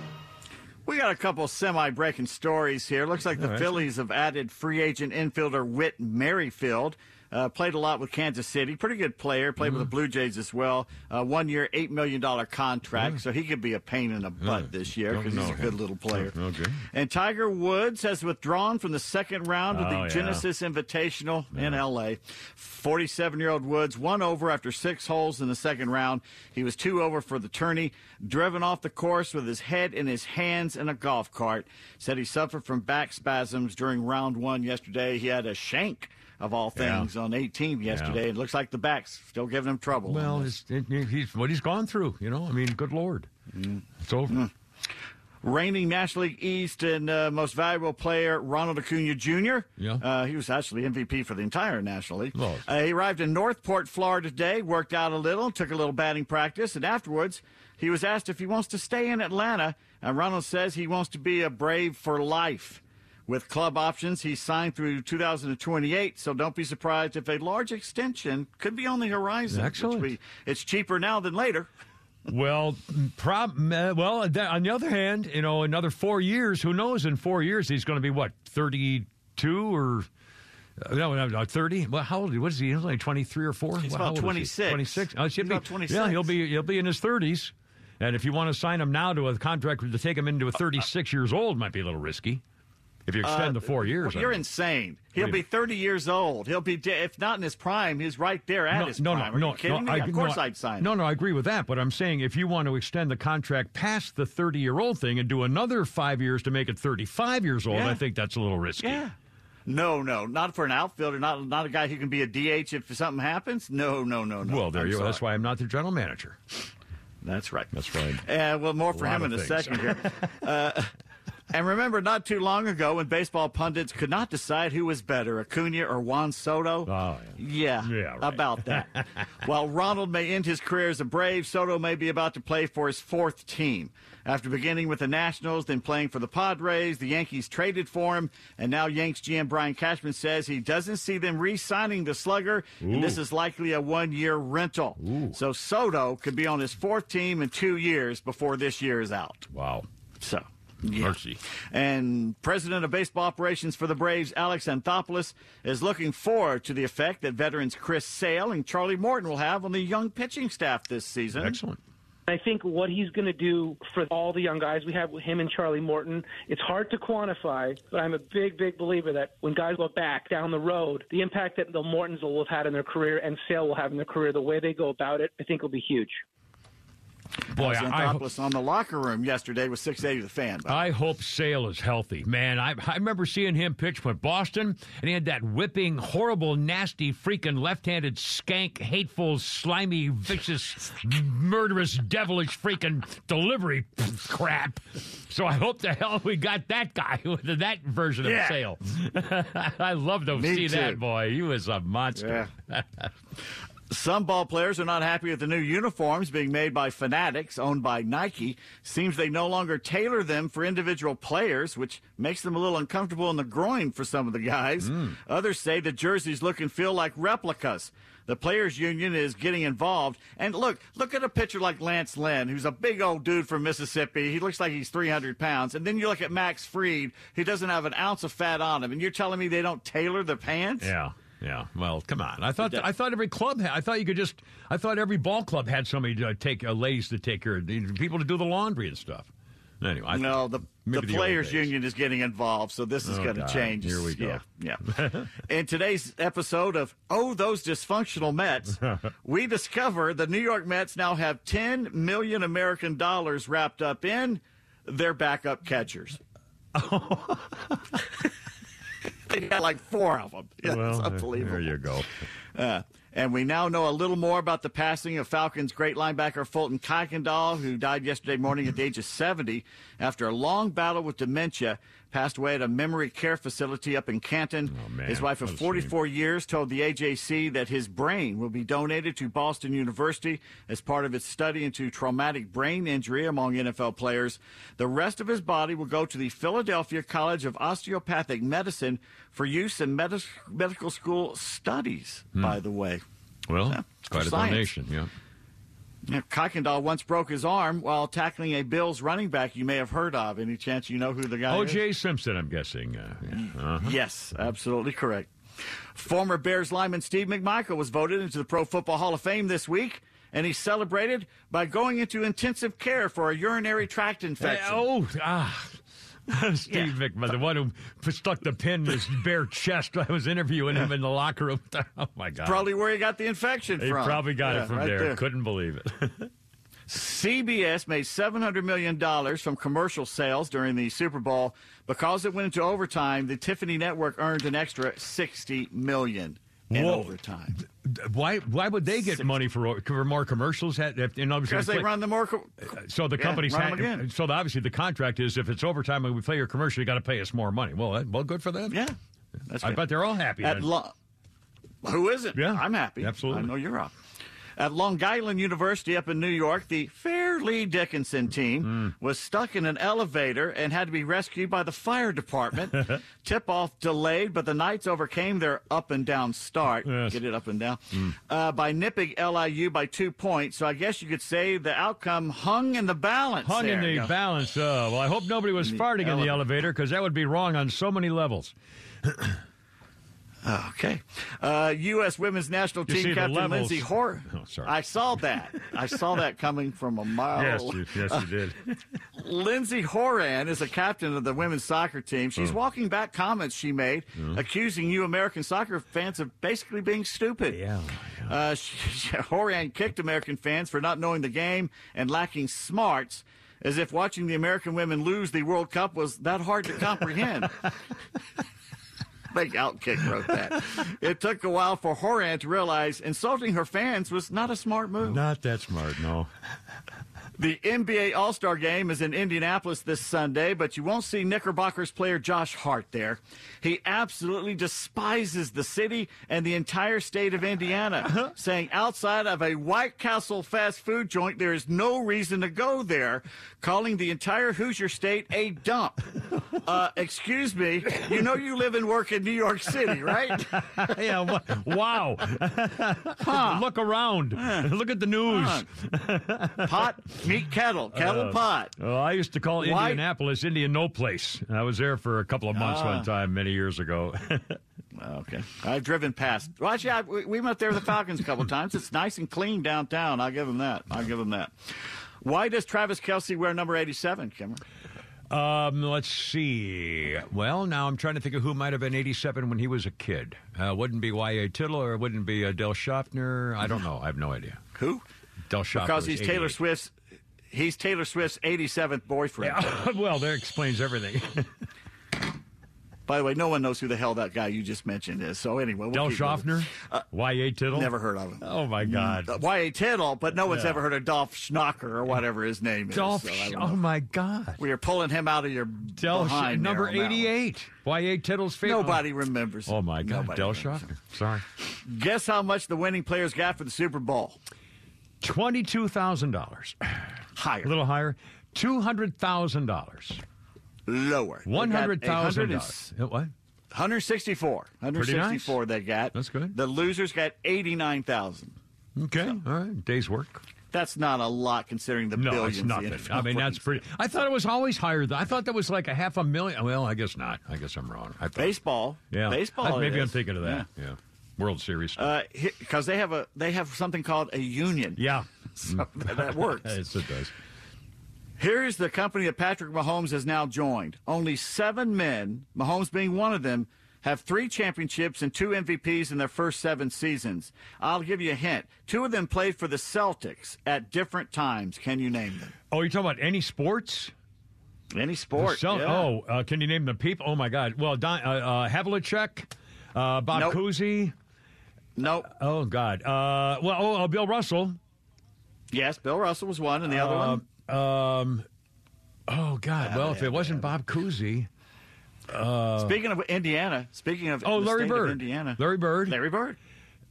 We got a couple semi-breaking stories here. Looks like the
right.
Phillies have added free agent infielder Whit Merrifield. Uh, played a lot with Kansas City. Pretty good player. Played with the Blue Jays as well. Uh, one year, $8 million contract. So he could be a pain in the butt this year because he's a good little player.
Okay.
And Tiger Woods has withdrawn from the second round of the
Oh.
Genesis Invitational in L.A. 47 year old Woods won over after six holes in the second round. He was two over for the tourney, driven off the course with his head in his hands in a golf cart. Said he suffered from back spasms during round one yesterday. He had a shank. Of all
Yeah.
things, on 18 yesterday, it looks like the back's still giving him trouble.
Well, it's, it, he's what he's gone through, you know. I mean, good lord, it's over.
reigning National League East and uh, most valuable player Ronald Acuna Jr.
Yeah.
Uh, he was actually MVP for the entire National League.
Well.
Uh, he arrived in North Port, Florida today, worked out a little, took a little batting practice, and afterwards he was asked if he wants to stay in Atlanta. And Ronald says he wants to be a Brave for life. With club options, he signed through 2028, so don't be surprised if a large extension could be on the horizon.
Excellent.
it's cheaper now than later.
Well, prob- uh, well. On the other hand, you know, another four years. Who knows? In four years, he's going to be what thirty-two or uh, no, no, no, thirty. Well, how old? What is he? He's only twenty-three or four.
He's
Well,
about
old is he?
26.
Twenty-six. Oh, should
He's
be.
about 26.
Yeah, he'll be. He'll be in his thirties. And if you want to sign him now to a contract to take him into a thirty-six years old, might be a little risky. If you extend
Uh,
the four years, I
You're
mean.
insane. He'll be 30 years old. He'll be, if not in his prime, he's right there at
no,
his
no,
prime.
no,
Are
no,
you kidding
no,
me?
I,
of course
no,
I'd sign.
No, no, I agree with that. But I'm saying if you want to extend the contract past the 30 year old thing and do another five years to make it 35 years old,
Yeah.
I think that's a little risky.
Yeah. No, no, not for an outfielder. Not not a guy who can be a DH if something happens. No, no, no, no.
Well, there
I'm
you go.
sorry.
That's why I'm not the general manager.
That's right.
That's right.
Uh, well, more for
A lot
him in a second here. (laughs) uh, and remember, not too long ago, when baseball pundits could not decide who was better, Acuna or Juan Soto.
Oh,
yeah,
Yeah, right.
about that. (laughs) While Ronald may end his career as a Brave, Soto may be about to play for his fourth team. After beginning with the Nationals, then playing for the Padres, the Yankees traded for him, and now Yanks GM Brian Cashman says he doesn't see them re-signing the slugger, and this is likely a one-year rental. So Soto could be on his fourth team in two years before this year is out.
Wow.
So. Yeah.
Mercy.
And president of baseball operations for the Braves, Alex Anthopoulos, is looking forward to the effect that veterans Chris Sale and Charlie Morton will have on the young pitching staff this season.
Excellent.
I think what he's going to do for all the young guys we have with him and Charlie Morton, it's hard to quantify, but I'm a big, big believer that when guys go back down the road, the impact that the Mortons will have had in their career and Sale will have in their career, the way they go about it, I think will be huge.
Boy, I, I,
on the locker room yesterday with 680 the fan.
I hope Sale is healthy. Man, I, I remember seeing him pitch for Boston, and he had that whipping, horrible, nasty, freaking left handed, skank, hateful, slimy, vicious, murderous, devilish freaking delivery crap. So I hope the hell we got that guy (laughs) with that version of Sale. (laughs) I love to
Me
see
too.
that boy. He was a monster. (laughs)
Some ball players are not happy with the new uniforms being made by Fanatics, owned by Nike. Seems they no longer tailor them for individual players, which makes them a little uncomfortable in the groin for some of the guys. Hmm. Others say the jerseys look and feel like replicas. The players' union is getting involved. And look, look at a pitcher like Lance Lynn, who's a big old dude from Mississippi. He looks like he's 300 pounds. And then you look at Max Fried, who doesn't have an ounce of fat on him. And you're telling me they don't tailor the pants?
Yeah. Yeah, well, come on. I thought I thought every club had. I thought you could just. I thought every ball club had somebody to take uh, ladies to take care people to do the laundry and stuff. Anyway, I,
no, the, the
the
players' union is getting involved, so this is
Oh,
going to change.
Here we go.
Yeah, yeah. (laughs) In today's episode of Oh, Those Dysfunctional Mets, (laughs) we discover the New York Mets now have 10 million American dollars wrapped up in their backup catchers. (laughs) (laughs) they got like four of them. Yeah,
well,
it's unbelievable.
there you go. (laughs)
Uh, and we now know a little more about the passing of Falcons great linebacker Fulton Kuykendall, who died yesterday morning at the age of 70 after a long battle with dementia. Passed away at a memory care facility up in Canton.
Oh, man,
his wife of
what a
44 years told the AJC that his brain will be donated to Boston University as part of its study into traumatic brain injury among NFL players. The rest of his body will go to the Philadelphia College of Osteopathic Medicine for use in medis- medical school studies, hmm. by the way.
Well,
Yeah,
quite a
science.
donation, yeah.
Kuykendall once broke his arm while tackling a Bills running back you may have heard of. Any chance you know who the guy is?
O.J. Simpson, I'm guessing. Uh, yeah. uh-huh.
Yes, absolutely correct. Former Bears lineman Steve McMichael was voted into the Pro Football Hall of Fame this week, and he celebrated by going into intensive care for a urinary tract infection.
Hey, oh, ah. (laughs) Steve McMahon, the one who stuck the pin in his bare chest. I was interviewing him in the locker room. (laughs) Oh, my God.
Probably where he got the infection
He
from.
probably got
Yeah,
it from
right
there. Couldn't believe it. (laughs)
CBS made $700 million from commercial sales during the Super Bowl. Because it went into overtime, the Tiffany Network earned an extra $60 million in
Whoa.
overtime.
Why? Why would they get money for for more commercials? Had- if- in other
Because they run the more. Co- uh,
So the
Yeah,
company's
run 'em
had,
again.
so obviously the contract is if it's overtime and we play your commercial, you got to pay us more money. Well, that, well, good for them.
Yeah, that's
I
good.
bet they're all happy.
At. Lo- Who isn't?
Yeah,
I'm happy.
absolutely.
I know you're up. At Long Island University up in New York, the Fairleigh Dickinson team
Hmm.
was stuck in an elevator and had to be rescued by the fire department. (laughs) Tip off delayed, but the Knights overcame their up and down start.
Yes.
Get it up and down.
Hmm.
Uh, by nipping LIU by two points. So I guess you could say the outcome hung in the balance.
Hung in the balance. Uh, well, I hope nobody was
In the
farting in the
elevator
because that would be wrong on so many levels. (clears throat)
Okay. Uh, U.S. women's national
You
team captain
levels.
Lindsay Hor. (laughs)
Oh, sorry.
I saw that. I saw that coming from a mile.
Yes, you, yes, you did. (laughs)
Lindsay Horan is a captain of the women's soccer team. She's
Oh.
walking back comments she made, accusing you American soccer fans of basically being stupid.
Yeah.
Uh, she, (laughs) Horan kicked American fans for not knowing the game and lacking smarts, as if watching the American women lose the World Cup was that hard to comprehend. (laughs) Big Outkick wrote that. It took a while for Horan to realize insulting her fans was not a smart move.
Not that smart, no.
The NBA All Star game is in Indianapolis this Sunday, but you won't see Knickerbockers player Josh Hart there. He absolutely despises the city and the entire state of Indiana, (laughs) saying outside of a White Castle fast food joint, there is no reason to go there, calling the entire Hoosier state a dump. (laughs) Uh, excuse me, you know you live and work in New York City, right? (laughs)
yeah. Wow. Look around. Look at the news.
Pot, meat kettle, kettle
Uh,
pot.
Oh, I used to call
Why-
Indianapolis Indian No Place. I was there for a couple of months
Ah.
one time many years ago. (laughs)
Okay. I've driven past. Well, actually, I, we we went there with the Falcons a couple of times. It's nice and clean downtown. I'll give them that. I'll give them that. Why does Travis Kelce wear number 87, Kimmer?
Um, let's see. Well, now I'm trying to think of who might have been 87 when he was a kid. Uh, wouldn't be Y.A. Tittle or wouldn't be uh, Del Shofner. I don't know. I have no idea.
Who?
Del Shofner.
Because he's Taylor Swift's. He's Taylor Swift's 87th boyfriend.
Yeah, (laughs) well, that explains everything. (laughs)
By the way, no one knows who the hell that guy you just mentioned is. So anyway, we'll
Del. Shofner? Y.A. Tittle?
Never heard of him.
Oh, my God.
Uh, Y.A. Tittle, but no one's
Yeah.
ever heard of Dolph Schnocker or whatever his name
Dolph.
is. so
Sch-
don't
oh, my God.
We are pulling him out of your
Del Sch-
behind there
number
on that one.
88. Y.A. Tittle's favorite.
Nobody remembers.
Oh, my God.
Nobody
Del. Shofner. Sorry.
Guess how much the winning players got for the Super Bowl?
$22,000.
Higher.
A little higher. $200,000.
Lower.
$100,000. Uh, What?
164. 164 they got.
That's good.
The losers got 89,000.
Okay. All right. Day's work.
That's not a lot considering the
No,
billions.
it's nothing. I mean, that's pretty. I thought it was always higher. Than, I thought that was like a half a million. Well, I guess not. I guess I'm wrong. I thought,
baseball.
Yeah,
baseball.
I- maybe I'm thinking of that. Yeah, World Series.
because they have a they have something called a union.
yeah, (laughs)
So that, works.
yes, it does.
Here's the company that Patrick Mahomes has now joined. Only seven men, Mahomes being one of them, have three championships and two MVPs in their first seven seasons. I'll give you a hint. Two of them played for the Celtics at different times. Can you name them?
Oh, you're talking about any sports?
Any sport.
So-
yeah.
Oh, uh, can you name the people? Oh my God! Well, Don, uh, uh, Havlicek, uh, Bob
Nope.
Cousy.
Nope.
Oh God. Uh, well, oh, uh, Bill Russell.
Yes, Bill Russell was one, and the other one.
Uh, Um. Oh God. well, if it wasn't Bob Cousy. Uh,
Speaking of Indiana, speaking of
Oh, Larry Bird.
Indiana,
Larry Bird.
Larry Bird.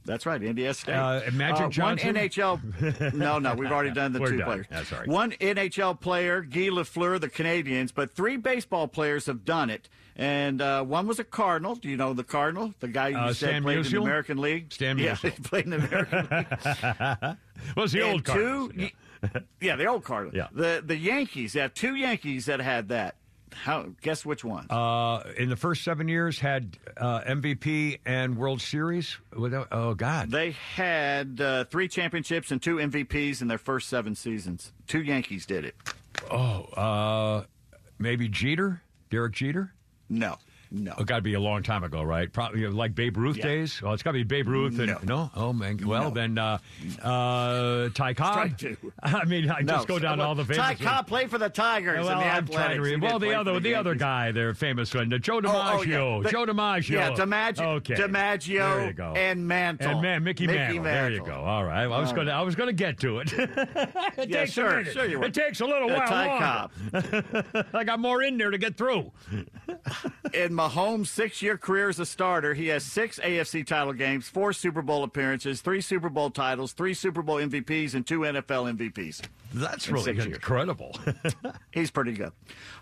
That's right, Indiana State.
Uh, Magic Johnson?
One NHL. (laughs) no, no, we've already done the
We're
two
done.
players.
That's all right.
One NHL player, Guy Lafleur, the Canadiens, but three baseball players have done it. And uh, one was a Cardinal. Do you know the Cardinal? The guy you
Uh,
said
Stan
played in the American League.
Stan
yeah,
Musial. (laughs)
he played in the American (laughs) League.
was the
And
old
two,
Cardinals,
yeah. the old Cardinal.
Yeah.
The the Yankees have two Yankees that had that. How? Guess which one?
Uh, in the first seven years, had uh, MVP and World Series. Without, oh God.
They had uh, three championships and two MVPs in their first seven seasons. Two Yankees did it.
Oh, uh, maybe Jeter, Derek Jeter.
No, no.
Oh, got to be a long time ago, right? Probably like Babe Ruth
Yeah.
days. Oh, it's got to be Babe Ruth. And,
No.
no. Oh man. Well,
No.
then uh, uh, Ty Cobb. (laughs) I mean, I
No.
just go down all the famous.
Ty Cobb played for the Tigers
well,
and the
I'm trying to read. Well, the other,
for
the, other guy, their famous one, Joe DiMaggio.
Oh, oh, yeah. The-
Joe DiMaggio.
Yeah, DiMaggio,
Okay.
DiMaggio
There you go.
and Mantle.
And man, Mickey, Mantle. There you go. All right. I was going to. I was going to get to it. (laughs) it
Yeah,
takes
sure, sure you were.
It takes a little while
Ty
longer. (laughs) I got more in there to get through.
Mahomes' six-year career as a starter, he has six AFC title games, four Super Bowl appearances, three Super Bowl titles, three Super Bowl MVPs, and two NFL MVPs.
That's really incredible. (laughs)
He's pretty good.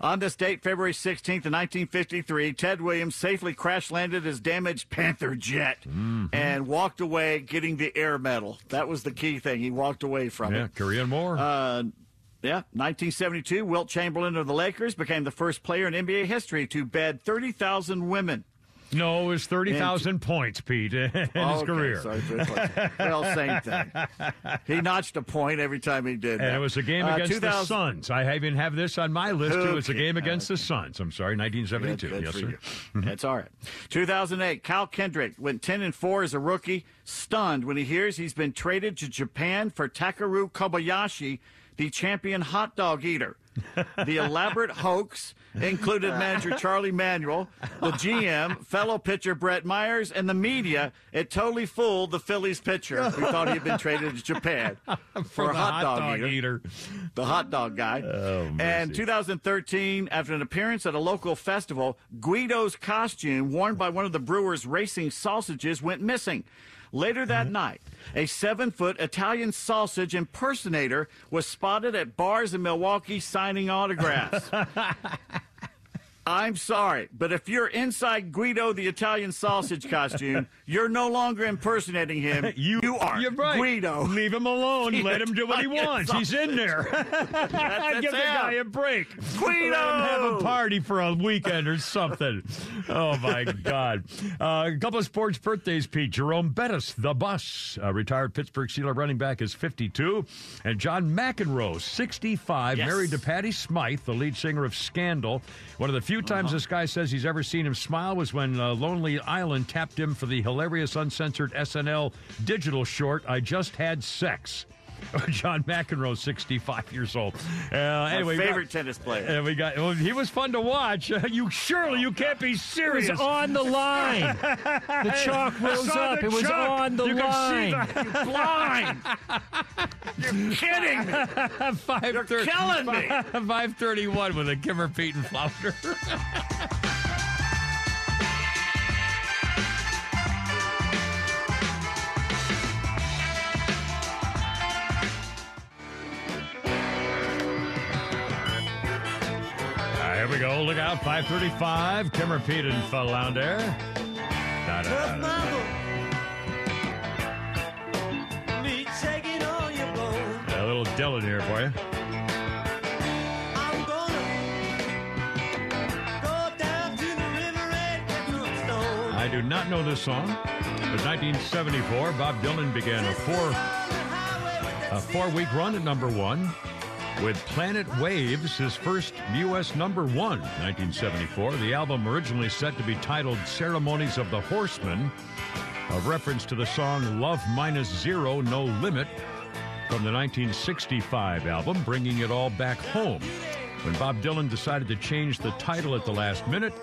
On this date, February 16th, 1953, Ted Williams safely crash landed his damaged Panther jet
Mm-hmm.
and walked away getting the air medal. That was the key thing. He walked away from
yeah,
it.
Korean War.
Uh, yeah, 1972, Wilt Chamberlain of the Lakers became the first player in NBA history to bed 30,000 women.
no, it was thirty thousand points, Pete, (laughs) in his
Okay,
career.
sorry, well, same thing. He notched a point every time he did that.
And it was a game
Uh,
against the Suns. I even have this on my list, too. It's a game against the Suns. I'm sorry, 1972.
Good
yes, sir.
That's all right. 2008, Kyle Kendrick went 10 and 4 as a rookie, stunned when he hears he's been traded to Japan for Takeru Kobayashi, the champion hot dog eater. The elaborate hoax included manager Charlie Manuel, the GM, fellow pitcher Brett Myers, and the media. It totally fooled the Phillies pitcher who thought he had been traded to Japan (laughs) for, a
the
hot, dog,
dog
eater.
eater.
The hot dog guy.
Oh,
and 2013, after an appearance at a local festival, Guido's costume, worn by one of the Brewers' racing sausages, went missing. Later that mm-hmm. night, a seven foot Italian sausage impersonator was spotted at bars in Milwaukee signing autographs. (laughs) I'm sorry, but if you're inside Guido the Italian sausage (laughs) costume, you're no longer impersonating him. (laughs)
You,
are
You're right.
Guido.
Leave him alone. (laughs) Let him do what he wants. He's in there.
That's
Give the guy a break.
Guido!
Let him have a party for a weekend or something. oh, my God. Uh, a couple of sports birthdays, Pete. Jerome Bettis, the bus, uh, retired Pittsburgh Steeler running back, is 52. And John McEnroe, 65,
Yes.
married to Patty Smyth, the lead singer of Scandal. One of the few times this guy says he's ever seen him smile was when uh, Lonely Island tapped him for the hilarious uncensored SNL digital short, I Just Had Sex. (laughs) John McEnroe, 65 years old. Uh, anyway, we got-
favorite tennis player.
and we got. Well, he was fun to watch. Uh, you surely you can't be serious.
was on the line. (laughs) The chalk
I
rose up.
the
It was
chalk.
on the
you
line.
Can see that. You blind. (laughs)
You're kidding me.
Five
You're
thir-
killing me.
Five thirty-one with a Kimmer Pete and Flounder. Uh, here we go. Look out. 535. Kim Pete and Flounder. Da, da, da, da. A little Dylan here for you. I do not know this song. It was 1974. Bob Dylan began a four a four week run at number one with Planet Waves, his first U.S. number one, 1974. The album originally set to be titled Ceremonies of the Horsemen, a reference to the song Love Minus Zero, No Limit from the 1965 album, Bringing It All Back Home. When Bob Dylan decided to change the title at the last minute,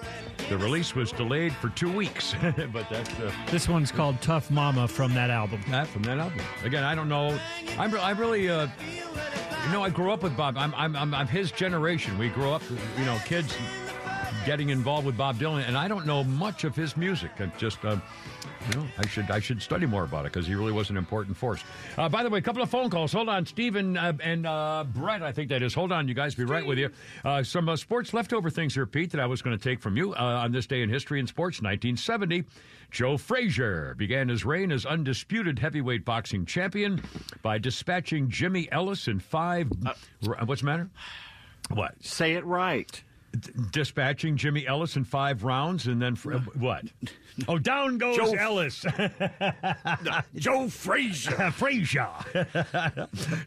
the release was delayed for two weeks. (laughs) but that's uh,
This one's called Tough Mama from that album.
that from that album. Again, I don't know. I'm, re- I really, uh, you know, I grew up with Bob. I'm, I'm, I'm, I'm his generation. We grew up, you know, kids getting involved with Bob Dylan, and I don't know much of his music. I just, uh, you know, I should, I should study more about it because he really was an important force. Uh, by the way, a couple of phone calls. Hold on, Stephen uh, and uh, Brett. I think that is. Hold on, you guys. Be right with you. Uh, some uh, sports leftover things here, Pete, that I was going to take from you uh, on this day in history in sports, 1970. Joe Frazier began his reign as undisputed heavyweight boxing champion by dispatching Jimmy Ellis in five. what's the matter? (sighs) What?
Say it right.
Dispatching Jimmy Ellis in five rounds, and then for, what? (laughs) Oh, down goes
Joe-
Ellis. (laughs)
Joe Frazier. (laughs)
Frazier.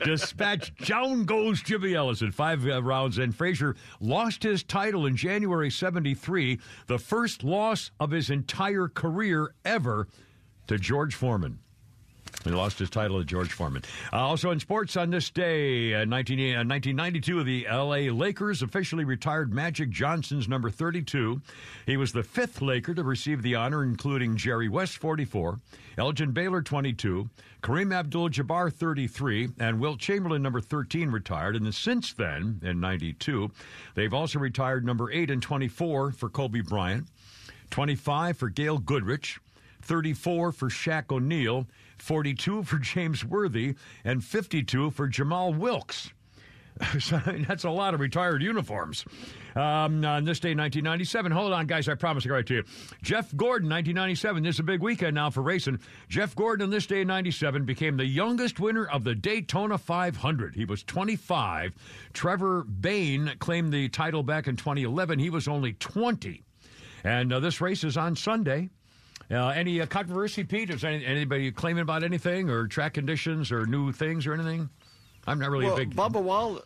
Dispatch down goes Jimmy Ellis in five uh, rounds, and Frazier lost his title in January '73, the first loss of his entire career ever to George Foreman. He lost his title to George Foreman. Uh, also in sports on this day, uh, 19, uh, 1992, the L.A. Lakers officially retired Magic Johnson's number 32. He was the fifth Laker to receive the honor, including Jerry West, 44, Elgin Baylor, 22, Kareem Abdul-Jabbar, 33, and Wilt Chamberlain, number 13, retired. And since then, in 92, they've also retired number 8 and 24 for Kobe Bryant, 25 for Gail Goodrich, 34 for Shaq O'Neal, 42 for James Worthy, and 52 for Jamal Wilkes. (laughs) So, that's a lot of retired uniforms. Um, on this day, 1997. Hold on, guys. I promise I'll get right to you. Jeff Gordon, 1997. This is a big weekend now for racing. Jeff Gordon, on this day in 97, became the youngest winner of the Daytona 500. He was 25. Trevor Bayne claimed the title back in 2011. He was only 20. And uh, this race is on Sunday. Uh, any uh, controversy, Pete? Is any, anybody claiming about anything or track conditions or new things or anything? I'm not really
well,
a big.
Bubba Wall,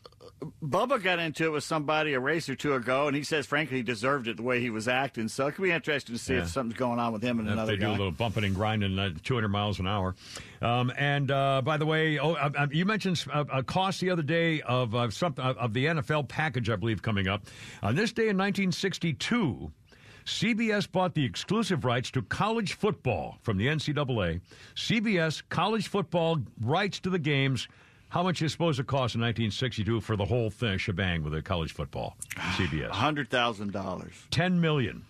Bubba got into it with somebody a race or two ago, and he says, frankly, he deserved it the way he was acting. So it could be interesting to see
Yeah.
if something's going on with him and
If
another
they do
guy.
a little bumping and grinding at 200 miles an hour. Um, and uh, by the way, oh, uh, uh, you mentioned a, a cost the other day of uh, some, of of the NFL package, I believe, coming up. On this day in 1962, CBS bought the exclusive rights to college football from the NCAA. CBS college football rights to the games. How much you suppose it cost in 1962 for the whole thing, shebang with the college football? CBS.
hundred thousand dollars.
10 million.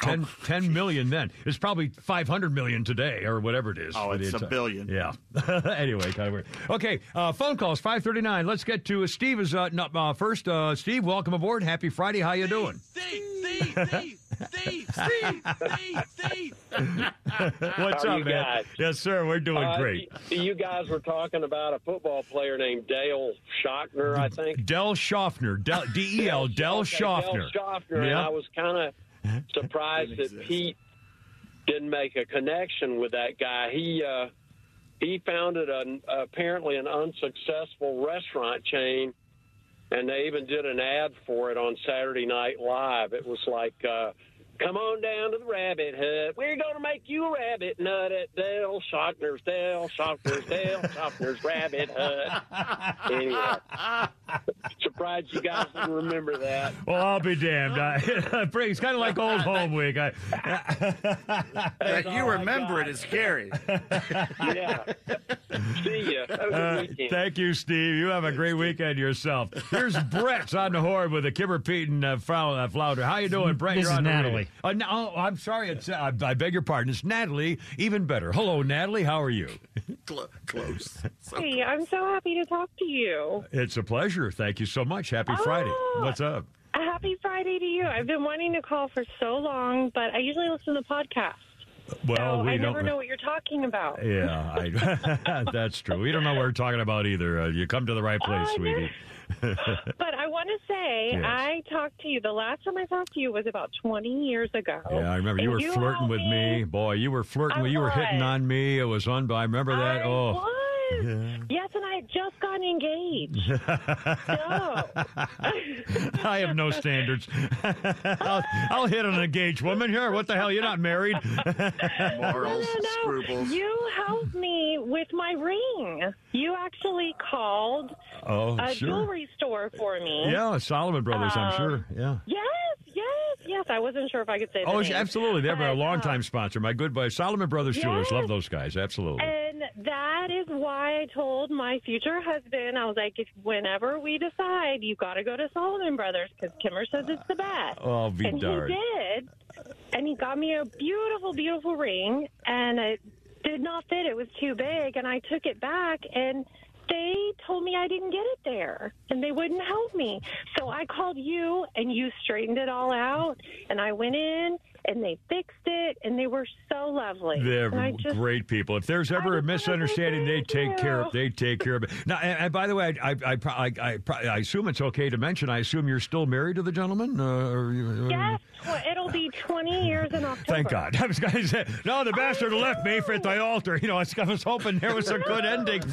10, 10 million then. It's probably 500 million today or whatever it is.
Oh, it's a
entire-
billion.
Yeah. (laughs) anyway, kind of weird. Okay, uh, phone calls 539. Let's get to uh, Steve is uh, no, uh, first. Uh, Steve, welcome aboard. Happy Friday. How you doing? Steve, Steve, Steve, Steve, (laughs) Steve, Steve, Steve. (laughs) What's
How
up, man?
guys?
Yes, sir. We're doing
Uh,
great.
You guys were talking about a football player named Dale Schockner, I think.
Del Shofner. Del, D-E-L. Del
Okay,
Shofner.
Del Shofner, and
Yeah.
I was kind of (laughs) surprised that Pete didn't make a connection with that guy. He uh, he founded an apparently an unsuccessful restaurant chain, and they even did an ad for it on Saturday Night Live. It was like. Uh, Come on down to the rabbit hut. We're going to make you a rabbit nut at Dale Schockner's, Dale Schockner's, Dale Schockner's Rabbit Hut. Anyway, surprised you guys didn't remember that.
Well, I'll be damned. I, (laughs) it's kind of like old home week. I,
That you remember it is scary.
yeah. See ya. Have a good
Uh,
weekend.
thank you, Steve. You have a great weekend yourself. Here's Brett on the horn with the Kimmer Pete and uh, Frau- uh, Flounder. How you doing, Brett?
This
You're
is
on the.
Natalie.
Uh, no, oh, I'm sorry. It's, uh, I beg your pardon. It's Natalie. Even better. Hello, Natalie. How are you? (laughs)
Close. (laughs)
Hey, I'm so happy to talk to you.
It's a pleasure. Thank you so much. Happy Friday.
Oh.
What's up?
A happy Friday to you. I've been wanting to call for so long, but I usually listen to the podcast.
Well,
so
we
I
don't.
never know what you're talking about.
Yeah, I, (laughs) that's true. We don't know what we're talking about either. Uh, you come to the right place,
Oh,
sweetie. (laughs)
But I want to say,
Yes.
I talked to you. The last time I talked to you was about 20 years ago.
Yeah, I remember you were flirting with me. Boy, you were flirting
I
with you were hitting on me. It was on I remember that.
I
oh.
was. Yes, and I had just gotten engaged. (laughs) No.
I have no standards. I'll, I'll hit an engaged woman here. What the hell? You're not married.
Morals, (laughs)
no, no, no.
scruples.
You helped me with my ring. You actually called
Oh,
a
sure.
jewelry store for me.
Yeah, Solomon Brothers, I'm
Um,
sure. Yeah.
Yes, yes, yes. I wasn't sure if I could say.
Oh,
name.
absolutely. They're a
But, uh,
longtime sponsor. My good buddy, Solomon Brothers Jewelers. Love those guys. Absolutely.
And that is why I told my future husband, I was like, if whenever we decide, you got to go to Solomon Brothers because Kimmer says it's the best.
Oh, be
and
darned.
he did. And he got me a beautiful, beautiful ring, and it did not fit. It was too big, and I took it back, and they told me I didn't get it there, and they wouldn't help me. So I called you, and you straightened it all out, and I went in, and they fixed it, and they were so lovely.
They're
just,
great people. If there's ever a misunderstanding, they take care of. They take care of it. Now, and, and by the way, I I, I, I, I, assume it's okay to mention. I assume you're still married to the gentleman. Uh, or, you-
Yes, it'll be 20 years in October.
Thank God. (laughs) I was going to say, no, the bastard left me for at the altar. You know, I was, I was hoping there was a good ending. (laughs)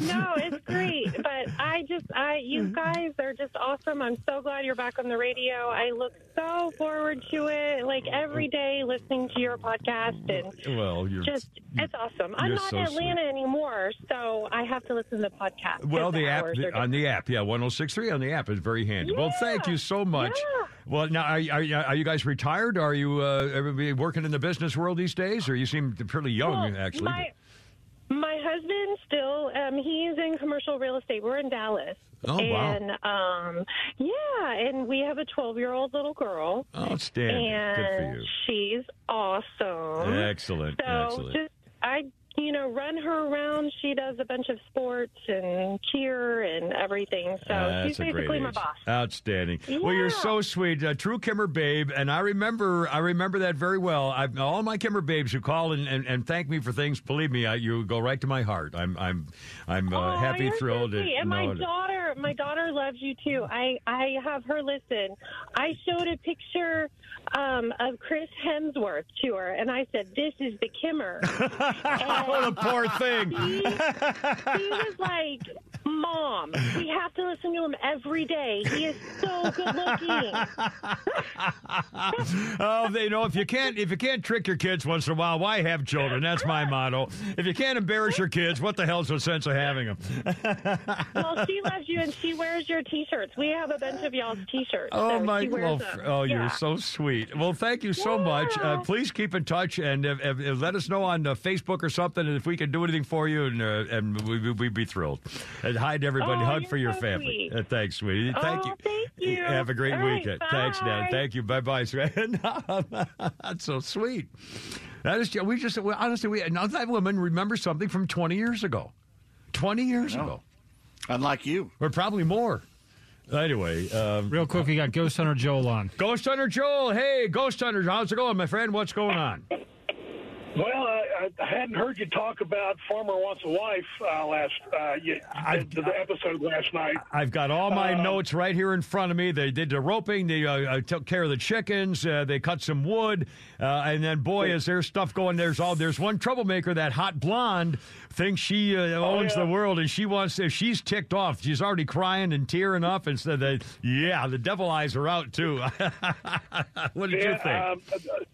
no, it's great. But I just, I, you guys are just awesome. I'm so glad you're back on the radio. I look so forward to it. Like every day listening to your podcast and
well, you're
just, it's awesome. I'm not
so
in Atlanta anymore, so I have to listen to the podcast.
Well, the app
are
on the app, yeah, 1063 on the app is very handy. well, thank you so much. Well, now are, are, are you guys retired? Are you uh, everybody working in the business world these days, or you seem pretty young
Well,
actually?
My, my husband still, um, he's in commercial real estate. We're in Dallas.
Oh, wow.
And um, yeah, and we have a 12 year old little girl.
Outstanding.
And
Good for you.
she's awesome.
Excellent,
So
excellent.
just I you know run her around. She does a bunch of sports and cheer and everything. So
That's
she's
a
basically my boss.
Outstanding. Well, you're so sweet, uh, true Kimmer babe, and I remember I remember that very well. I, all my Kimmer babes who call and, and, and thank me for things, believe me, I, you go right to my heart. I'm I'm I'm uh,
Oh,
happy,
you're so
thrilled,
sweet. And my daughter, my daughter loves you too. I I have her listen. I showed a picture um, of Chris Hemsworth to her, and I said, "This is the Kimmer." (laughs)
oh, the poor thing.
He, she was like, "Mom, we have to listen to him every day. He is so good looking." (laughs)
oh, they know if you can't if you can't trick your kids once in a while, why have children? That's my motto. If you can't embarrass your kids, what the hell's the sense of having them?
well, she (laughs) loves you, and she wears your T-shirts. We have a bunch of y'all's T-shirts.
Oh
so
my! Well,
them.
oh, you're
Yeah.
so sweet. Well, thank you so much. Uh, please keep in touch and uh, uh, let us know on uh, Facebook or something and if we can do anything for you, and uh, and we, we'd be thrilled. And hi to everybody.
Oh,
Hug
you're
for your
so
family.
sweet.
Uh, thanks, sweetie. Thank
Oh,
you.
thank you.
Have a great
All right,
weekend. Thanks, Nan.
bye.
Thank you. Bye, bye. (laughs) That's so sweet. That is. We just honestly we now that woman remembers something from 20 years ago. 20 years ago.
Unlike you.
Or probably more. Anyway, um,
real quick, we got Ghost Hunter Joel on.
Ghost Hunter Joel, hey, Ghost Hunter, how's it going, my friend? What's going on?
Well, I, I hadn't heard you talk about Farmer Wants a Wife uh, last uh, you, the, the episode last night.
I've got all my
Um,
notes right here in front of me. They did the roping. They uh, uh, took care of the chickens. Uh, they cut some wood, uh, and then boy, is there stuff going. There's all. There's one troublemaker. That hot blonde thinks she uh, owns the world, and she wants. To, she's ticked off. She's already crying and tearing up, and said that yeah, the devil eyes are out too. (laughs) what did you
Yeah,
think?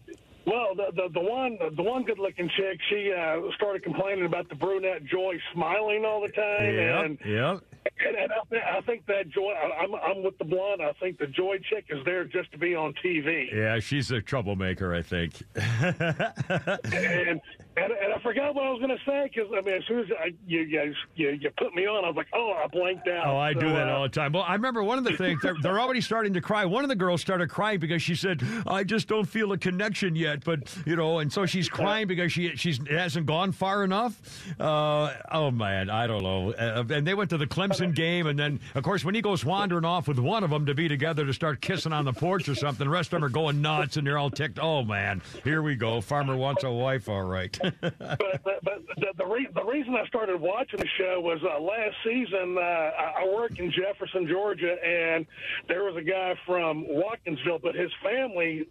Well, the, the the one the one good looking chick, she uh, started complaining about the brunette Joy smiling all the time,
yep,
and
yep.
and, and I, I think that Joy, I- I'm I'm with the blonde. I think the Joy chick is there just to be on TV.
Yeah, she's a troublemaker. I think. (laughs)
and, and and I forgot what I was going to say because I mean, as soon as I, you, you you you put me on, I was like, oh, I blanked out.
Oh, I
So,
do that
uh,
all the time. Well, I remember one of the things they're, they're already starting to cry. One of the girls started crying because she said, "I just don't feel a connection yet." But you know, and so she's crying because she she's it hasn't gone far enough. Uh, oh man, I don't know. Uh, and they went to the Clemson game, and then of course when he goes wandering off with one of them to be together to start kissing on the porch or something, the rest of them are going nuts and they're all ticked. Oh man, here we go. Farmer wants a wife. All right.
But but, but the the, re- the reason I started watching the show was uh, last season. Uh, I, I work in Jefferson, Georgia, and there was a guy from Watkinsville, but his family.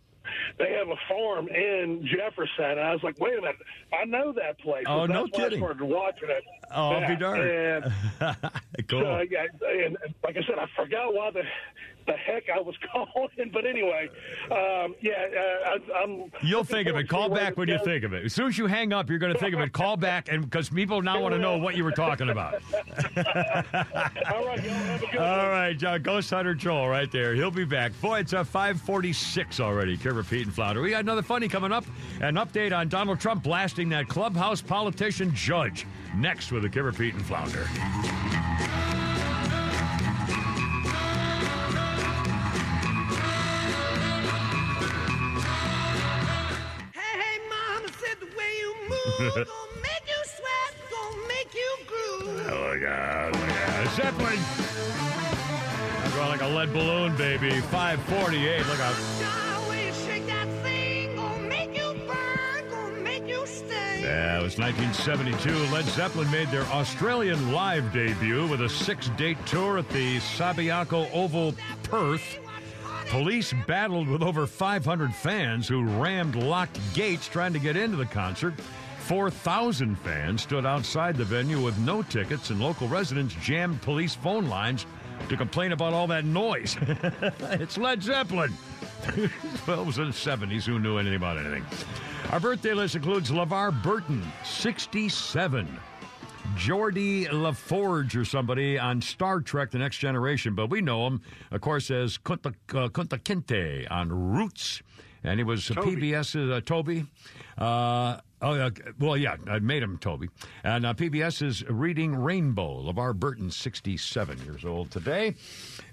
They have a farm in Jefferson. And I was like, wait a minute, I know that place.
Oh, no kidding.
I started watching it.
Oh, I'll be darned.
And (laughs)
cool.
so, yeah, and like I said, I forgot why the the heck I was (laughs) calling. But anyway, um, yeah, uh, I, I'm.
You'll think of it. Call back when you think of it. As soon as you hang up, you're going to think of it. Call back, and because people now want to know what you were talking about. (laughs)
All right, y'all have a good
All right, John, Ghost Hunter Joel right there. He'll be back. Boy, it's a 546 already. Kimmer, Pete, and Flounder. We got another funny coming up. An update on Donald Trump blasting that clubhouse politician judge. Next with the Kimmer, Pete, and Flounder. (laughs)
gonna make you sweat, gonna make you groove.
Oh, my God. Oh, my God. Zeppelin. I'm going like a lead balloon, baby. 548. Look out.
The way you shake that thing, gonna make you burn, gonna make you stay.
Yeah, it was 1972. Led Zeppelin made their Australian live debut with a six-date tour at the Subiaco Oval, Perth. Police battled with over 500 fans who rammed locked gates trying to get into the concert. 4,000 fans stood outside the venue with no tickets, and local residents jammed police phone lines to complain about all that noise. (laughs) it's Led Zeppelin. (laughs) well, it was in the 70s. Who knew anything about anything? Our birthday list includes LeVar Burton, 67. Geordi La Forge or somebody on Star Trek The Next Generation, but we know him, of course, as Kunta, uh, Kunta Kinte on Roots. And he was
Toby.
PBS's uh, Toby. Uh, oh, well, yeah, I made him Toby. And uh, PBS is Reading Rainbow. LeVar Burton, 67 years old today.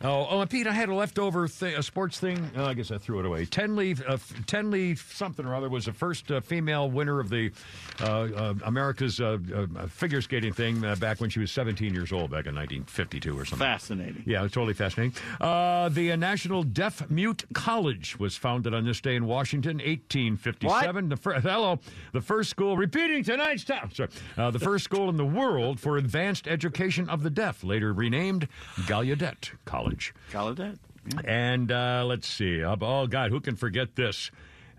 Oh, oh and Pete, I had a leftover thi- a sports thing. Oh, I guess I threw it away. Tenley, uh, Tenley something or other was the first uh, female winner of the uh, uh, America's uh, uh, figure skating thing uh, back when she was 17 years old, back in 1952 or something.
Fascinating.
Yeah, totally fascinating. Uh, the uh, National Deaf Mute College was founded on this day in Washington, 1857. The fir- hello, the first school repeating tonight's time. Sorry, uh, the first school in the world for advanced education of the deaf, later renamed Gallaudet College.
Gallaudet.
And uh, let's see. Oh God, who can forget this?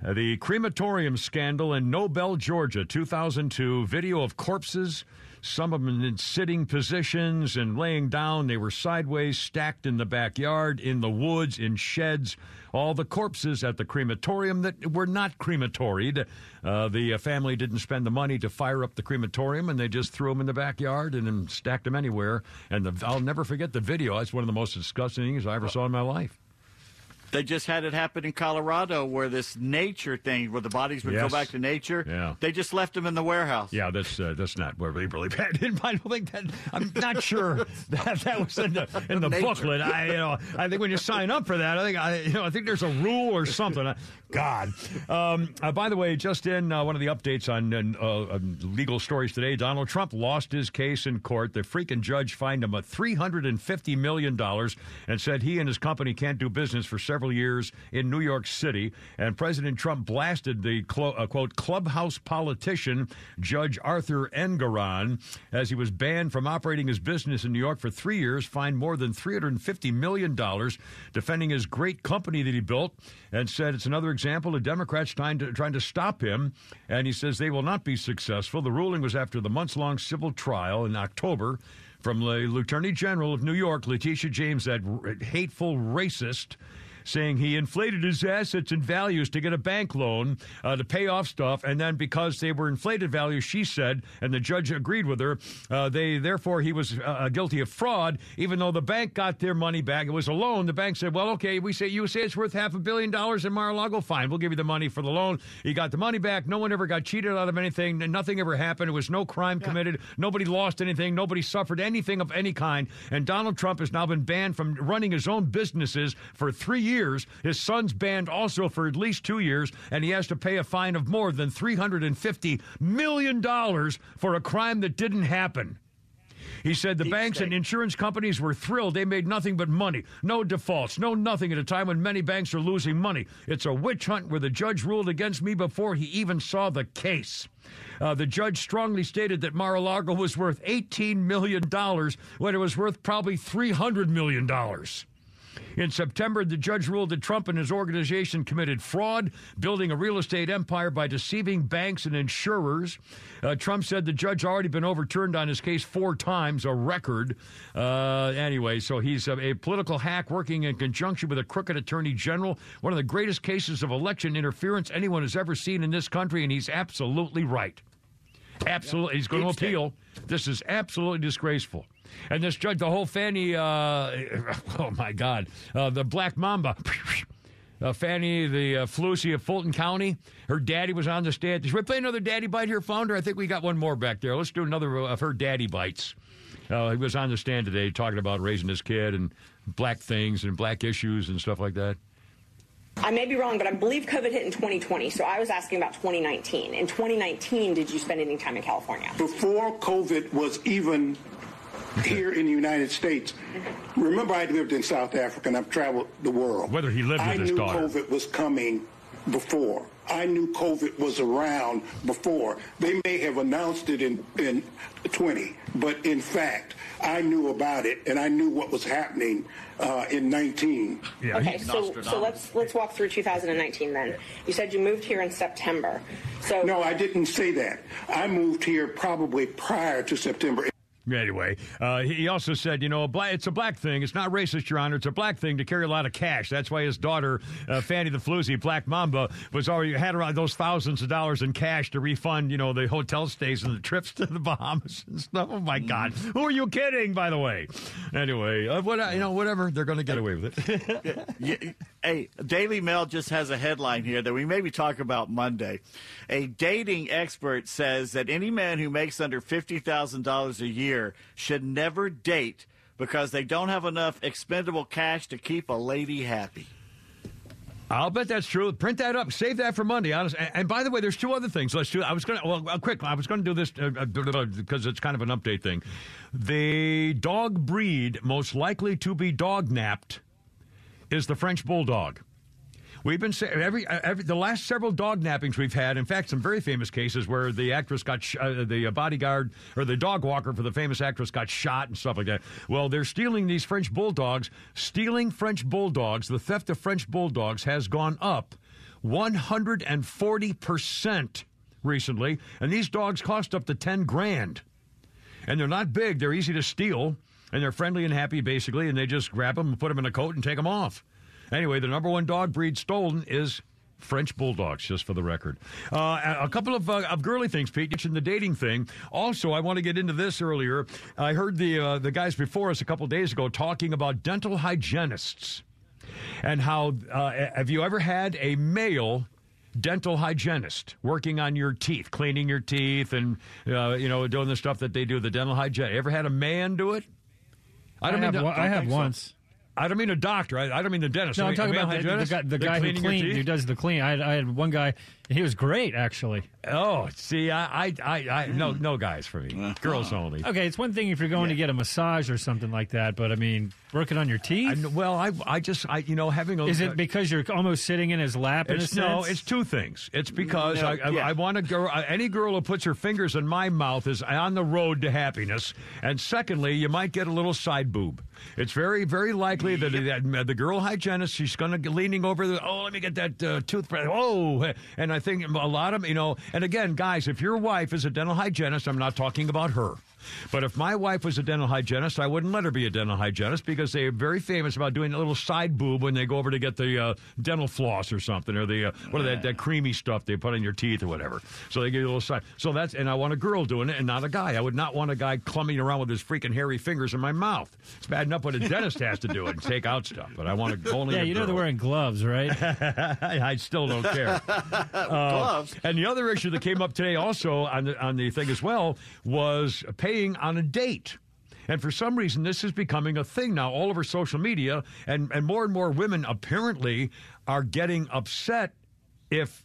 Uh, the crematorium scandal in Noble, Georgia, 2002. Video of corpses, some of them in sitting positions and laying down. They were sideways, stacked in the backyard, in the woods, in sheds. All the corpses at the crematorium that were not crematoried. Uh, the uh, family didn't spend the money to fire up the crematorium, and they just threw them in the backyard and then stacked them anywhere. And the, I'll never forget the video. That's one of the most disgusting things I ever saw in my life.
They just had it happen in Colorado where this nature thing, where the bodies would
Yes.
go back to nature.
Yeah.
They just left them in the warehouse.
Yeah, that's uh, that's not really really bad. I don't think that. I'm not sure (laughs) that that was in the in the
Nature.
booklet. I you know I think when you sign up for that, I think I you know I think there's a rule or something. God. Um, uh, by the way, just in uh, one of the updates on uh, legal stories today, Donald Trump lost his case in court. The freaking judge fined him a three hundred and fifty million dollars and said he and his company can't do business for several years in New York City. And President Trump blasted the clo- uh, quote clubhouse politician Judge Arthur Engoron as he was banned from operating his business in New York for three years, fined more than three hundred and fifty million dollars, defending his great company that he built, and said it's another example of Democrats trying to trying to stop him. And he says they will not be successful. The ruling was after the months long civil trial in October from the Attorney General of New York, Letitia James, that r- hateful racist. Saying he inflated his assets and values to get a bank loan uh, to pay off stuff, and then because they were inflated values, she said, and the judge agreed with her, uh, they therefore he was uh, guilty of fraud, even though the bank got their money back. It was a loan. The bank said, "Well, okay, we say you say it's worth half a billion dollars in Mar-a-Lago. Fine, we'll give you the money for the loan." He got the money back. No one ever got cheated out of anything. Nothing ever happened. It was no crime committed. Nobody lost anything. Nobody suffered anything of any kind. And Donald Trump has now been banned from running his own businesses for three years. His son's banned also for at least two years, and he has to pay a fine of more than three hundred and fifty million dollars for a crime that didn't happen. He said the banks and insurance companies were thrilled. They made nothing but money. No defaults, no nothing at a time when many banks are losing money. It's a witch hunt where the judge ruled against me before he even saw the case. Uh, the judge strongly stated that Mar a Lago was worth $18 million when it was worth probably $300 million. In September, the judge ruled that Trump and his organization committed fraud, building a real estate empire by deceiving banks and insurers. Uh, Trump said the judge already been overturned on his case four times, a record. Uh, anyway, so he's a, a political hack working in conjunction with a crooked attorney general. One of the greatest cases of election interference anyone has ever seen in this country, and he's absolutely right. Absolutely. He's going to appeal. This is absolutely disgraceful. And this judge, the whole Fani, uh, (laughs) oh my God, uh, the Black Mamba. (laughs) Uh, Fani, the uh, Flusy of Fulton County, her daddy was on the stand. Should we play another daddy bite here, Flounder? I think we got one more back there. Let's do another of her daddy bites. Uh, he was on the stand today talking about raising his kid and black things and black issues and stuff like that.
I may be wrong, but I believe COVID hit in 2020. So I was asking about 2019. In 2019, did you spend any time in California?
Before COVID was even here in the United States, remember I lived in South Africa and I've traveled the world.
Whether he lived with
I
his
knew
daughter.
COVID was coming before. I knew COVID was around before. They may have announced it in, in 20, but in fact, I knew about it and I knew what was happening uh, in 19.
Yeah, okay, so so let's let's walk through 2019 then. You said you moved here in September. So
No, I didn't say that. I moved here probably prior to September.
Anyway, uh, he also said, you know, a black, it's a black thing. It's not racist, Your Honor. It's a black thing to carry a lot of cash. That's why his daughter, uh, Fani the Floozy, Black Mamba, was already had around those thousands of dollars in cash to refund, you know, the hotel stays and the trips to the (laughs) Bahamas and stuff. Oh my God, who are you kidding? By the way, anyway, uh, what you know, whatever, they're going to get away with it. (laughs)
Hey, Daily Mail just has a headline here that we maybe talk about Monday. A dating expert says that any man who makes under fifty thousand dollars a year should never date because they don't have enough expendable cash to keep a lady happy.
I'll bet that's true. Print that up. Save that for Monday. Honest. And, by the way, there's two other things. Let's do. I was going to. Well, uh, quick. I was going to do this uh, because it's kind of an update thing. The dog breed most likely to be dog napped is the French bulldog. We've been saying every, every the last several dog nappings we've had. In fact, some very famous cases where the actress got sh- uh, the bodyguard or the dog walker for the famous actress got shot and stuff like that. Well, they're stealing these French bulldogs. Stealing French bulldogs, the theft of French bulldogs has gone up 140 percent recently, and these dogs cost up to 10 grand. And they're not big; they're easy to steal, and they're friendly and happy basically. And they just grab them, and put them in a coat, and take them off. Anyway, the number one dog breed stolen is French bulldogs, just for the record. Uh, a couple of, uh, of girly things, Pete. You mentioned the dating thing. Also, I want to get into this earlier. I heard the uh, the guys before us a couple days ago talking about dental hygienists and how uh, have you ever had a male dental hygienist working on your teeth, cleaning your teeth, and uh, you know doing the stuff that they do. The dental hygienist. Ever had a man do it?
I have
to-
one- I have
think so. I don't mean a doctor. I, I don't mean the dentist.
No,
I
I'm
mean
talking
a male
about the, the guy, the guy who who does the clean. I had, I had one guy, and he was great, actually.
Oh, see, I, I, I, I no, no guys for me. Girls only.
Okay, it's one thing if you're going to get a massage or something like that, but I mean, working on your teeth.
well, I, I just, I, you know, having a.
Is it because you're almost sitting in his lap? In
It's,
a
no,
sense?
it's two things. It's because
No,
I, I,
yeah.
I want a girl. uh, Any girl who puts her fingers in my mouth is on the road to happiness. And secondly, you might get a little side boob. It's very, very likely that, that the girl hygienist she's going to be leaning over the. Oh, let me get that uh, toothbrush. Oh, and I think a lot of you know. And again, guys, if your wife is a dental hygienist, I'm not talking about her. But if my wife was a dental hygienist, I wouldn't let her be a dental hygienist because they're very famous about doing a little side boob when they go over to get the uh, dental floss or something, or the uh, what are that, that creamy stuff they put in your teeth or whatever. So they give you a little side. So that's and I want a girl doing it and not a guy. I would not want a guy clumbing around with his freaking hairy fingers in my mouth. It's bad enough when a dentist has to do it and take out stuff, but I want to only.
yeah,
a
you know they're wearing gloves, right? (laughs)
I still don't care. (laughs)
Gloves.
And the other issue that came up today, also on the on the thing as well, was on a date. And for some reason, this is becoming a thing now all over social media, and, and more and more women apparently are getting upset if.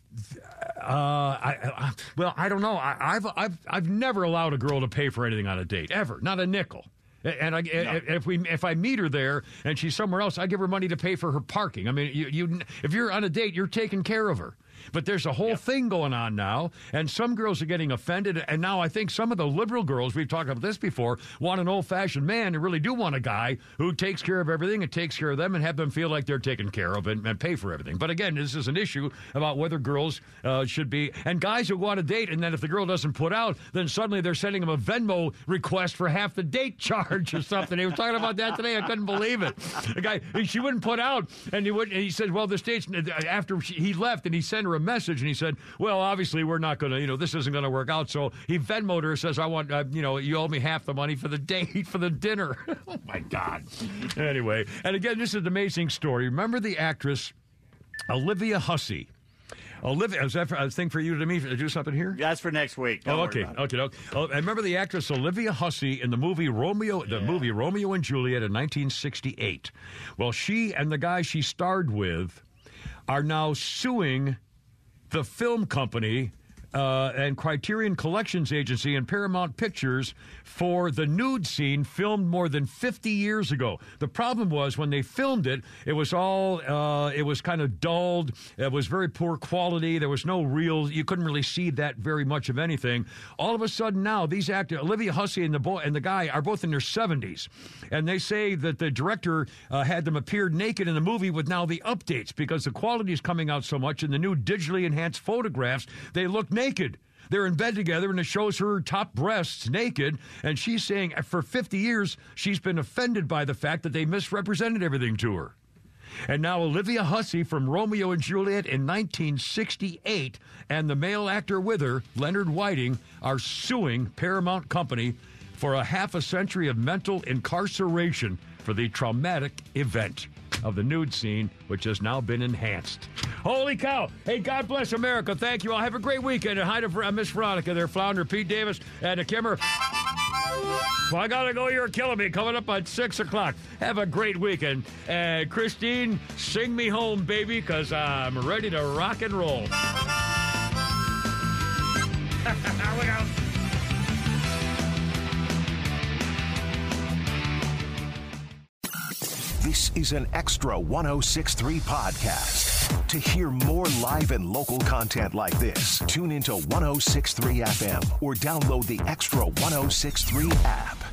Uh, I, I, well, I don't know. I, I've I've I've never allowed a girl to pay for anything on a date ever, not a nickel. And I, if we if I meet her there and she's somewhere else, I give her money to pay for her parking. I mean, you, you if you're on a date, you're taking care of her. But there's a whole thing going on now, and some girls are getting offended. And now I think some of the liberal girls, we've talked about this before, want an old fashioned man and really do want a guy who takes care of everything and takes care of them and have them feel like they're taken care of and, and pay for everything. But again, this is an issue about whether girls uh, should be, and guys who want a date, and then if the girl doesn't put out, then suddenly they're sending them a Venmo request for half the date charge or something. They were talking about that today. I couldn't believe it. The guy, she wouldn't put out, and he would. And he said, "Well, the state's after she, he left, and he sent her a message, and he said, "Well, obviously we're not going to, you know, this isn't going to work out." So he Venmoed her, says, "I want, uh, you know, you owe me half the money for the (laughs) date for the dinner." (laughs) oh my God. Anyway, and again, this is an amazing story. Remember the actress Olivia Hussey. Olivia, is that for, a thing for you to me to do something here?
That's for next week. Don't
oh, okay, okay, okay. Oh, I remember the actress Olivia Hussey in the movie Romeo, the movie Romeo and Juliet in 1968. Well, she and the guy she starred with are now suing the film company uh, and Criterion Collections Agency and Paramount Pictures for the nude scene filmed more than 50 years ago. The problem was when they filmed it, it was all, uh, it was kind of dulled. It was very poor quality. There was no real, you couldn't really see that very much of anything. All of a sudden now, these actors, Olivia Hussey and the boy and the guy are both in their 70s. And they say that the director uh, had them appear naked in the movie with now the updates because the quality is coming out so much in the new digitally enhanced photographs, they look naked. They're in bed together, and it shows her top breasts naked. And she's saying for 50 years, she's been offended by the fact that they misrepresented everything to her. And now Olivia Hussey from Romeo and Juliet in 1968 and the male actor with her, Leonard Whiting, are suing Paramount Company for a half a century of mental incarceration for the traumatic event of the nude scene, which has now been enhanced. Holy cow! Hey, God bless America. Thank you all. Have a great weekend. And hi to uh, Miss Veronica there, Flounder, Pete Davis, and uh, Kimmer. Well, I gotta go. You're killing me. Coming up at six o'clock. Have a great weekend. And Christine, sing me home, baby, because I'm ready to rock and roll. (laughs) Look out.
This is an extra 1063 podcast. To hear more live and local content like this, tune into 1063 FM or download the Extra 1063 app.